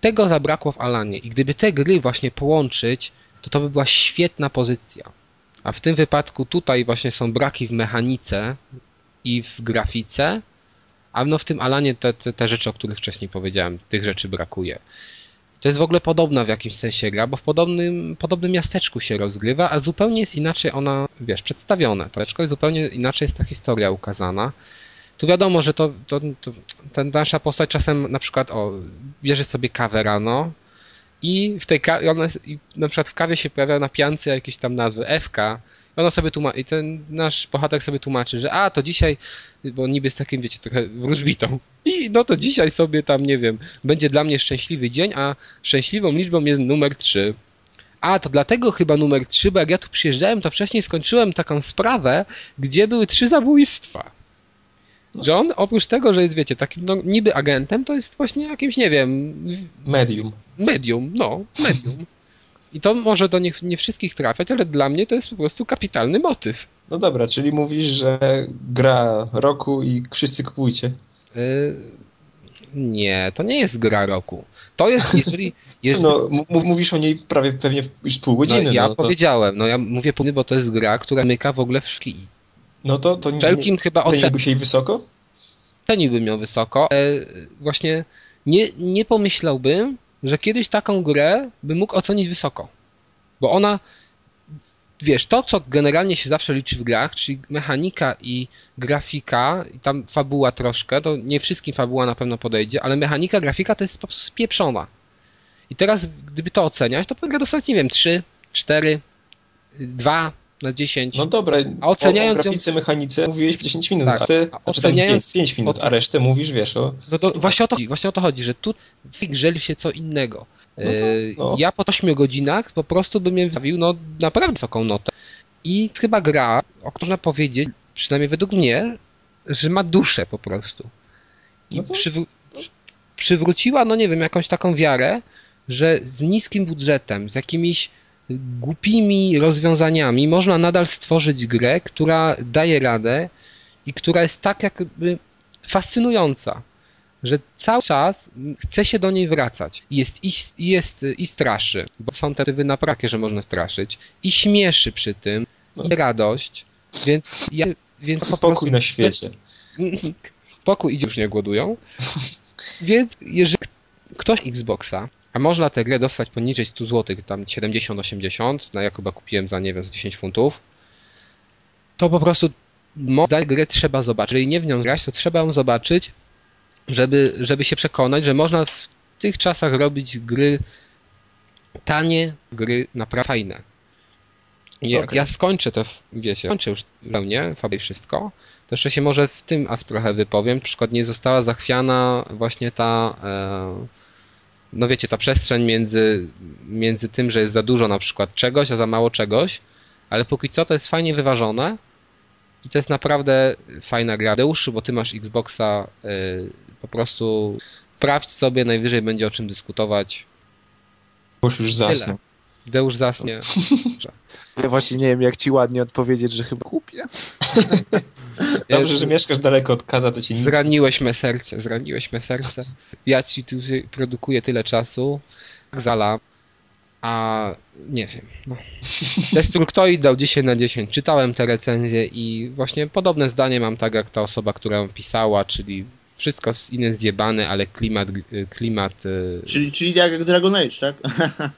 Tego zabrakło w Alanie i gdyby te gry właśnie połączyć, to to by była świetna pozycja. A w tym wypadku tutaj właśnie są braki w mechanice i w grafice, a no w tym Alanie te, te, te rzeczy, o których wcześniej powiedziałem, tych rzeczy brakuje. To jest w ogóle podobna w jakimś sensie gra, bo w podobnym, podobnym miasteczku się rozgrywa, a zupełnie jest inaczej ona, wiesz, przedstawiona. Troszeczkę zupełnie inaczej jest ta historia ukazana. Tu wiadomo, że to, to, to ta nasza postać czasem na przykład, o, bierze sobie kawę rano i w tej kawie, ona, na przykład w kawie się pojawia na piance jakieś tam nazwy, FK, i ona sobie tłumaczy, i ten nasz bohater sobie tłumaczy, że a, to dzisiaj, bo niby z takim, wiecie, trochę wróżbitą. I no to dzisiaj sobie tam, nie wiem, będzie dla mnie szczęśliwy dzień, a szczęśliwą liczbą jest numer 3. A, to dlatego chyba numer 3, bo jak ja tu przyjeżdżałem, to wcześniej skończyłem taką sprawę, gdzie były trzy zabójstwa. Że on oprócz tego, że jest, wiecie, takim no, niby agentem, to jest właśnie jakimś, nie wiem... Medium. Medium, no, medium. I to może do nie, nie wszystkich trafiać, ale dla mnie to jest po prostu kapitalny motyw. No dobra, czyli mówisz, że gra roku i wszyscy kupujcie. Yy, nie, to nie jest gra roku. To jest, jeżeli... no, mówisz o niej prawie pewnie już pół godziny. No, ja no, to... powiedziałem, no ja mówię bo to jest gra, która myka w ogóle w szki. No to, to Wszelkim nie, chyba ocen... się jej wysoko? Ceniłbym ją wysoko. E, właśnie nie, nie pomyślałbym, że kiedyś taką grę bym mógł ocenić wysoko. Bo ona, wiesz, to co generalnie się zawsze liczy w grach, czyli mechanika i grafika, i tam fabuła troszkę, to nie wszystkim fabuła na pewno podejdzie, ale mechanika, grafika to jest po prostu spieprzona. I teraz, gdyby to oceniać, to powinna dostać, nie wiem, 3, 4, 2, na 10. No dobra, a oceniając o grafice, ją... mechanice mówiłeś 10 minut, tak, a ty a oceniając 5, 5 minut, a resztę mówisz, wiesz, o... No to właśnie o to, właśnie o to chodzi, że tu grzeli się co innego. No to, no. Ja po 8 godzinach po prostu bym je wystawił no, naprawdę wysoką notę. I chyba gra, o której można powiedzieć, przynajmniej według mnie, że ma duszę po prostu. I no to... przywró przywróciła, no nie wiem, jakąś taką wiarę, że z niskim budżetem, z jakimiś głupimi rozwiązaniami można nadal stworzyć grę, która daje radę i która jest tak jakby fascynująca, że cały czas chce się do niej wracać. Jest i, jest i straszy, bo są te typy naprawki, że można straszyć, i śmieszy przy tym, no. i radość, więc ja... Więc po Pokój prostu, na świecie. Pokój i już nie głodują. Więc jeżeli ktoś Xboxa a można tę grę dostać poniżej 100 zł, tam 70-80, no ja chyba kupiłem za, nie wiem, za 10 funtów, to po prostu moim grę trzeba zobaczyć. Jeżeli nie w nią grać, to trzeba ją zobaczyć, żeby, żeby się przekonać, że można w tych czasach robić gry tanie, gry naprawdę fajne. Jak okay. ja skończę to, wiecie, skończę już pełnie, fabułę wszystko, to jeszcze się może w tym aspekt trochę wypowiem. Na przykład nie została zachwiana właśnie ta... E, no wiecie, ta przestrzeń między, między tym, że jest za dużo na przykład czegoś, a za mało czegoś, ale póki co to jest fajnie wyważone i to jest naprawdę fajna gra. Deuszu, bo ty masz Xboxa, yy, po prostu sprawdź sobie, najwyżej będzie o czym dyskutować. Boż już zasnął. Deusz zasnie. Ja właśnie nie wiem, jak ci ładnie odpowiedzieć, że chyba kupię. Dobrze, że mieszkasz daleko od Kaza, to ci nic... Zraniłeś me serce, zraniłeś me serce. Ja ci tu produkuję tyle czasu, Zala, a nie wiem. No. Destruktoid dał 10 na 10. Czytałem te recenzje i właśnie podobne zdanie mam tak jak ta osoba, która ją pisała, czyli wszystko inne zjebane, ale klimat... klimat y, czyli, czyli jak Dragon Age, tak?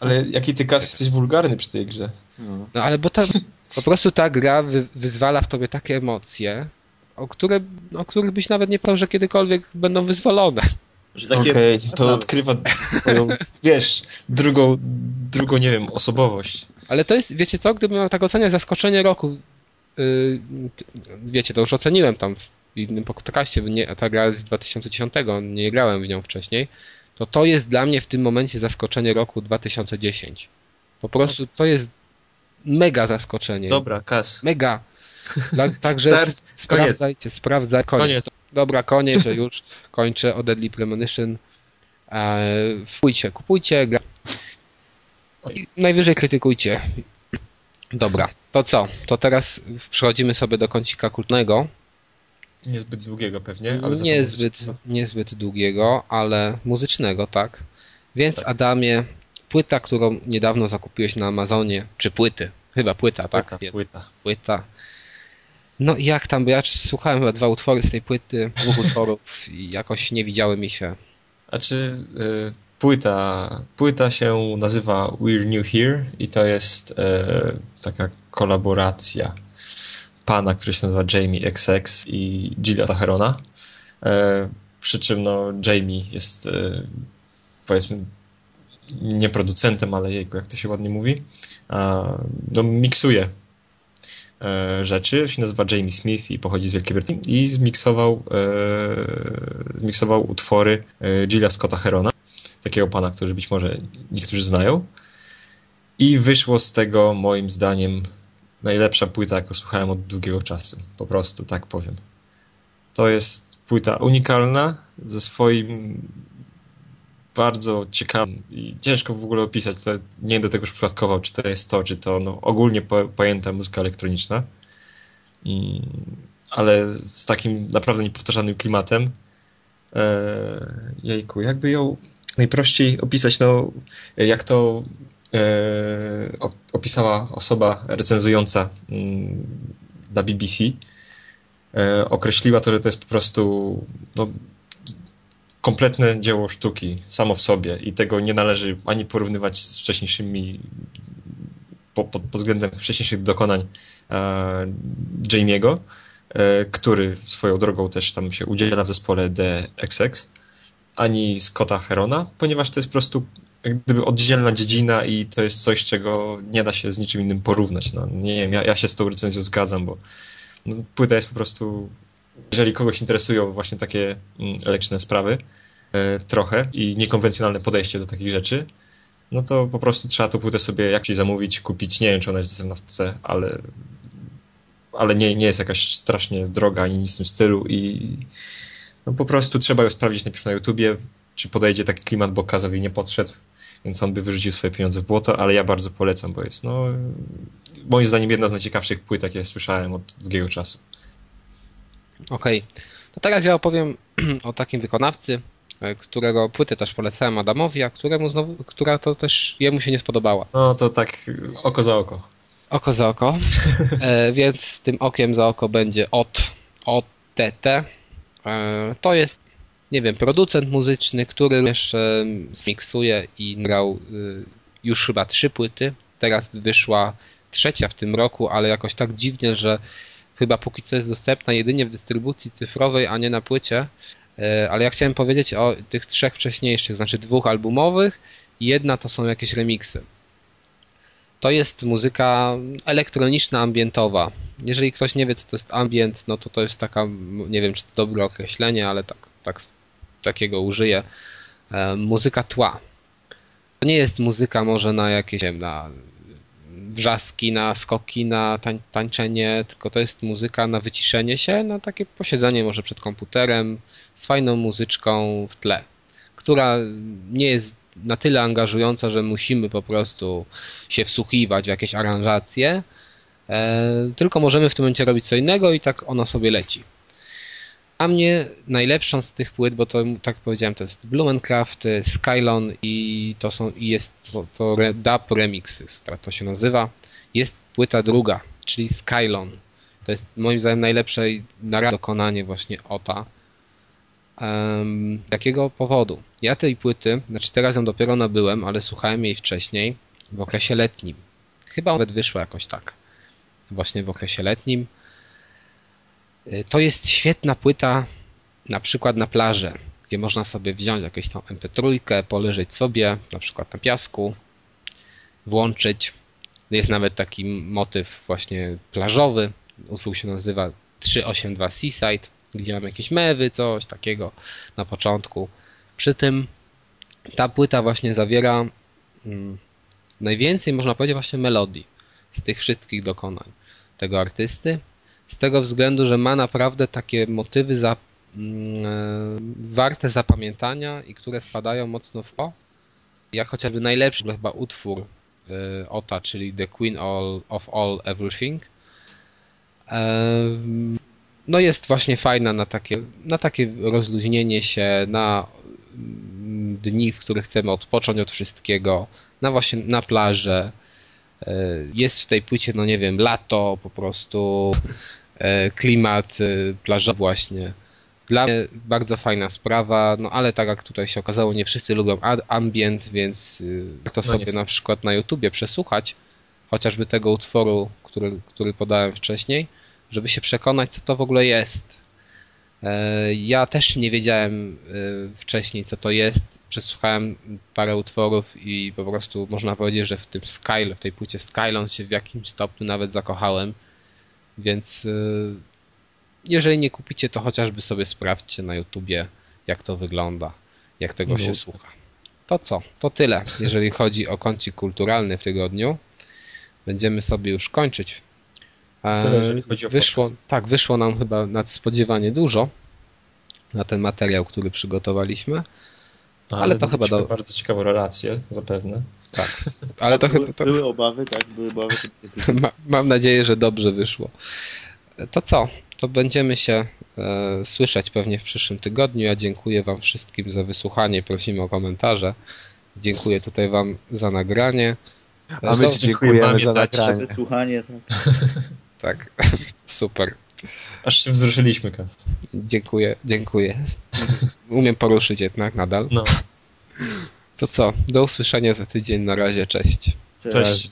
ale jaki ty Kaz jesteś wulgarny przy tej grze. No, no ale bo ta, po prostu ta gra wy, wyzwala w tobie takie emocje, o, które, o których byś nawet nie powiedział, że kiedykolwiek będą wyzwolone. Okej, okay, to odkrywa twoją, wiesz, drugą, drugą, nie wiem, osobowość. Ale to jest, wiecie co, gdybym miał tak oceniać zaskoczenie roku, yy, wiecie, to już oceniłem tam w innym podcaście, nie, ta gra z 2010, nie grałem w nią wcześniej, to to jest dla mnie w tym momencie zaskoczenie roku 2010. Po prostu to jest mega zaskoczenie. Dobra, kas. Mega. Dla, także Start, sprawdzajcie, sprawdzaj. Koniec. koniec. Dobra, koniec, już kończę o Deadly Premonition. E, kupujcie, kupujcie. Gra. Najwyżej krytykujcie. Dobra, to co? To teraz przechodzimy sobie do kącika kultnego. Niezbyt długiego pewnie, ale niezbyt, niezbyt długiego, ale muzycznego, tak? Więc tak. Adamie, płyta, którą niedawno zakupiłeś na Amazonie, czy płyty, Chyba płyta, tak? Płyta, płyta. Płyta. No i jak tam, bo ja słuchałem chyba dwa utwory z tej płyty, dwóch utworów i jakoś nie widziały mi się. A czy y, płyta, płyta się nazywa We're New Here i to jest e, taka kolaboracja pana, który się nazywa Jamie XX i Gilia Taherona. E, przy czym no, Jamie jest e, powiedzmy nie producentem, ale jego, jak to się ładnie mówi, no, miksuje e, rzeczy, się nazywa Jamie Smith i pochodzi z Wielkiej Brytanii i zmiksował, e, zmiksował utwory e, Gilla Scotta Herona, takiego pana, który być może niektórzy znają i wyszło z tego moim zdaniem najlepsza płyta, jaką słuchałem od długiego czasu. Po prostu, tak powiem. To jest płyta unikalna ze swoim bardzo ciekawym i ciężko w ogóle opisać. Nie będę tego już przypadkował, czy to jest to, czy to no, ogólnie pojęta muzyka elektroniczna. I, ale z takim naprawdę niepowtarzalnym klimatem. E, jejku, jakby ją najprościej opisać, no, jak to e, opisała osoba recenzująca mm, dla BBC. E, określiła to, że to jest po prostu no, kompletne dzieło sztuki samo w sobie i tego nie należy ani porównywać z wcześniejszymi po, pod, pod względem wcześniejszych dokonań e, Jamie'ego, e, który swoją drogą też tam się udziela w zespole XX, ani Scotta Herona, ponieważ to jest po prostu jak gdyby oddzielna dziedzina i to jest coś, czego nie da się z niczym innym porównać. No, nie wiem, ja, ja się z tą recenzją zgadzam, bo no, płyta jest po prostu jeżeli kogoś interesują właśnie takie mm, elektryczne sprawy e, trochę i niekonwencjonalne podejście do takich rzeczy, no to po prostu trzeba tą płytę sobie jakoś zamówić, kupić. Nie wiem, czy ona jest dostępna w C, ale, ale nie, nie jest jakaś strasznie droga ani nic w tym stylu i no po prostu trzeba ją sprawdzić najpierw na YouTubie, czy podejdzie taki klimat, bo Kazowi nie podszedł, więc on by wyrzucił swoje pieniądze w błoto, ale ja bardzo polecam, bo jest no moim zdaniem jedna z najciekawszych płyt, jakie słyszałem od długiego czasu. Okej. Okay. To teraz ja opowiem o takim wykonawcy, e, którego płytę też polecałem Adamowi, a któremu znowu, która to też jemu się nie spodobała. No to tak oko za oko. Oko za oko. E, więc tym okiem za oko będzie od OTT. E, to jest, nie wiem, producent muzyczny, który jeszcze zmiksuje i grał y, już chyba trzy płyty. Teraz wyszła trzecia w tym roku, ale jakoś tak dziwnie, że chyba póki co jest dostępna jedynie w dystrybucji cyfrowej, a nie na płycie. E, ale ja chciałem powiedzieć o tych trzech wcześniejszych, znaczy dwóch albumowych jedna to są jakieś remiksy. To jest muzyka elektroniczna, ambientowa. Jeżeli ktoś nie wie, co to jest ambient, no to to jest taka, nie wiem, czy to dobre określenie, ale tak, tak takiego użyję. E, muzyka tła. To nie jest muzyka może na jakieś, na wrzaski, na skoki, na tań, tańczenie, tylko to jest muzyka na wyciszenie się, na takie posiedzenie może przed komputerem z fajną muzyczką w tle, która nie jest na tyle angażująca, że musimy po prostu się wsłuchiwać w jakieś aranżacje, e, tylko możemy w tym momencie robić co innego i tak ona sobie leci. A mnie najlepszą z tych płyt, bo to tak powiedziałem, to jest Blumencraft, Skylon i to są i jest to, to dub remixy, to się nazywa. Jest płyta druga, czyli Skylon. To jest moim zdaniem najlepsze na dokonanie właśnie OTA. Um, takiego powodu. Ja tej płyty, znaczy teraz ją dopiero nabyłem, ale słuchałem jej wcześniej w okresie letnim. Chyba nawet wyszła jakoś tak. Właśnie w okresie letnim. Y, to jest świetna płyta na przykład na plażę, gdzie można sobie wziąć jakąś tam MP3, poleżeć sobie, na przykład na piasku, włączyć. Jest nawet taki motyw właśnie plażowy. Utwór się nazywa 382 Seaside, gdzie mamy jakieś mewy, coś takiego na początku. Przy tym ta płyta właśnie zawiera hmm, najwięcej, można powiedzieć, właśnie melodii z tych wszystkich dokonań tego artysty z tego względu, że ma naprawdę takie motywy za, mm, e, warte zapamiętania i które wpadają mocno w o. Jak chociażby najlepszy chyba utwór e, Ota, czyli The Queen all, of All Everything. E, no jest właśnie fajna na takie, na takie rozluźnienie się, na mm, dni, w których chcemy odpocząć od wszystkiego, na właśnie na plażę, jest w tej płycie, no nie wiem, lato po prostu, e, klimat e, plażowy właśnie. Dla mnie bardzo fajna sprawa, no ale tak jak tutaj się okazało, nie wszyscy lubią ambient, więc y, warto no sobie na przykład na YouTubie przesłuchać chociażby tego utworu, który, który podałem wcześniej, żeby się przekonać, co to w ogóle jest. E, ja też nie wiedziałem e, wcześniej, co to jest. Przesłuchałem parę utworów i po prostu można powiedzieć, że w tym Skyle, w tej płycie Skylon się w jakimś stopniu nawet zakochałem. Więc e, jeżeli nie kupicie, to chociażby sobie sprawdźcie na YouTubie, jak to wygląda, jak tego no. się słucha. To co? To tyle, jeżeli chodzi o kącik kulturalny w tygodniu. Będziemy sobie już kończyć. Tyle, jeżeli chodzi o wyszło, Tak, wyszło nam chyba nadspodziewanie dużo na ten materiał, który przygotowaliśmy. Ale, ale to chyba do... bardzo ciekawą relację, zapewne. Tak, ale to były, chyba... To... Były obawy, tak, były obawy. Ma, mam nadzieję, że dobrze wyszło. To co? To będziemy się e, słyszeć pewnie w przyszłym tygodniu. Ja dziękuję Wam wszystkim za wysłuchanie. Prosimy o komentarze. Dziękuję tutaj Wam za nagranie. A my Ci dziękujemy za nagranie. Za wysłuchanie, tak. tak, super. Aż się wzruszyliśmy, Kas. Dziękuję, dziękuję. Umiem poruszyć jednak nadal. No. To co? Do usłyszenia za tydzień. Na razie, cześć. Cześć. cześć.